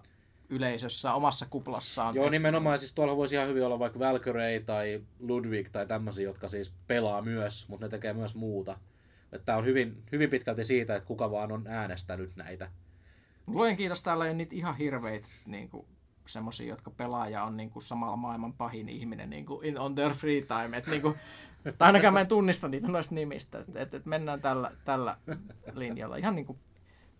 yleisössä, omassa kuplassaan. Joo, nimenomaan siis tuolla voisi ihan hyvin olla vaikka Valkyrie tai Ludwig tai tämmöisiä, jotka siis pelaa myös, mutta ne tekee myös muuta. Tämä on hyvin, hyvin pitkälti siitä, että kuka vaan on äänestänyt näitä. Luojen kiitos, täällä ei niitä ihan hirveitä niin semmosia, jotka pelaa ja on niin kuin, samalla maailman pahin ihminen niin kuin in, on their free time. Et, niin kuin, tai ainakaan mä en tunnista niitä noista nimistä. Et, et, et mennään tällä, tällä linjalla. Ihan niin kuin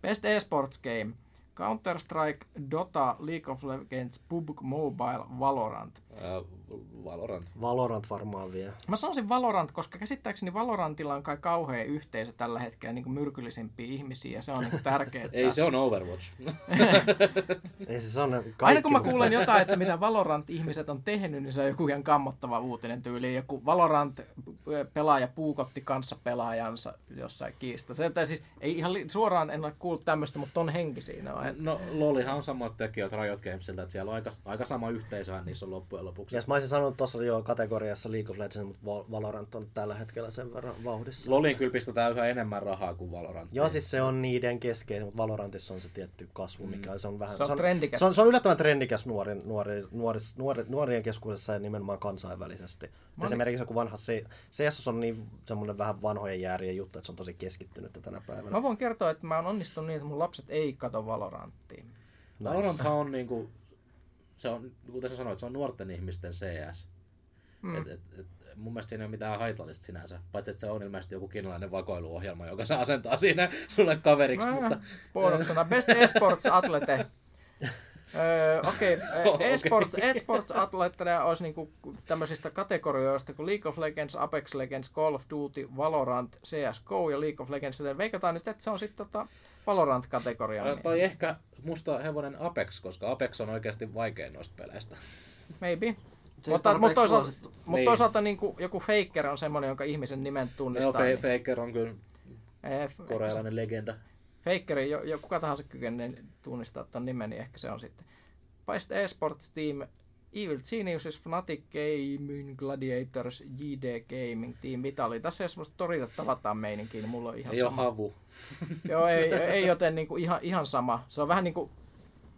Best Esports Game. Counter-Strike, Dota, League of Legends, PUBG Mobile, Valorant. Ää, Valorant. Valorant varmaan vie. Mä sanoisin Valorant, koska käsittääkseni Valorantilla on kai kauhea yhteisö tällä hetkellä niin kuin myrkyllisimpiä ihmisiä ja se on niin tärkeää. Ei, se on Overwatch. Ei se on Aina kun mä kuulen jotain, että mitä Valorant-ihmiset on tehnyt, niin se on joku ihan kammottava uutinen tyyli. Joku Valorant-pelaaja puukotti kanssa pelaajansa jossain kiista. Se, että siis, ei ihan li- suoraan en ole kuullut tämmöistä, mutta on henki siinä. On. No, LoLihan on samoit tekijöitä Riot Gamesilta, että siellä on aika, aika sama yhteisöhän niissä on loppujen lopuksi. Ja mä olisin sanonut tuossa jo kategoriassa League of Legends, mutta Val- Valorant on tällä hetkellä sen verran vauhdissa. LoLiin kyllä pistetään yhä enemmän rahaa kuin Valorant. Joo, siis se on niiden keskeinen, mutta Valorantissa on se tietty kasvu, mikä se on vähän... Se on trendikäs. Se on, se on yllättävän trendikäs nuori, nuori, nuori, nuori, nuorien keskuudessa ja nimenomaan kansainvälisesti. Mä Esimerkiksi joku vanha C- CS on niin semmoinen vähän vanhojen jäärien juttu, että se on tosi keskittynyt tänä päivänä. Mä voin kertoa, että mä oon onnistunut niin, että mun lapset ei kato Valoranttia. Nice. Valoranthan on niinku, se on, kuten sä sanoit, se on nuorten ihmisten CS. Mm. Et, et, et, mun mielestä siinä ei ole mitään haitallista sinänsä, paitsi että se on ilmeisesti joku kiinalainen vakoiluohjelma, joka se asentaa siinä sulle kaveriksi, Mä- mutta Bonuksena Best Esports Atlete. Öö, Okei, okay. Esports, esports atleetteja olisi niinku tämmöisistä kategorioista kuin League of Legends, Apex Legends, Call of Duty, Valorant, CSGO ja League of Legends. Joten veikataan nyt, että se on sitten tota Valorant-kategoria. Ää, tai ehkä musta hevonen Apex, koska Apex on oikeasti vaikein noista peleistä. Maybe. Se Mutta, mutta toisaalta, mutta Niin. toisaalta niin kuin, joku Faker on semmoinen, jonka ihmisen nimen Joo, tunnistaa. Fa- niin, Faker on kyllä eh, ehkä se- korealainen legenda. Fakeri, jo, jo, kuka tahansa kykenee tunnistaa tuon nimen, niin ehkä se on sitten. Best Esports Team, Evil Geniuses, Fnatic Gaming, Gladiators, JD Gaming, Team Vitali. Tässä ei ole semmoista torita tavataan meininkiä, niin mulla on ihan Ei ole sama. havu. Joo, ei, ei joten niinku ihan, ihan sama. Se on vähän niin kuin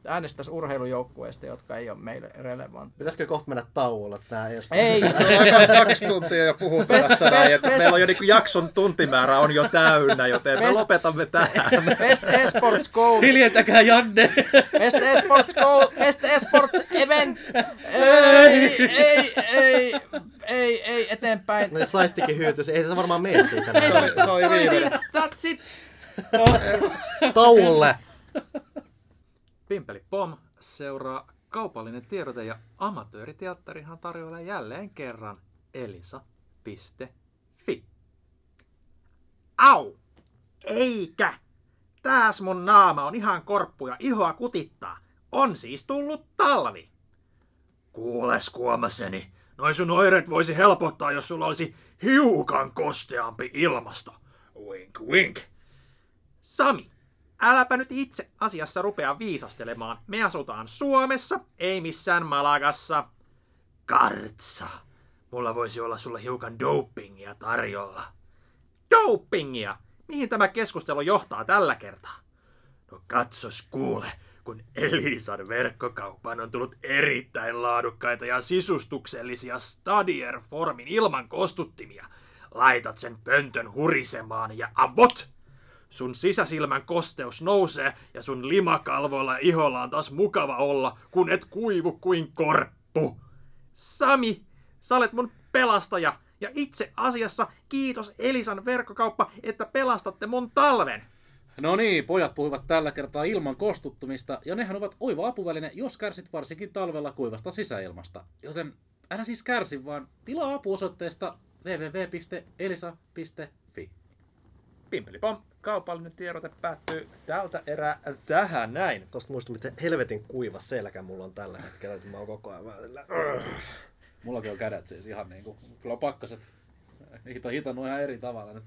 äänestäisi urheilujoukkueista, jotka ei ole meille relevantteja. Pitäisikö kohta mennä tauolle tää edes? Ei, Aika kaksi tuntia jo puhuttu Best- tässä näin, best- että best- meillä on jo niin jakson tuntimäärä on jo täynnä, joten me Best- lopetamme tähän. Best Esports Goals, Hiljentäkää Janne! Best Esports Goal, Best Esports Event. Ei, ei, ei, ei, ei, eteenpäin. Ne saittikin hyötyisi. Ei se varmaan mene siitä. Ei, se, näin. se oli se. That's it. Tauolle! Pimpeli Pom seuraa kaupallinen tiedote ja amatööriteatterihan tarjoilee jälleen kerran elisa.fi. Au! Eikä! Tääs mun naama on ihan korppu ja ihoa kutittaa. On siis tullut talvi. Kuules kuomaseni, noin sun oireet voisi helpottaa, jos sulla olisi hiukan kosteampi ilmasto. Wink wink. Sami, äläpä nyt itse asiassa rupea viisastelemaan. Me asutaan Suomessa, ei missään Malagassa. Kartsa, mulla voisi olla sulle hiukan dopingia tarjolla. Dopingia? Mihin tämä keskustelu johtaa tällä kertaa? No katsos kuule, kun Elisan verkkokauppaan on tullut erittäin laadukkaita ja sisustuksellisia Stadier-formin ilman kostuttimia. Laitat sen pöntön hurisemaan ja avot! Sun sisäsilmän kosteus nousee ja sun limakalvoilla ja iholla on taas mukava olla, kun et kuivu kuin korppu. Sami, sä olet mun pelastaja ja itse asiassa kiitos Elisan verkkokauppa, että pelastatte mun talven. No niin, pojat puhuvat tällä kertaa ilman kostuttumista, ja nehän ovat oiva apuväline, jos kärsit varsinkin talvella kuivasta sisäilmasta. Joten älä siis kärsi, vaan tilaa apu osoitteesta www.elisa.fi. Pimpelipom, kaupallinen tiedote päättyy tältä erää tähän näin. Tuosta muistui, miten helvetin kuiva selkä mulla on tällä hetkellä, että mä oon koko ajan vaan sillä, Mullakin on kädet siis ihan niinku, kyllä on pakkaset hito, hitannut ihan eri tavalla nyt.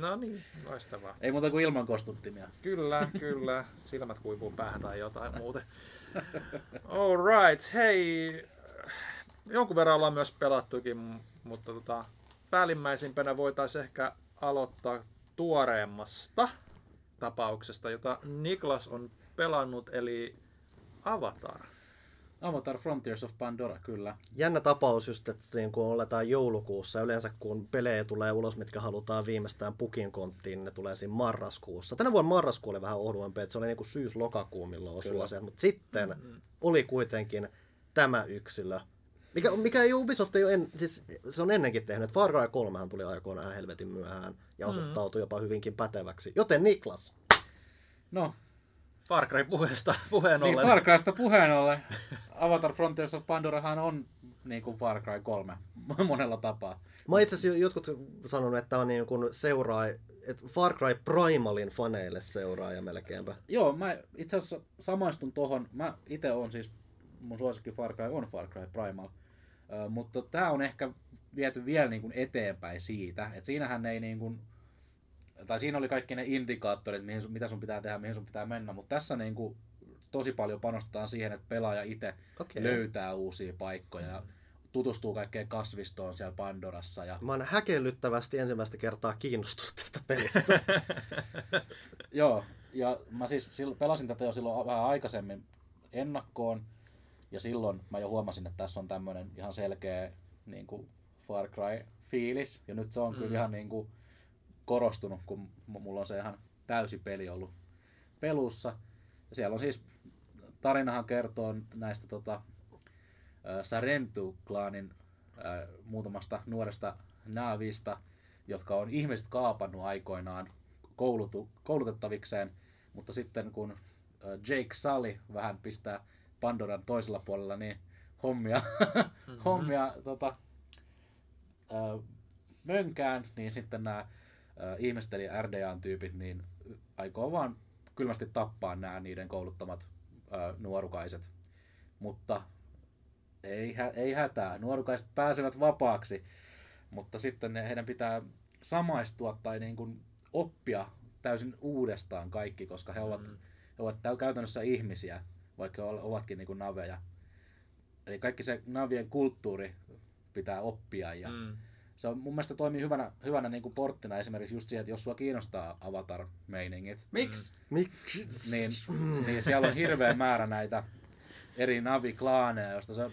No niin, loistavaa. Ei muuta kuin ilman kostuttimia. Kyllä, kyllä. Silmät kuivuu päähän tai jotain muuten. All right, hei. Jonkun verran ollaan myös pelattukin, mutta tota, päällimmäisimpänä voitaisiin ehkä aloittaa tuoreemmasta tapauksesta, jota Niklas on pelannut, eli Avatar. Avatar Frontiers of Pandora, kyllä. Jännä tapaus just, että niin kun oletaan joulukuussa, yleensä kun pelejä tulee ulos, mitkä halutaan viimeistään pukin konttiin, niin ne tulee siinä marraskuussa. Tänä vuonna marraskuu oli vähän ohuempi, että se oli niin syys-lokakuun, milloin osui asiat. Mutta sitten mm-hmm. oli kuitenkin tämä yksilö. Mikä, mikä ei Ubisoft ei ole, en, siis se on ennenkin tehnyt. Far Cry 3 tuli aikoinaan ihan helvetin myöhään ja osoittautui jopa hyvinkin päteväksi. Joten Niklas, No, Far Cry puheesta puheen niin ollen. Far Crysta puheen ollen. Avatar Frontiers of Pandorahan on niin kuin Far Cry 3 monella tapaa. Mä oon itse asiassa jotkut sanonut, että tämä on niin kuin seuraa, että Far Cry Primalin faneille seuraaja melkeinpä. Joo, mä itse asiassa samaistun tohon. Mä itse on siis, mun suosikki Far Cry on Far Cry Primal. Ö, mutta tää on ehkä viety vielä niin kuin eteenpäin siitä, että siinähän ei niin kuin, tai siinä oli kaikki ne indikaattorit, mihin sun, mitä sun pitää tehdä, mihin sun pitää mennä, mutta tässä niin kuin tosi paljon panostetaan siihen, että pelaaja itse Okei. löytää uusia paikkoja ja tutustuu kaikkeen kasvistoon siellä Pandorassa ja Mä oon häkellyttävästi ensimmäistä kertaa kiinnostunut tästä pelistä. Joo, ja mä siis pelasin tätä jo silloin vähän aikaisemmin ennakkoon, ja silloin mä jo huomasin, että tässä on tämmöinen ihan selkeä niin kuin Far Cry-fiilis, ja nyt se on mm. kyllä ihan niin kuin korostunut, kun mulla on se ihan täysi peli ollut pelussa. Ja siellä on siis, tarinahan kertoo näistä tota, Sarentu-klaanin ä, muutamasta nuoresta naavista, jotka on ihmiset kaapannut aikoinaan koulutu, koulutettavikseen, mutta sitten kun Jake Sully vähän pistää Pandoran toisella puolella, niin hommia, mm-hmm. hommia tota, ä, mönkään, niin sitten nämä ihmiset eli RDA-tyypit niin aikoo vaan kylmästi tappaa nämä niiden kouluttamat ä, nuorukaiset. Mutta ei, hä- ei hätää, nuorukaiset pääsevät vapaaksi, mutta sitten ne, heidän pitää samaistua tai niin kuin oppia täysin uudestaan kaikki, koska he ovat, mm. he ovat käytännössä ihmisiä, vaikka ovatkin niin kuin naveja. Eli kaikki se navien kulttuuri pitää oppia ja mm. se on mun mielestä toimii hyvänä, hyvänä niin kuin porttina esimerkiksi just siihen, että jos sua kiinnostaa Avatar-meiningit, Miksi? Miksi? niin, niin siellä on hirveä määrä näitä eri naviklaaneja, joista sä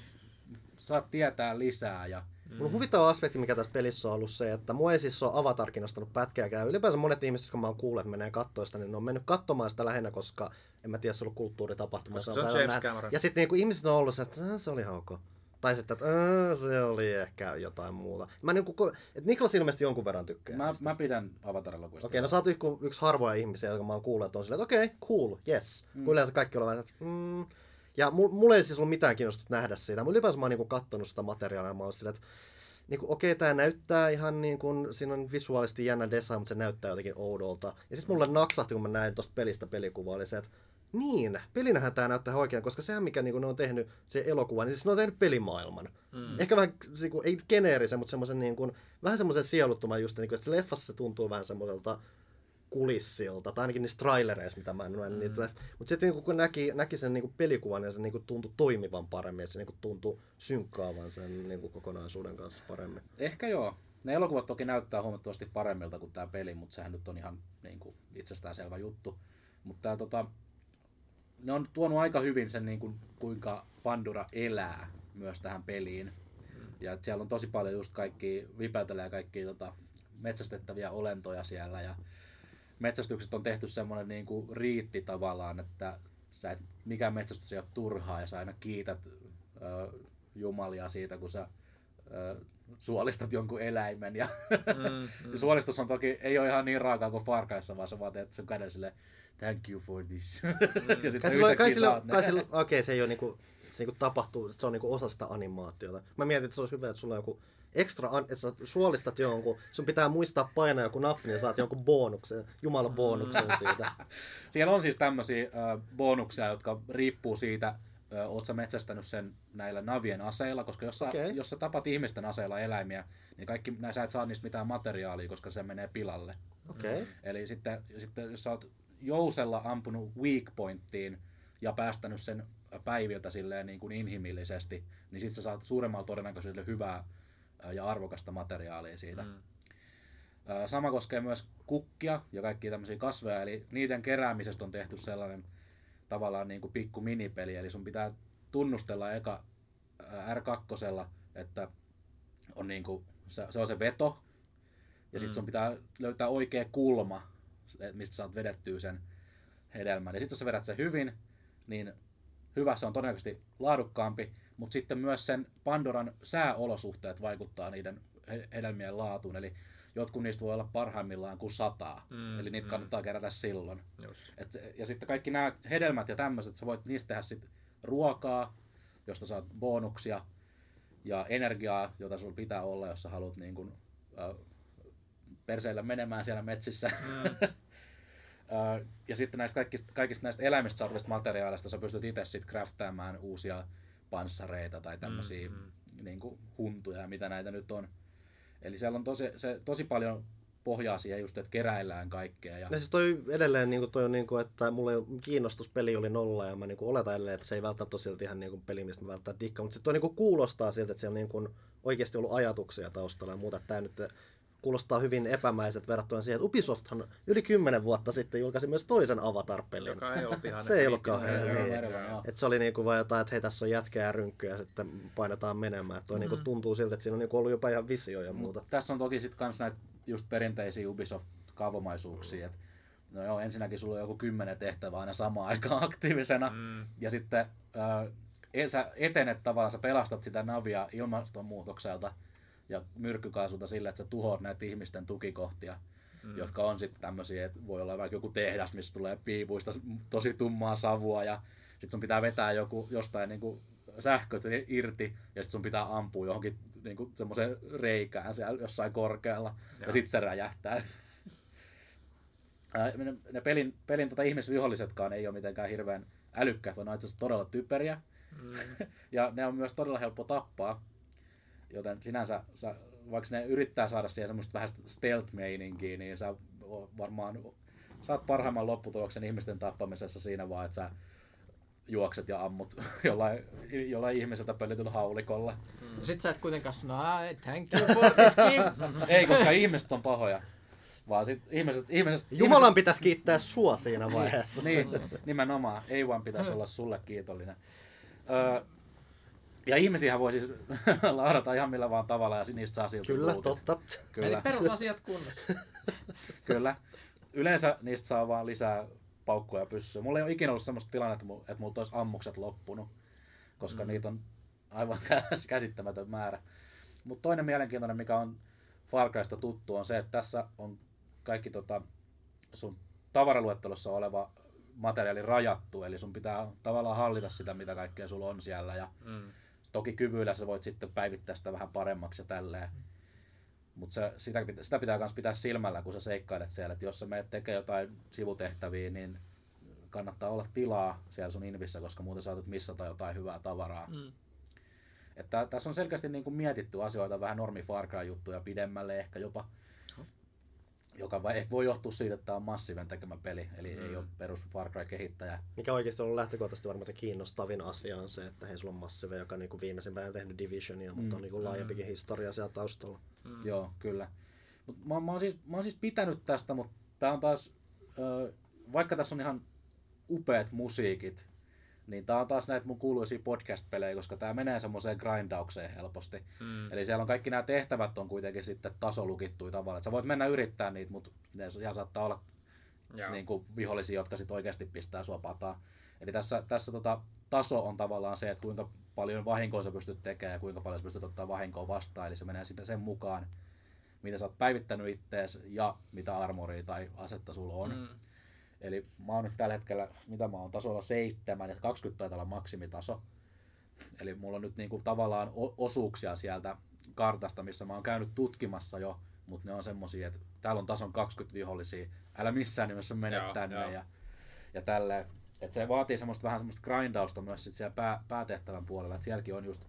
saat tietää lisää ja Mun huvittava aspekti, mikä tässä pelissä on ollut se, että mua ei siis ole Avatar kiinnostanut pätkääkään. Ylipäänsä monet ihmiset, jotka mä oon kuullut, että menee katsoa sitä, niin ne on mennyt katsomaan sitä lähinnä, koska en mä tiedä, se on ollut kulttuuritapahtuma. Se on James. Cameron. Ja sitten niinku ihmiset on ollut se, että "Äh, se oli hauko. Tai sitten, että "Äh, se oli ehkä jotain muuta. Mä niinku, ko- et Niklas ilmeisesti jonkun verran tykkää. mä, mä pidän Avatar-elokuvista. Okei, no sä oot yksi, yksi harvoja ihmisiä, jotka mä oon kuullut, että on silleen, että okei, okay, cool, yes. Mm. Kun yleensä kaikki on vähän, että mm. Ja mulla mul ei siis ollut mitään kiinnostusta nähdä siitä. Mä ylipäänsä mä oon niinku kattonut sitä materiaalia, mä oon silleen, että niin kuin, okei, tämä näyttää ihan niin kuin, siinä on visuaalisesti jännä design, mutta se näyttää jotenkin oudolta. Ja sitten mulle naksahti, kun mä näin tuosta pelistä pelikuvaa, oli se, että niin, pelinähän tämä näyttää oikein, koska sehän mikä niin ne on tehnyt, se elokuva, niin siis ne on tehnyt pelimaailman. Mm. Ehkä vähän, niin kuin, ei geneerisen, mutta semmoisen niin kuin, vähän semmoisen sieluttoman just, niin kuin, että se leffassa se tuntuu vähän semmoiselta kulissilta, tai ainakin niissä trailereissa, mitä mä en mm. niitä. Mutta sitten niin kun näki, näki sen niin pelikuvan, ja se niin tuntui toimivan paremmin, että se niin tuntui synkkaavan sen niin kokonaisuuden kanssa paremmin. Ehkä joo. Ne elokuvat toki näyttää huomattavasti paremmilta kuin tämä peli, mutta sehän nyt on ihan niin kuin, itsestäänselvä juttu. Mutta tota, ne on tuonut aika hyvin sen, niin kuin, kuinka Pandora elää myös tähän peliin. Ja et siellä on tosi paljon just kaikki, vipeltelee kaikki tota, metsästettäviä olentoja siellä. Ja metsästykset on tehty semmoinen niin kuin riitti tavallaan, että sä et, mikään metsästys ei ole turhaa ja sä aina kiität ö, Jumalia siitä, kun sä ö, suolistat jonkun eläimen. Ja, mm, mm. suolistus on toki, ei ole ihan niin raakaa kuin Far Cryssa, vaan sä vaan teet sun käden silleen, thank you for this. Mm. ja sit Kai silloin, kai silloin, okei, se ei ole niinku, se niinku tapahtuu, että se on niinku osa sitä animaatiota. Mä mietin, että se olisi hyvä, että sulla on joku ekstra, että sä suolistat jonkun, sun pitää muistaa painaa joku nappi ja saat jonkun bonuksen, jumala bonuksen siitä. Siellä on siis tämmöisiä äh, bonuksia, jotka riippuu siitä, äh, oot sä metsästänyt sen näillä navien aseilla, koska jos sä, Okei. jos sä tapat ihmisten aseilla eläimiä, niin kaikki, nää, sä et saa niistä mitään materiaalia, koska se menee pilalle. Okay. Eli sitten, sitten jos sä oot jousella ampunut weak pointtiin ja päästänyt sen päiviltä silleen niin kuin inhimillisesti, niin sitten sä saat suuremmalla todennäköisyydellä hyvää ää, ja arvokasta materiaalia siitä. Mm. Sama koskee myös kukkia ja kaikkia tämmöisiä kasveja, eli niiden keräämisestä on tehty sellainen tavallaan niin kuin pikku minipeli, eli sun pitää tunnustella eka ää, R2, että on niin kuin, se, se on se veto, ja sitten sun pitää löytää oikea kulma, mistä saat vedettyä sen hedelmän. Ja sitten jos sä vedät sen hyvin, niin hyvä se on todennäköisesti laadukkaampi, mutta sitten myös sen Pandoran sääolosuhteet vaikuttaa niiden he- hedelmien laatuun. Eli jotkut niistä voi olla parhaimmillaan kuin sataa. Mm, Eli niitä kannattaa kerätä silloin. Just. Et, ja sitten kaikki nämä hedelmät ja tämmöiset, sä voit niistä tehdä sit ruokaa, josta saat bonuksia ja energiaa, jota sulla pitää olla, jos sä haluat niin kun, äh, perseillä menemään siellä metsissä. Mm. Ja sitten näistä kaikista, kaikista näistä eläimistä saatavista materiaaleista sä pystyt itse sitten craftaamaan uusia panssareita tai tämmöisiä mm, mm. niin kuin huntuja ja mitä näitä nyt on. Eli siellä on tosi, se, tosi paljon pohjaa siihen just, että keräillään kaikkea. Ja, Ja siis toi edelleen, niin kuin toi on niin kuin, että mulla ei- kiinnostus peli oli nolla ja mä niin kuin oletan edelleen, että se ei välttämättä ole silti ihan niin kuin peli, mistä mä välttämättä dikkaan. Mutta se toi niin kuin kuulostaa siltä, että siellä on niin kuin oikeasti ollut ajatuksia taustalla ja muuta. Tämä nyt kuulostaa hyvin epämäiset verrattuna siihen, että Ubisofthan yli kymmenen vuotta sitten julkaisi myös toisen Avatar-pelin. Joka ei ollut ihan Se ei ollut kriittinen. kauhean niin. Et se oli niinku vaan jotain, että hei tässä on jätkä ja rynkky ja sitten painetaan menemään. Et toi niinku tuntuu siltä, että siinä on niinku ollut jopa ihan visio ja muuta. tässä on toki sitten kans näitä just perinteisiä Ubisoft-kaavomaisuuksia. Et, no joo, ensinnäkin sulla on joku kymmenen tehtävää aina samaan aikaan aktiivisena. Mm. Ja sitten äh, sä etenet tavallaan, sä pelastat sitä navia ilmastonmuutokselta ja myrkkykaasulta sillä, että sä tuhoat näitä ihmisten tukikohtia. Mm. jotka on sitten tämmöisiä, että voi olla vaikka joku tehdas, missä tulee piipuista tosi tummaa savua ja sitten sun pitää vetää joku jostain niinku sähköt irti ja sitten sun pitää ampua johonkin niinku semmoiseen reikään siellä jossain korkealla ja, ja sitten se räjähtää. Ää, ne, ne pelin, pelin tota ihmisvihollisetkaan ei ole mitenkään hirveän älykkäät, vaan ne on itse asiassa todella typeriä. Mm. ja ne on myös todella helppo tappaa. Joten sinänsä, sä, vaikka ne yrittää saada siihen semmoista vähän stealth-meininkiä, niin sä varmaan saat parhaimman lopputuloksen ihmisten tappamisessa siinä vaan, että sä juokset ja ammut jollain, jollain ihmiseltä pölytyllä haulikolla. Mm. Sit sä et kuitenkaan sano, "Ai, thank you for this gift. Ei, koska ihmiset on pahoja. Vaan sit ihmiset, ihmiset, Jumalan pitäisi kiittää sua siinä vaiheessa. Niin, nimenomaan. Ei vaan pitäisi olla sulle kiitollinen. Öö, ja ihmisiähän voi siis laadata ihan millä vaan tavalla ja niistä saa silti Kyllä, lootit. totta. Kyllä, Eli perusasiat kunnossa. kyllä. Yleensä niistä saa vaan lisää paukkuja pyssyä. Mulla ei ole ikinä ollut semmoista tilannetta, että mulla- olisi ammukset loppunut, koska mm. niitä on aivan käsittämätön määrä. Mutta toinen mielenkiintoinen, mikä on Far Crysta tuttu, on se, että tässä on kaikki tota, sun tavaraluettelossa oleva materiaali rajattu, eli sun pitää tavallaan hallita sitä, mitä kaikkea sulla on siellä, ja Mm. Toki kyvyillä sä voit sitten päivittää sitä vähän paremmaksi ja tälleen. Mutta sitä, sitä pitää myös pitää silmällä, kun sä seikkailet siellä, että jos sä menet tekemään jotain sivutehtäviä, niin kannattaa olla tilaa siellä sun invissä, koska muuten saatat missata jotain hyvää tavaraa. Mm. Että tässä on selkeästi niin kuin mietitty asioita vähän normi Far Cry-juttuja pidemmälle ehkä jopa. Joka vai, voi johtua siitä, että tämä on massiivinen tekemä peli, eli mm. ei ole perus Far Cry-kehittäjä. Mikä oikeasti on ollut lähtökohtaisesti varmaan se kiinnostavin asia on se, että hei, sulla on Massive, joka niinku viimeisimpään on tehnyt Divisionia, mutta on niinku laajempikin historia siellä taustalla. Mm. Joo, kyllä. Mut mä, mä, oon siis, mä oon siis pitänyt tästä, mutta tää on taas, ö, vaikka tässä on ihan upeat musiikit, niin tää on taas näitä mun kuuluisia podcast-pelejä, koska tää menee semmoiseen grindaukseen helposti. Mm. Eli siellä on kaikki nämä tehtävät on kuitenkin sitten tasolukittuja tavalla. Et sä voit mennä yrittää niitä, mutta ne ihan saattaa olla Joo. niin kuin vihollisia, jotka sitten oikeasti pistää sua pataa. Eli tässä, tässä tota, taso on tavallaan se, että kuinka paljon vahinkoa sä pystyt tekemään ja kuinka paljon sä pystyt ottaa vahinkoa vastaan. Eli se menee sitten sen mukaan, mitä sä oot päivittänyt ittees ja mitä armoria tai asetta sulla on. Mm. Eli mä oon nyt tällä hetkellä, mitä mä oon tasolla 7 ja 20 taitaa olla maksimitaso. Eli mulla on nyt niinku tavallaan osuuksia sieltä kartasta, missä mä oon käynyt tutkimassa jo, mutta ne on semmosia, että täällä on tason 20 vihollisia, älä missään nimessä mene Joo, tänne joo. ja, ja tälleen. Että se vaatii semmoista vähän semmoista grindausta myös sit siellä pää, päätehtävän puolella, että sielläkin on just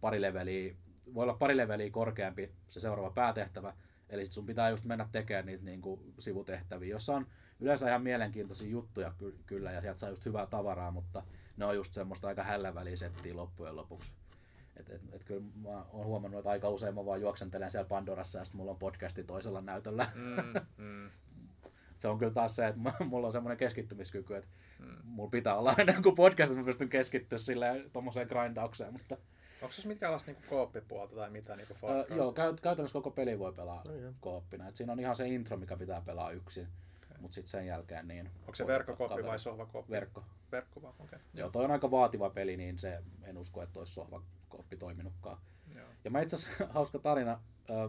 pari leveliä, voi olla pari leveliä korkeampi se seuraava päätehtävä, eli sit sun pitää just mennä tekemään niitä niinku sivutehtäviä, jossa on yleensä ihan mielenkiintoisia juttuja ky- kyllä, ja sieltä saa just hyvää tavaraa, mutta ne on just semmoista aika hälläväliä settiä loppujen lopuksi. Et, et, et kyllä mä oon huomannut, että aika usein mä vaan juoksentelen siellä Pandorassa ja sitten mulla on podcasti toisella näytöllä. Mm, mm. Se on kyllä taas se, että mulla on semmoinen keskittymiskyky, että mulla pitää olla aina joku podcast, että mä pystyn keskittyä silleen tommoseen grindaukseen, mutta Onko se minkäänlaista niinku kooppipuolta tai mitä niinku Öö, joo, käyt, käytännössä koko peli voi pelaa No kooppina. Et siinä on ihan se intro, mikä pitää pelaa yksin. Mutta sitten sen jälkeen niin... Onko se ottaa vai sohvakooppi? Verkko. Verkko vaan, okei. Okay. Joo, toi on aika vaativa peli, niin se en usko, että olisi sohvakooppi toiminutkaan. Joo. Ja mä itse asiassa, hauska tarina,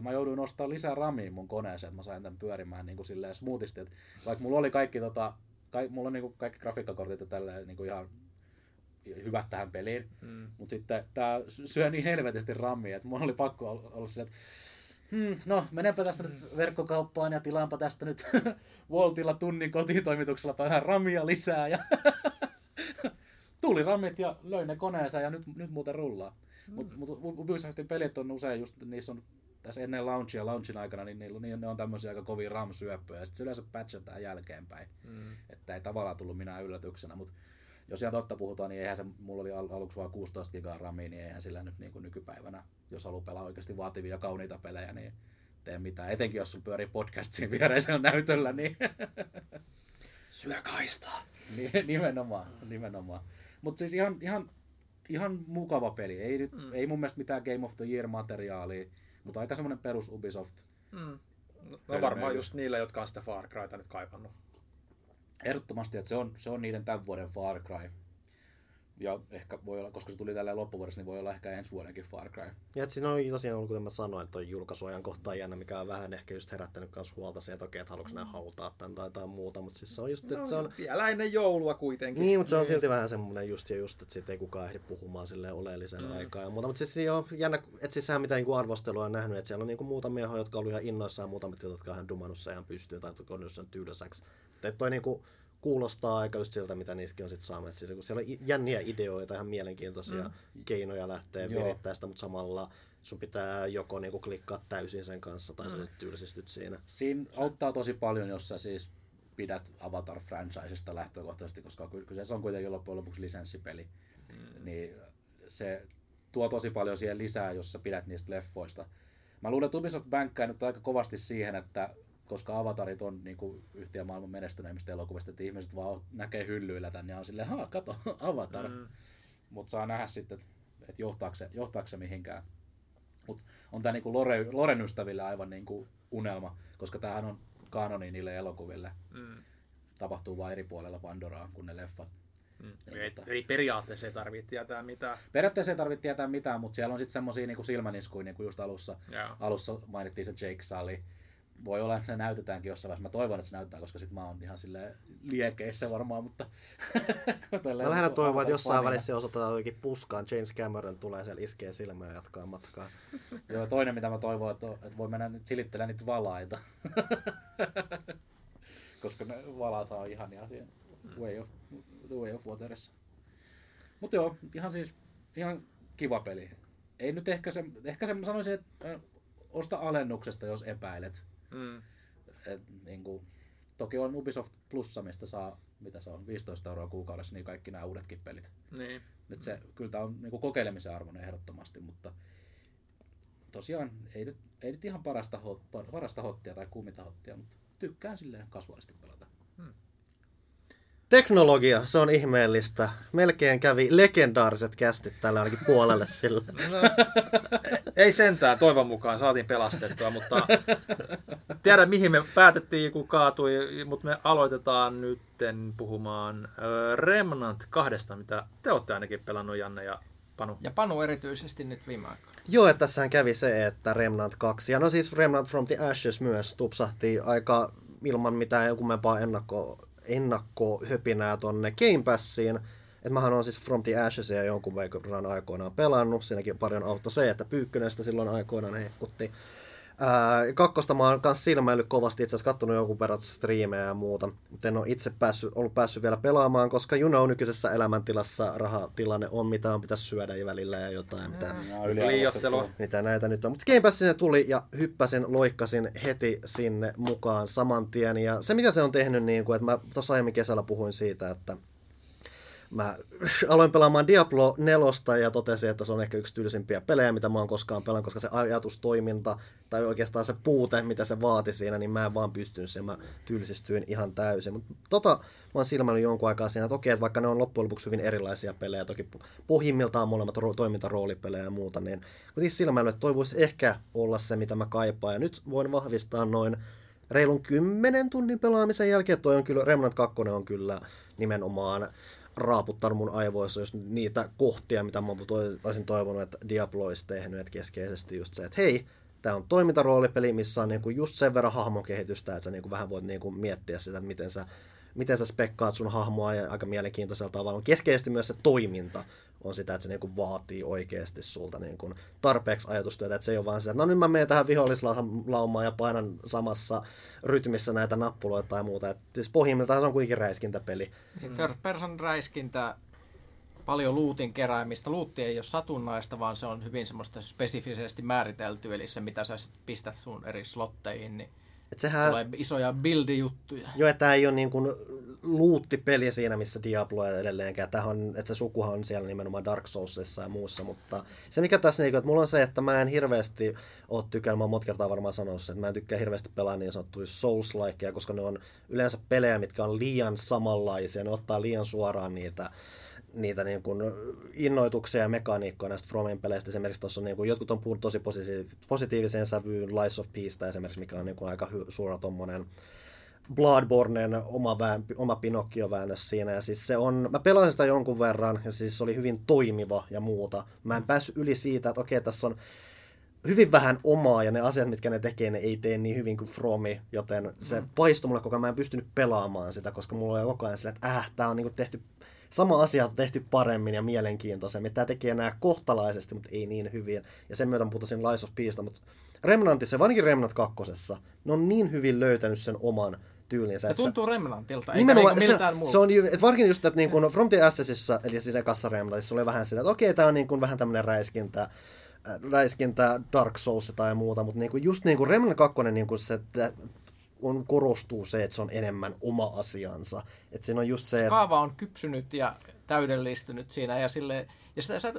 mä jouduin ostamaan lisää ramia mun koneeseen, että mä sain tämän pyörimään niin kuin silleen smoothisti. Et vaikka mulla oli kaikki, tota, kaik, mulla on niin kuin kaikki grafiikkakortit ja tälleen niin kuin ihan hyvät tähän peliin, Mm. mutta sitten tämä syö niin helvetisti rammia, että mun oli pakko olla, olla silleen, että hmm, no menenpä tästä nyt verkkokauppaan ja tilaanpa tästä nyt Voltilla tunnin kotitoimituksella vähän ramia lisää. Ja tuli rammit ja löin ne koneeseen ja nyt, nyt muuten rullaa. Mutta mut, Ubisoftin pelit on usein just, niissä on tässä ennen launchia, launchin aikana, niin, niillä, niin ne on tämmöisiä aika kovia RAM-syöppöjä. Sitten se yleensä patchataan jälkeenpäin. Mm. Että ei tavallaan tullut minä yllätyksenä, mutta jos ihan totta puhutaan, niin eihän se, mulla oli al- aluksi vain 16 gigaa ramia, niin eihän sillä nyt niin kuin nykypäivänä, jos haluaa pelaa oikeasti vaativia ja kauniita pelejä, niin tee mitään. Etenkin jos sulla pyörii podcast siinä viereisellä näytöllä, niin Syö kaistaa. Ni- nimenomaan, nimenomaan. Mutta siis ihan, ihan, ihan mukava peli. Ei, nyt, mm. ei mun mielestä mitään Game of the Year-materiaalia, mutta aika semmoinen perus Ubisoft. Mm. No Kyllä varmaan just niille, jotka on sitä Far Cryta nyt kaivannut. Ehdottomasti, että se on, se on niiden tämän vuoden Far Cry. Ja ehkä voi olla, koska se tuli tällä loppuvuodessa, niin voi olla ehkä ensi vuodenkin Far Cry. Ja et siinä on tosiaan ollut, kuten mä sanoin, että toi julkaisuajan kohta on jännä, mikä on vähän ehkä just herättänyt kans huolta se, että okei, että haluatko nää hautaa tämän tai jotain muuta, mutta siis se on just, että se on, Vielä ennen joulua kuitenkin. Niin, mutta se on silti vähän semmoinen just ja just, että siitä ei kukaan ehdi puhumaan sille oleellisen mm. aikaa ja muuta. Mutta siis joo, jännä, että siis sehän mitä niinku arvostelua on nähnyt, että siellä on niinku muutamia, jotka on ollut ihan innoissaan ja muutamat, jotka on ihan dumannut sen ihan pystyyn tai jotka on jossain tylsäksi. Että toi niinku kuulostaa aika just siltä, mitä niistäkin on sitten saanut. Et siis, kun siellä on jänniä ideoita, ihan mielenkiintoisia mm. keinoja lähteä Joo. virittää sitä, mutta samalla sun pitää joko niinku klikkaa täysin sen kanssa tai mm. sä sitten tylsistyt siinä. Siinä auttaa tosi paljon, jos sä siis pidät Avatar-franchisesta lähtökohtaisesti, koska ky- kyseessä on kuitenkin loppujen lopuksi lisenssipeli. Mm. Niin se tuo tosi paljon siihen lisää, jos sä pidät niistä leffoista. Mä luulen, että Ubisoft bänkkää nyt aika kovasti siihen, että koska Avatarit on niin kuin yhtiä maailman menestyneimmistä elokuvista, että ihmiset vaan näkee hyllyillä tänne ja on silleen, haa, kato, Avatar. Mm. Mutta saa nähdä sitten, että johtaako se, johtaako se mihinkään. Mutta on tämä niinku Lore, Loren ystäville aivan niinku unelma, koska tämähän on kanoni niille elokuville. Mm. Tapahtuu vain eri puolella Pandoraa kuin ne leffat. Mm. Niin Ei, tota- ei periaatteessa ei tarvitse tietää mitään. Periaatteessa ei tarvitse tietää mitään, mutta siellä on sitten semmosia niinku silmäniskuja, niin kuin just alussa, Joo. alussa mainittiin se Jake Sully. Voi olla, että se näytetäänkin jossain vaiheessa. Mä toivon, että se näyttää, koska sit mä oon ihan sille liekeissä varmaan, mutta... Mä lähinnä toivon, että jossain välissä osoitetaan jotenkin puskaan. James Cameron tulee siellä iskee silmään ja jatkaa matkaa. Joo, toinen mitä mä toivon, että, että voi mennä nyt silittelemään niitä valaita. Koska ne valat on ihania siinä Way of, The Way of Waterissa. Mutta joo, ihan siis ihan kiva peli. Ei nyt ehkä se, ehkä se mä sanoisin, että äh, osta alennuksesta, jos epäilet. Mm. Et, niin kuin, toki on Ubisoft Plussa, mistä saa, mitä se on, 15 euroa kuukaudessa, niin kaikki nämä uudetkin pelit. Niin. Nyt se, kyllä tämä on niin kuin kokeilemisen arvoinen ehdottomasti, mutta tosiaan ei nyt, ei nyt ihan parasta, hot, par- parasta hottia tai kuuminta hottia, mutta tykkään silleen kasuaalisti pelata. Teknologia, se on ihmeellistä. Melkein kävi legendaariset kästit tällä ainakin puolelle sillä. No, ei sentään, toivon mukaan saatiin pelastettua, mutta tiedä mihin me päätettiin, kun kaatui, mutta me aloitetaan nytten puhumaan Remnant kahdesta, mitä te olette ainakin pelannut, Janne ja Panu. Ja Panu erityisesti nyt viime aikoina. Joo, että tässähän kävi se, että Remnant 2, ja no siis Remnant from the Ashes myös tupsahti aika ilman mitään kummempaa ennakko, ennakkohöpinää tonne Game Passiin. että mähän on siis From the Ashesia jonkun verran aikoinaan pelannut, siinäkin paljon auttoi se, että Pyykkönestä silloin aikoinaan hehkutti. Ää, kakkosta mä oon kanssa silmäillyt kovasti, itse asiassa kattonut jonkun verran striimejä ja muuta, mutta en ole itse päässyt, ollut päässyt vielä pelaamaan, koska you know, nykyisessä elämäntilassa rahatilanne on, mitä on pitäisi syödä välillä ja jotain, mitä, Ja Liioittelua. mitä näitä nyt on. Mutta Game Pass sinne tuli ja hyppäsin, loikkasin heti sinne mukaan saman tien. Ja se mitä se on tehnyt, niin kuin, että mä tuossa aiemmin kesällä puhuin siitä, että mä aloin pelaamaan Diablo 4 ja totesin, että se on ehkä yksi tylsimpiä pelejä, mitä mä oon koskaan pelannut, koska se ajatustoiminta tai oikeastaan se puute, mitä se vaati siinä, niin mä en vaan pystynyt siihen, mä tylsistyin ihan täysin. Mutta tota, mä oon silmäillyt jonkun aikaa siinä, että okei, että vaikka ne on loppujen lopuksi hyvin erilaisia pelejä, toki pohjimmiltaan molemmat ro- toimintaroolipelejä ja muuta, niin kuitenkin silmäillyt, että toi voisi ehkä olla se, mitä mä kaipaan. Ja nyt voin vahvistaa noin reilun 10 tunnin pelaamisen jälkeen, toi on kyllä, Remnant 2 on kyllä nimenomaan raaputtanut mun aivoissa jos niitä kohtia, mitä mä olisin toivonut, että Diablo olisi tehnyt, että keskeisesti just se, että hei, tämä on toimintaroolipeli, missä on niinku just sen verran hahmokehitystä, että sä niinku vähän voit niinku miettiä sitä, miten sä, miten sä spekkaat sun hahmoa ja aika mielenkiintoisella tavalla. Keskeisesti myös se toiminta on sitä, että se niinku vaatii oikeasti sulta niinku tarpeeksi ajatustyötä, että se ei ole vaan se, että no nyt mä menen tähän vihollislaumaan ja painan samassa rytmissä näitä nappuloita tai muuta. Et siis pohjimmiltaan se on kuitenkin räiskintäpeli. Niin third person räiskintä, paljon luutin keräämistä. Luutti ei ole satunnaista, vaan se on hyvin semmoista spesifisesti määritelty, eli se mitä sä pistät sun eri slotteihin, niin Et sehän, tulee isoja build-juttuja. Joo, että tämä ei ole niin kuin luuttipeli siinä, missä Diablo ei edelleenkään. On, että se sukuhan on siellä nimenomaan Dark Soulsissa ja muussa, mutta se mikä tässä, niin kuin, että mulla on se, että mä en hirveästi ole tykännyt, mä oon monta kertaa varmaan sanonut sen, että mä en tykkää hirveästi pelaa niin sanottuja Souls-likeja, koska ne on yleensä pelejä, mitkä on liian samanlaisia, ne ottaa liian suoraan niitä niitä niin kuin innoituksia ja mekaniikkoja näistä Fromin peleistä. Esimerkiksi tuossa on niin kuin, jotkut on puhunut tosi positi- positiiviseen sävyyn Lies of Peace esimerkiksi, mikä on niin kuin aika hy- suora tommonen Bloodbornen oma, vään, oma Pinocchio-väännös siinä. Ja siis se on, mä pelasin sitä jonkun verran ja siis se oli hyvin toimiva ja muuta. Mä en päässyt yli siitä, että okei, tässä on hyvin vähän omaa ja ne asiat, mitkä ne tekee, ne ei tee niin hyvin kuin Fromi, joten se mm. paistoi mulle koko ajan. Mä en pystynyt pelaamaan sitä, koska mulla oli koko ajan sillä, että äh, tää on niinku tehty sama asia on tehty paremmin ja mielenkiintoisemmin. Tämä tekee nämä kohtalaisesti, mutta ei niin hyvin. Ja sen myötä putosin Lies of Peace, mutta Remnantissa, varsinkin Remnant 2, ne on niin hyvin löytänyt sen oman tyylinsä. Se tuntuu Remnantilta, eikä niinku miltään se, muulta. se on, et varsinkin just, että niin kuin From the Assassissa, eli siis ekassa Remnantissa, oli vähän siinä, että okei, tämä on niin kuin vähän tämmöinen räiskintä, äh, räiskintä Dark Souls tai muuta, mutta niin kuin just niin kuin Remnant 2, niin kuin se, on, korostuu se, että se on enemmän oma asiansa. Että siinä on just se, että Kaava on kypsynyt ja täydellistynyt siinä ja sille ja sitä, sä,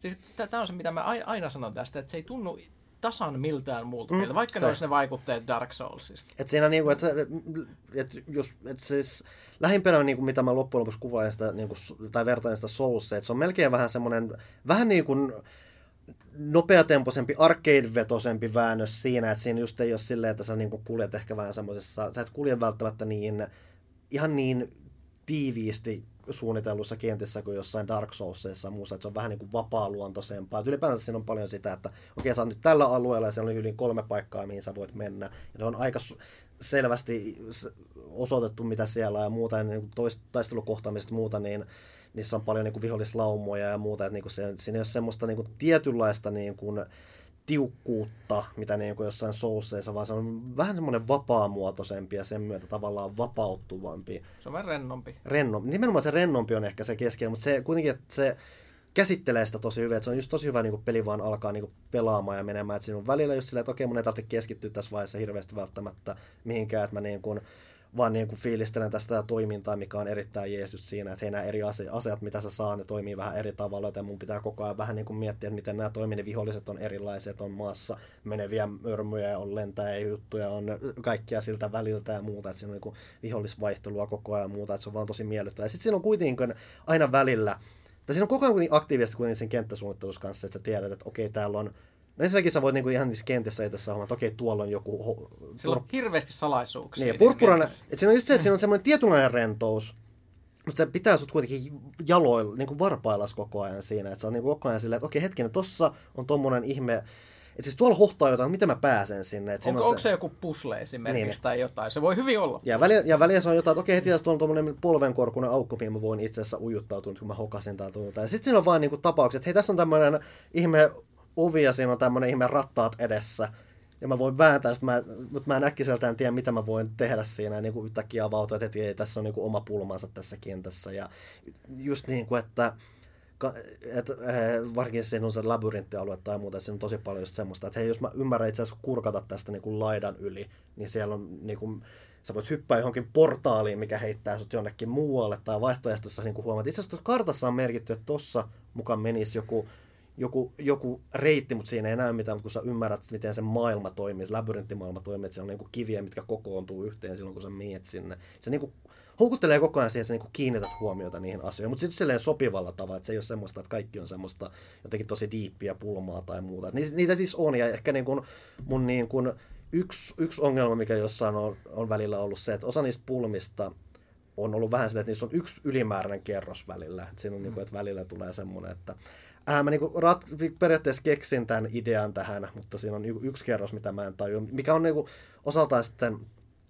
siis tämä on se, mitä mä ai- aina sanon tästä, että se ei tunnu tasan miltään muulta mm, vaikka se- ne olisi ne vaikutteet Dark Soulsista. Et siinä niinku, että et, jos, et siis lähimpänä niinku, mitä mä loppujen lopuksi kuvaan sitä, niinku, tai vertaan sitä Soulsia, että se on melkein vähän semmoinen, vähän niin kuin nopeatempoisempi, arcade-vetosempi väännös siinä, että siinä just ei ole silleen, että sä niinku kuljet ehkä vähän semmoisessa, sä et kulje välttämättä niin, ihan niin tiiviisti suunnitellussa kentissä kuin jossain Dark Soulsissa ja muussa, että se on vähän niin kuin vapaa-luontoisempaa. Et ylipäänsä siinä on paljon sitä, että okei, sä oot nyt tällä alueella ja siellä on yli kolme paikkaa, mihin sä voit mennä. Ja ne on aika selvästi osoitettu, mitä siellä on ja muuta, ja niin toist- ja muuta, niin niissä on paljon niin kuin vihollislaumoja ja muuta, että niin kuin se, siinä ei ole semmoista niin kuin tietynlaista niin kuin tiukkuutta, mitä niin kuin jossain sousseissa, vaan se on vähän semmoinen vapaamuotoisempi ja sen myötä tavallaan vapauttuvampi Se on vähän rennompi. rennompi. Nimenomaan se rennompi on ehkä se keskeinen, mutta se kuitenkin, että se käsittelee sitä tosi hyvin, että se on just tosi hyvä niin kuin peli vaan alkaa niin kuin pelaamaan ja menemään, että siinä on välillä just silleen, että okei, mun ei tarvitse keskittyä tässä vaiheessa hirveästi välttämättä mihinkään, että mä niin kuin, vaan niin kuin fiilistelen tästä toimintaa, mikä on erittäin jees just siinä, että hei nämä eri ase- asiat, mitä sä saa, ne toimii vähän eri tavalla, joten mun pitää koko ajan vähän niin kuin miettiä, että miten nämä toimii, ne viholliset on erilaisia, että on maassa meneviä mörmyjä, on lentäjä juttuja, on kaikkia siltä väliltä ja muuta, että siinä on niin kuin vihollisvaihtelua koko ajan ja muuta, että se on vaan tosi miellyttävää. Sitten siinä on kuitenkin aina välillä, tai siinä on koko ajan aktiivisesti kuitenkin sen kenttäsuunnittelussa kanssa, että sä tiedät, että okei, täällä on No ensinnäkin sä voit niinku ihan niissä kentissä itse huomata, että okei, tuolla on joku... ho- Sillä on hirveästi salaisuuksia. niin, kentissä. että siinä on just se, että siinä on semmoinen tietynlainen rentous, mutta se pitää sut kuitenkin jaloilla, niin kuin varpaillas koko ajan siinä, että sä oot niin koko ajan silleen, että okei hetkinen, tossa on tommonen ihme, Et siis tuolla hohtaa jotain, miten mä pääsen sinne. Et siinä Onko, on onko se joku pusle esimerkiksi Niin. tai jotain? Se voi hyvin olla. Ja välillä, ja välillä se on jotain, että okei, heti tässä tuolla on tuommoinen polvenkorkunen aukko, mihin mä voin itse asiassa ujuttautua, kun mä hokasin täältä. tuolta. Ja sitten siinä on vaan niinku tapaukset, että hei, tässä on tämmöinen ihme ovi ja siinä on tämmöinen ihme rattaat edessä. Ja mä voin vääntää, sit mä, mutta mä en äkkiseltään tiedä, mitä mä voin tehdä siinä. Ja niin kuin yhtäkkiä avautuu, että ei, tässä on niin kuin oma pulmansa tässä kentässä. Ja just niin kuin, että et, eh, varsinkin siinä on se labyrinttialue tai muuta, siinä on tosi paljon just semmoista, että hei, jos mä ymmärrän itse asiassa kurkata tästä niin kuin laidan yli, niin siellä on niin kuin, sä voit hyppää johonkin portaaliin, mikä heittää sut jonnekin muualle, tai vaihtoehtoissa niin kuin huomaat. Itse asiassa kartassa on merkitty, että tossa mukaan menisi joku, joku, joku reitti, mutta siinä ei näy mitään, mutta kun sä ymmärrät, miten se maailma toimii, se labyrinttimaailma toimii, että siellä on niin kuin kiviä, mitkä kokoontuu yhteen silloin, kun sä meet sinne. Se niin kuin houkuttelee koko ajan siihen, että sä niin kiinnität huomiota niihin asioihin, mutta sitten silleen sopivalla tavalla, että se ei ole semmoista, että kaikki on semmoista jotenkin tosi diippiä pulmaa tai muuta. Ni- Niitä siis on, ja ehkä niin kuin mun niin kuin yksi, yksi ongelma, mikä jossain on, on välillä ollut se, että osa niistä pulmista on ollut vähän silleen, että niissä on yksi ylimääräinen kerros välillä. Että siinä on niin kuin, että välillä tulee semmoinen, että Äh, mä niinku rat, periaatteessa keksin tämän idean tähän, mutta siinä on yksi kerros, mitä mä en tajua. Mikä on niinku osaltaan sitten,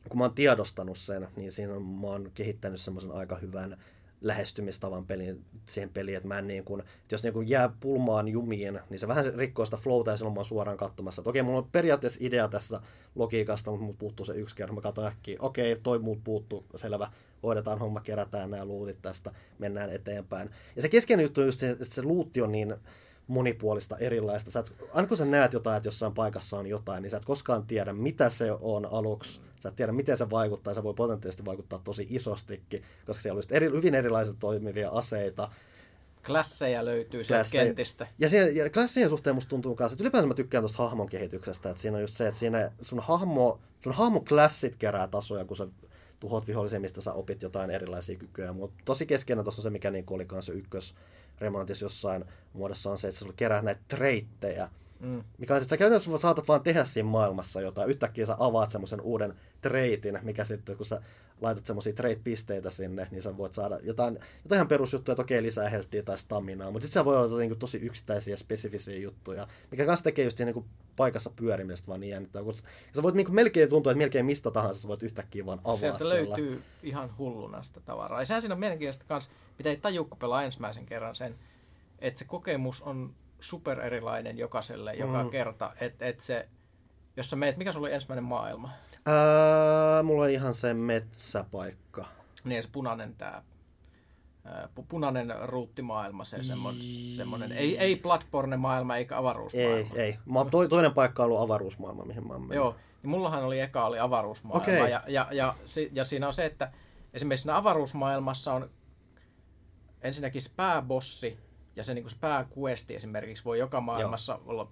kun mä oon tiedostanut sen, niin siinä on, mä oon kehittänyt semmoisen aika hyvän lähestymistavan peliin, siihen peliin, että mä en niin kuin, että jos niin kuin jää pulmaan jumiin, niin se vähän rikkoo sitä flowta ja silloin mä oon suoraan katsomassa. Että okei, mulla on periaatteessa idea tässä logiikasta, mutta mut puuttuu se yksi kerta. Mä katson äkkiä, okei, toi muut puuttuu, selvä, hoidetaan homma, kerätään nämä luutit tästä, mennään eteenpäin. Ja se keskeinen juttu on just se, että se luutti on niin monipuolista, erilaista. Sä et, aina kun sä näet jotain, että jossain paikassa on jotain, niin sä et koskaan tiedä, mitä se on aluksi. Sä et tiedä, miten se vaikuttaa. Se voi potentiaalisesti vaikuttaa tosi isostikin, koska siellä on just eri, hyvin erilaisia toimivia aseita. Klasseja löytyy sieltä kentistä. Ja, siellä, ja klassien suhteen musta tuntuu kanssa, että ylipäänsä mä tykkään tuosta hahmon kehityksestä, että siinä on just se, että siinä sun hahmo, sun hahmon klassit kerää tasoja, kun sä tuhot vihollisia, mistä sä opit jotain erilaisia kykyjä. Mutta tosi keskeinen tuossa on se, mikä niin oli kanssa ykkös remontissa jossain muodossa on se, että sä keräät näitä treittejä, Mm. mikä on, että sä käytännössä saatat vaan tehdä siinä maailmassa jotain. Yhtäkkiä sä avaat semmoisen uuden treitin, mikä sitten, kun sä laitat semmoisia trade-pisteitä sinne, niin sä voit saada jotain, jotain ihan perusjuttuja, että okei, lisää helttiä tai staminaa, mutta sitten se voi olla niin tosi yksittäisiä, spesifisiä juttuja, mikä kanssa tekee just niin kuin paikassa pyörimisestä vaan niin. Kun sä- voit niin kuin melkein tuntua, että melkein mistä tahansa sä voit yhtäkkiä vaan avaa Sieltä siellä. löytyy ihan hulluna sitä tavaraa. Ja sehän siinä on mielenkiintoista kans, mitä ei taju, kun pelaa ensimmäisen kerran sen, että se kokemus on super erilainen jokaiselle joka Mm. kerta. Että et se, jos sä meet, mikä sulla oli ensimmäinen maailma? Ää, mulla on ihan se metsäpaikka. Niin se punainen tää pu- punainen ruuttimaailma, se semmon, semmonen, ei, ei Bloodborne-maailma eikä Ei, avaruusmaailma. ei. Mä, toi, toinen paikka on ollut avaruusmaailma, mihin mä oon mennyt. Joo, niin mullahan oli eka oli avaruusmaailma. Okei. Ja, ja, ja, ja, siinä on se, että esimerkiksi siinä avaruusmaailmassa on ensinnäkin se pääbossi ja se, niin se pääquesti esimerkiksi voi joka maailmassa olla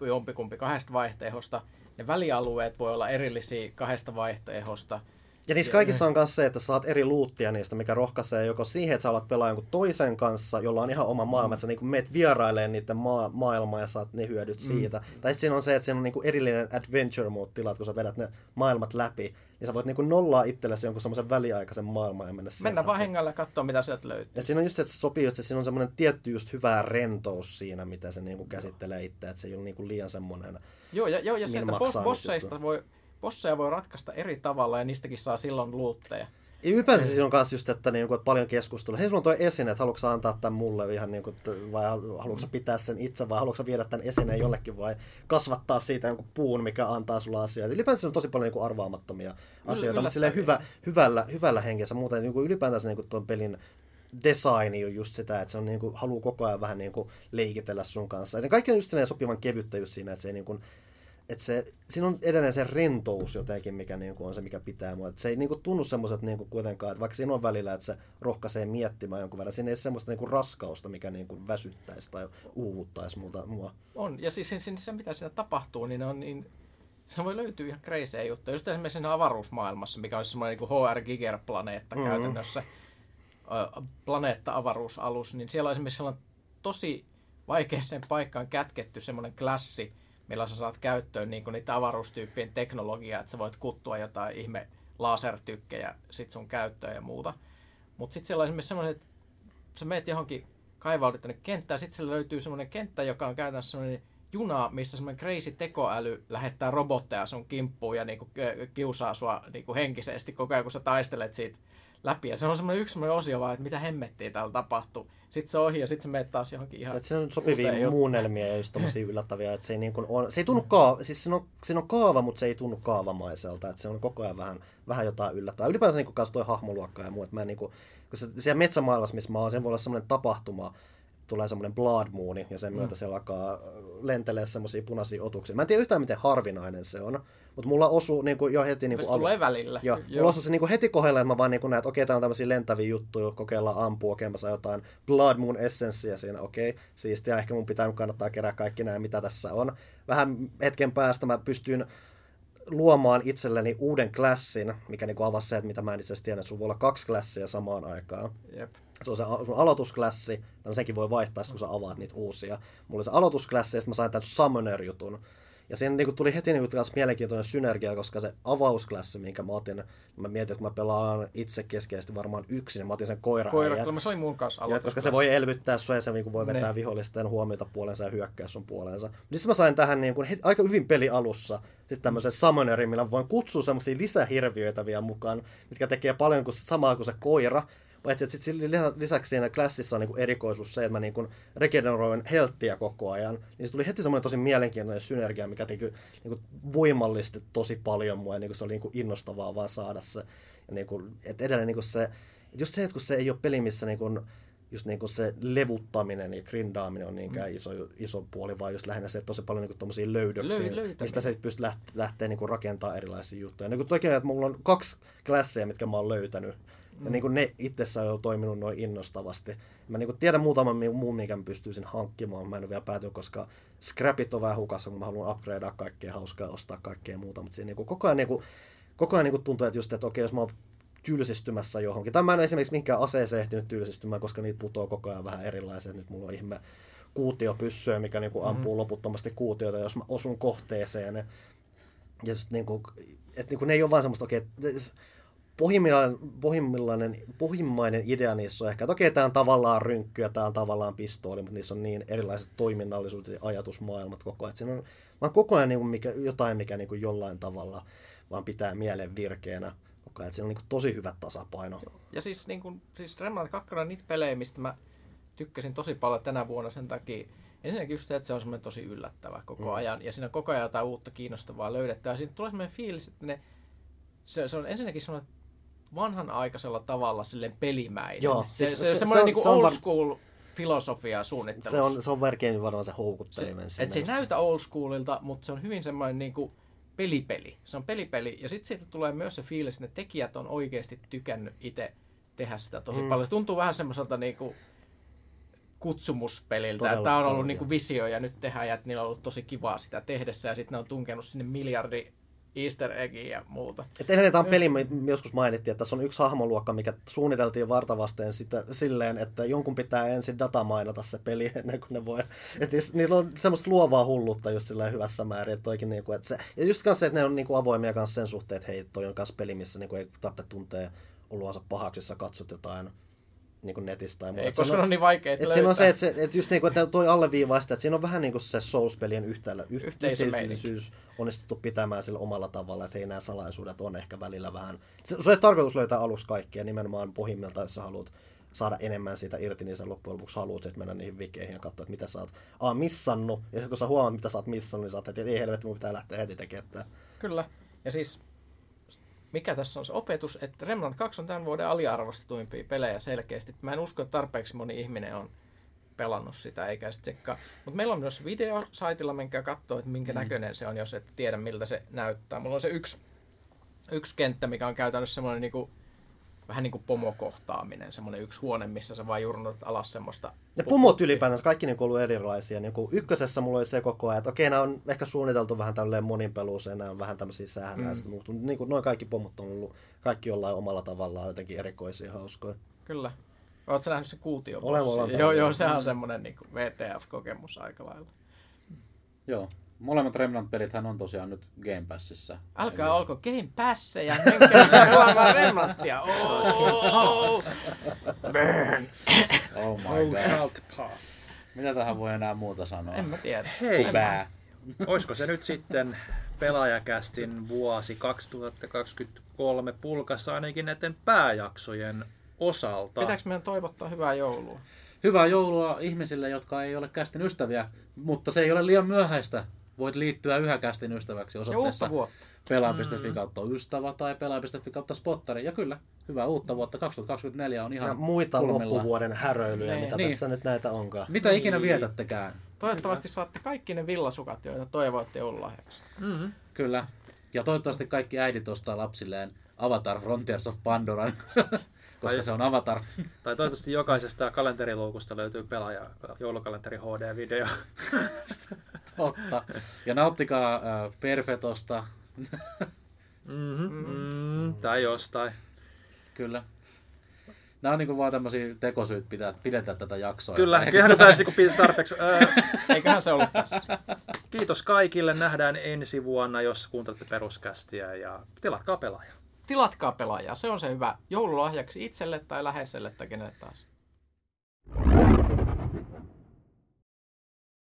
jompikumpi kahdesta vaihtoehdosta. Ne välialueet voi olla erillisiä kahdesta vaihtoehdosta. Ja niissä kaikissa on myös se, että sä saat eri luuttia niistä, mikä rohkaisee joko siihen, että sä alat pelaa jonkun toisen kanssa, jolla on ihan oma maailma, mm. sä niin meet vierailemaan niiden maa- maailmaa ja saat ne hyödyt siitä. Mm. Tai sitten siinä on se, että siinä on niin erillinen adventure mode tilat, kun sä vedät ne maailmat läpi, niin sä voit niin nollaa itsellesi jonkun semmoisen väliaikaisen maailman ja mennä sieltä Mennään vaan ja katsoa, mitä sieltä löytyy. Ja siinä on just se, että se sopii just, että siinä on semmoinen tietty just hyvä rentous siinä, mitä se niinku käsittelee itse, että se ei ole niinku liian semmoinen. Joo, ja, joo, ja Niin nyt bosseista voi, bosseja voi ratkaista eri tavalla ja niistäkin saa silloin luutteja. Ja ylipäänsä siinä on myös just, että, niinku, että paljon keskustelua. Hei, sulla on tuo esine, että haluatko antaa tämän mulle ihan niin kuin, vai haluatko pitää sen itse, vai haluatko viedä tämän esineen jollekin, vai kasvattaa siitä jonkun puun, mikä antaa sulla asioita. Ylipäänsä siinä on tosi paljon niin kuin arvaamattomia asioita, mutta silleen hyvä, hyvällä, hyvällä hengessä. Muuten niin kuin ylipäätänsä niin kuin tuon pelin designi on just sitä, että se on niin kuin, haluaa koko ajan vähän niin kuin leikitellä sun kanssa. Ja kaikki on just sopivan kevyttä just siinä, että se ei niin kuin, että se, siinä on edelleen se rentous jotenkin, mikä niinku on se, mikä pitää mua. Et se ei niinku tunnu semmoiset niinku kuitenkaan, että vaikka siinä on välillä, että se rohkaisee miettimään jonkun verran, siinä ei ole semmoista niinku raskausta, mikä niinku väsyttäisi tai uuvuttaisi multa, mua. On, ja siis, siis se, mitä siinä tapahtuu, niin on niin... Se voi löytyä ihan crazy juttuja. Just esimerkiksi siinä avaruusmaailmassa, mikä on semmoinen niin HR Giger-planeetta Mhm. mm-hmm. käytännössä, planeetta-avaruusalus, niin siellä on esimerkiksi sellainen tosi vaikeaseen paikkaan kätketty semmoinen klassi, millä sä saat käyttöön niin niitä avaruustyyppien teknologiaa, että sä voit kuttua jotain ihme lasertykkejä sit sun käyttöön ja muuta. Mutta sitten siellä on esimerkiksi semmoinen, että sä meet johonkin kaivaudut tänne kenttään, sitten siellä löytyy semmoinen kenttä, joka on käytännössä semmoinen juna, missä semmoinen crazy tekoäly lähettää robotteja sun kimppuun ja niinku kiusaa sua niinku henkisesti koko ajan, kun sä taistelet siitä läpi. Ja se on semmoinen yksi semmoinen osio vaan, että mitä hemmettiä täällä tapahtuu. Sitten se ohi ja sitten se menee taas johonkin ihan... Että siinä on sopivia muunnelmia ja just tommosia yllättäviä, että se ei, niin kuin on, se ei tunnu kaava, siis siinä on, siinä on kaava, mutta se ei tunnu kaavamaiselta, että se on koko ajan vähän, vähän jotain yllättävää. Ylipäänsä niin kuin kanssa toi hahmoluokka ja muu, että mä en niin kuin, kun se, siellä metsämaailmassa, missä mä oon, sen voi olla semmoinen tapahtuma, tulee semmoinen blood mooni ja sen Mm. myötä siellä alkaa lentelee semmoisia punaisia otuksia. Mä en tiedä yhtään, miten harvinainen se on, mutta mulla osuu niin kuin jo heti... Niin Se kuin tulee välillä. Joo, mulla osui se niinku heti kohdalla, että mä vaan niinku näen, että okei, tää on tämmöisiä lentäviä juttuja, kokeillaan ampua, okei, mä saan jotain Blood Moon Essenssiä siinä, okei, siistiä, ehkä mun pitää kannattaa kerää kaikki nämä, mitä tässä on. Vähän hetken päästä mä pystyn luomaan itselleni uuden klassin, mikä niinku avasi se, että mitä mä en itse asiassa tiedä, että sulla voi olla kaksi klassia samaan aikaan. Jep. Se on se sun aloitusklassi, no senkin voi vaihtaa, kun sä avaat niitä uusia. Mulla oli se aloitusklassi, ja sitten mä sain tämän Summoner-jutun. Ja siinä niinku tuli heti niinku taas mielenkiintoinen synergia, koska se avausklassi, minkä mä otin, niin mä mietin, että kun mä pelaan itse keskeisesti varmaan yksin, niin mä otin sen koira Koira, kyllä mä soin mun kanssa ja, koska se voi elvyttää sua ja se niinku voi vetää Ne. vihollisten huomiota puolensa ja hyökkää sun puoleensa. Mutta sitten mä sain tähän niinku, heti, aika hyvin peli alussa sitten tämmöisen summonerin, millä voin kutsua semmoisia lisähirviöitä vielä mukaan, mitkä tekee paljon kuin, samaa kuin se koira. Paitsi, että sit lisä- lisäksi siinä klassissa on niinku erikoisuus se, että mä niinku regeneroin helttiä koko ajan. Niin se tuli heti semmoinen tosi mielenkiintoinen synergia, mikä teki niinku voimallisti tosi paljon mua. Ja niinku se oli niinku innostavaa vaan saada se. Ja niinku, et edelleen niinku se, et just se, että kun se ei ole peli, missä niinku, just niinku se levuttaminen ja grindaaminen on niinkään iso, iso puoli, vaan just lähinnä se, että tosi paljon niinku tommosia löydöksiä, Löy- mistä se pystyy läht, lähteä niinku rakentamaan erilaisia juttuja. Niin kuin toki, että mulla on kaksi klasseja, mitkä mä oon löytänyt. Ja niinku ne itsessään on jo toiminut noin innostavasti. Mä niinku tiedän muutaman muun, mikä pystyisin hankkimaan, mä en ole vielä päätynyt, koska scrapit on vähän hukassa, kun mä haluan upgradea kaikkea hauskaa ja ostaa kaikkea muuta. Mutta siinä niinku koko ajan, niinku, koko ajan niinku tuntuu, että just, että okei, jos mä oon tylsistymässä johonkin. Tai mä en esimerkiksi minkään aseeseen ehtinyt tylsistymään, koska niitä putoo koko ajan vähän erilaisia. Nyt mulla on ihme kuutiopyssyä, mikä niinku ampuu mm-hmm. loputtomasti kuutioita, jos mä osun kohteeseen. Ja just niinku, että niinku ne ei ole vaan semmoista, okei, okay, pohjimmillaan, pohjimmillaan, pohjimmainen idea niissä on ehkä, että okei, tämä on tavallaan rynkky ja tämä on tavallaan pistooli, mutta niissä on niin erilaiset toiminnallisuudet ja ajatusmaailmat koko ajan. Että siinä on vaan koko ajan niin mikä, jotain, mikä niin jollain tavalla vaan pitää mielen virkeänä koko ajan. Että siinä on niin tosi hyvä tasapaino. Ja siis, niin kuin, siis Remnant 2 on niitä pelejä, mistä mä tykkäsin tosi paljon tänä vuonna sen takia. Ensinnäkin just se, että se on semmoinen tosi yllättävä koko Mm. ajan. Ja siinä on koko ajan jotain uutta kiinnostavaa löydetty. Ja siinä tulee semmoinen fiilis, että ne, se, se on ensinnäkin semmoinen vanhanaikaisella tavalla silleen pelimäinen. Joo, se, siis se, se- se, se semmoinen on- niin se on old var- school filosofia suunnittelussa. Se on, se on verkein varmaan se se, houkuttelimen. et se ei näytä old schoolilta, mutta se on hyvin semmoinen niinku pelipeli. Se on pelipeli. Ja sitten siitä tulee myös se fiilis, että ne tekijät on oikeasti tykännyt itse tehdä sitä tosi Mm. paljon. Se tuntuu vähän semmoiselta niinku kutsumuspeliltä. Todella, Tämä on todella, ollut niinku joo. visio ja nyt tehdään ja että niillä on ollut tosi kivaa sitä tehdessä. Ja sitten ne on tunkenut sinne miljardi easter eggiä ja muuta. Et edelleen tämä peli, me joskus mainittiin, että tässä on yksi hahmoluokka, mikä suunniteltiin vartavasteen sitä, silleen, että jonkun pitää ensin datamainata se peli ennen kuin ne voi. Niis- niillä on semmoista luovaa hulluutta just silleen hyvässä määrin. Että toikin niinku, että se, ja just kanssa se, että ne on niinku avoimia kanssa sen suhteen, että hei, toi on kanssa peli, missä niinku ei tarvitse tuntea oloansa pahaksi, jos sä katsot jotain niinku netistä tai muuta. Ei, koska ne on niin vaikeita et siinä on se, että, se, että just niinku, että toi alleviivaa sitä, että siinä on vähän niinku se Souls-pelien yhtälö, yh, yhteisöllisyys onnistuttu pitämään sillä omalla tavalla, että hei nämä salaisuudet on ehkä välillä vähän... Se, se on tarkoitus löytää aluksi kaikkea, nimenomaan pohjimmiltaan, jos sä haluat saada enemmän siitä irti, niin sä loppujen lopuksi haluat sit mennä niihin vikeihin ja katsoa, että mitä sä oot A, missannut, ja sitten kun sä huomaat, mitä sä oot missannut, niin sä oot, että ei helvetti, mun pitää lähteä heti tekemään. Kyllä. Ja siis, mikä tässä on se opetus, että Remnant 2 on tämän vuoden aliarvostetuimpia pelejä selkeästi. Mä en usko, että tarpeeksi moni ihminen on pelannut sitä eikä sitä tsekkaa. Mutta meillä on myös video saitilla, menkää katsoa, että minkä mm. näköinen se on, jos et tiedä miltä se näyttää. Mulla on se yksi, yksi kenttä, mikä on käytännössä semmoinen niinku, vähän niin kuin pomokohtaaminen, semmoinen yksi huone, missä sä vaan jurnutat alas semmoista. Ja pomot ylipäätänsä, kaikki niin ollut erilaisia. Niin kuin ykkösessä mulla oli se koko ajan, että okei, nämä on ehkä suunniteltu vähän tälleen moninpeluuseen, nämä on vähän tämmöisiä sähäläistä, mm. mutta niin kuin, noin kaikki pomot on ollut kaikki jollain omalla tavallaan jotenkin erikoisia hauskoja. Kyllä. Oletko nähnyt se kuutio? Olen, olen Joo, joo, sehän on semmoinen niin VTF-kokemus aika lailla. Joo. Molemmat Remnant-pelithän on tosiaan nyt Game Passissa. Älkää Eli- olko Game Passeja, menkää pelaamaan Remnanttia. Oh, Oh my Thou god. shalt pass. Mitä tähän voi enää muuta sanoa? En mä tiedä. Hei, Bää. olisiko se nyt sitten pelaajakästin vuosi 2023 pulkassa ainakin näiden pääjaksojen osalta? Pitääkö meidän toivottaa hyvää joulua? Hyvää joulua ihmisille, jotka ei ole kästin ystäviä, mutta se ei ole liian myöhäistä. Voit liittyä yhä kästin ystäväksi osoitteessa pelaa.fi kautta ystävä tai pelaa.fi kautta spottari. Ja kyllä, hyvää uutta vuotta. 2024 on ihan Ja muita kulmilla. loppuvuoden häröilyjä, Niin. mitä Niin. tässä nyt näitä onkaan. Mitä ikinä vietättekään. Toivottavasti saatte kaikki ne villasukat, joita toivoitte joululahjaksi. Mm-hmm. Kyllä. Ja toivottavasti kaikki äidit ostaa lapsilleen Avatar Frontiers of Pandoran, koska Tai- se on Avatar. Tai toivottavasti jokaisesta kalenteriluukusta löytyy pelaaja joulukalenteri HD-video. Totta. Ja nauttikaa äh, Perfetosta. Mm-hmm. Mm, tai jostain. Kyllä. Nämä on niinku vaan tämmöisiä tekosyitä pitää, pidentää tätä jaksoa. Kyllä, kehotetaan sitten kun tarpeeksi. Öö, Eiköhän se ollut tässä. kiitos kaikille. Nähdään ensi vuonna, jos kuuntelette peruskästiä ja tilatkaa pelaaja. Tilatkaa pelaajaa, se on se hyvä joululahjaksi itselle tai läheiselle tai kenelle taas.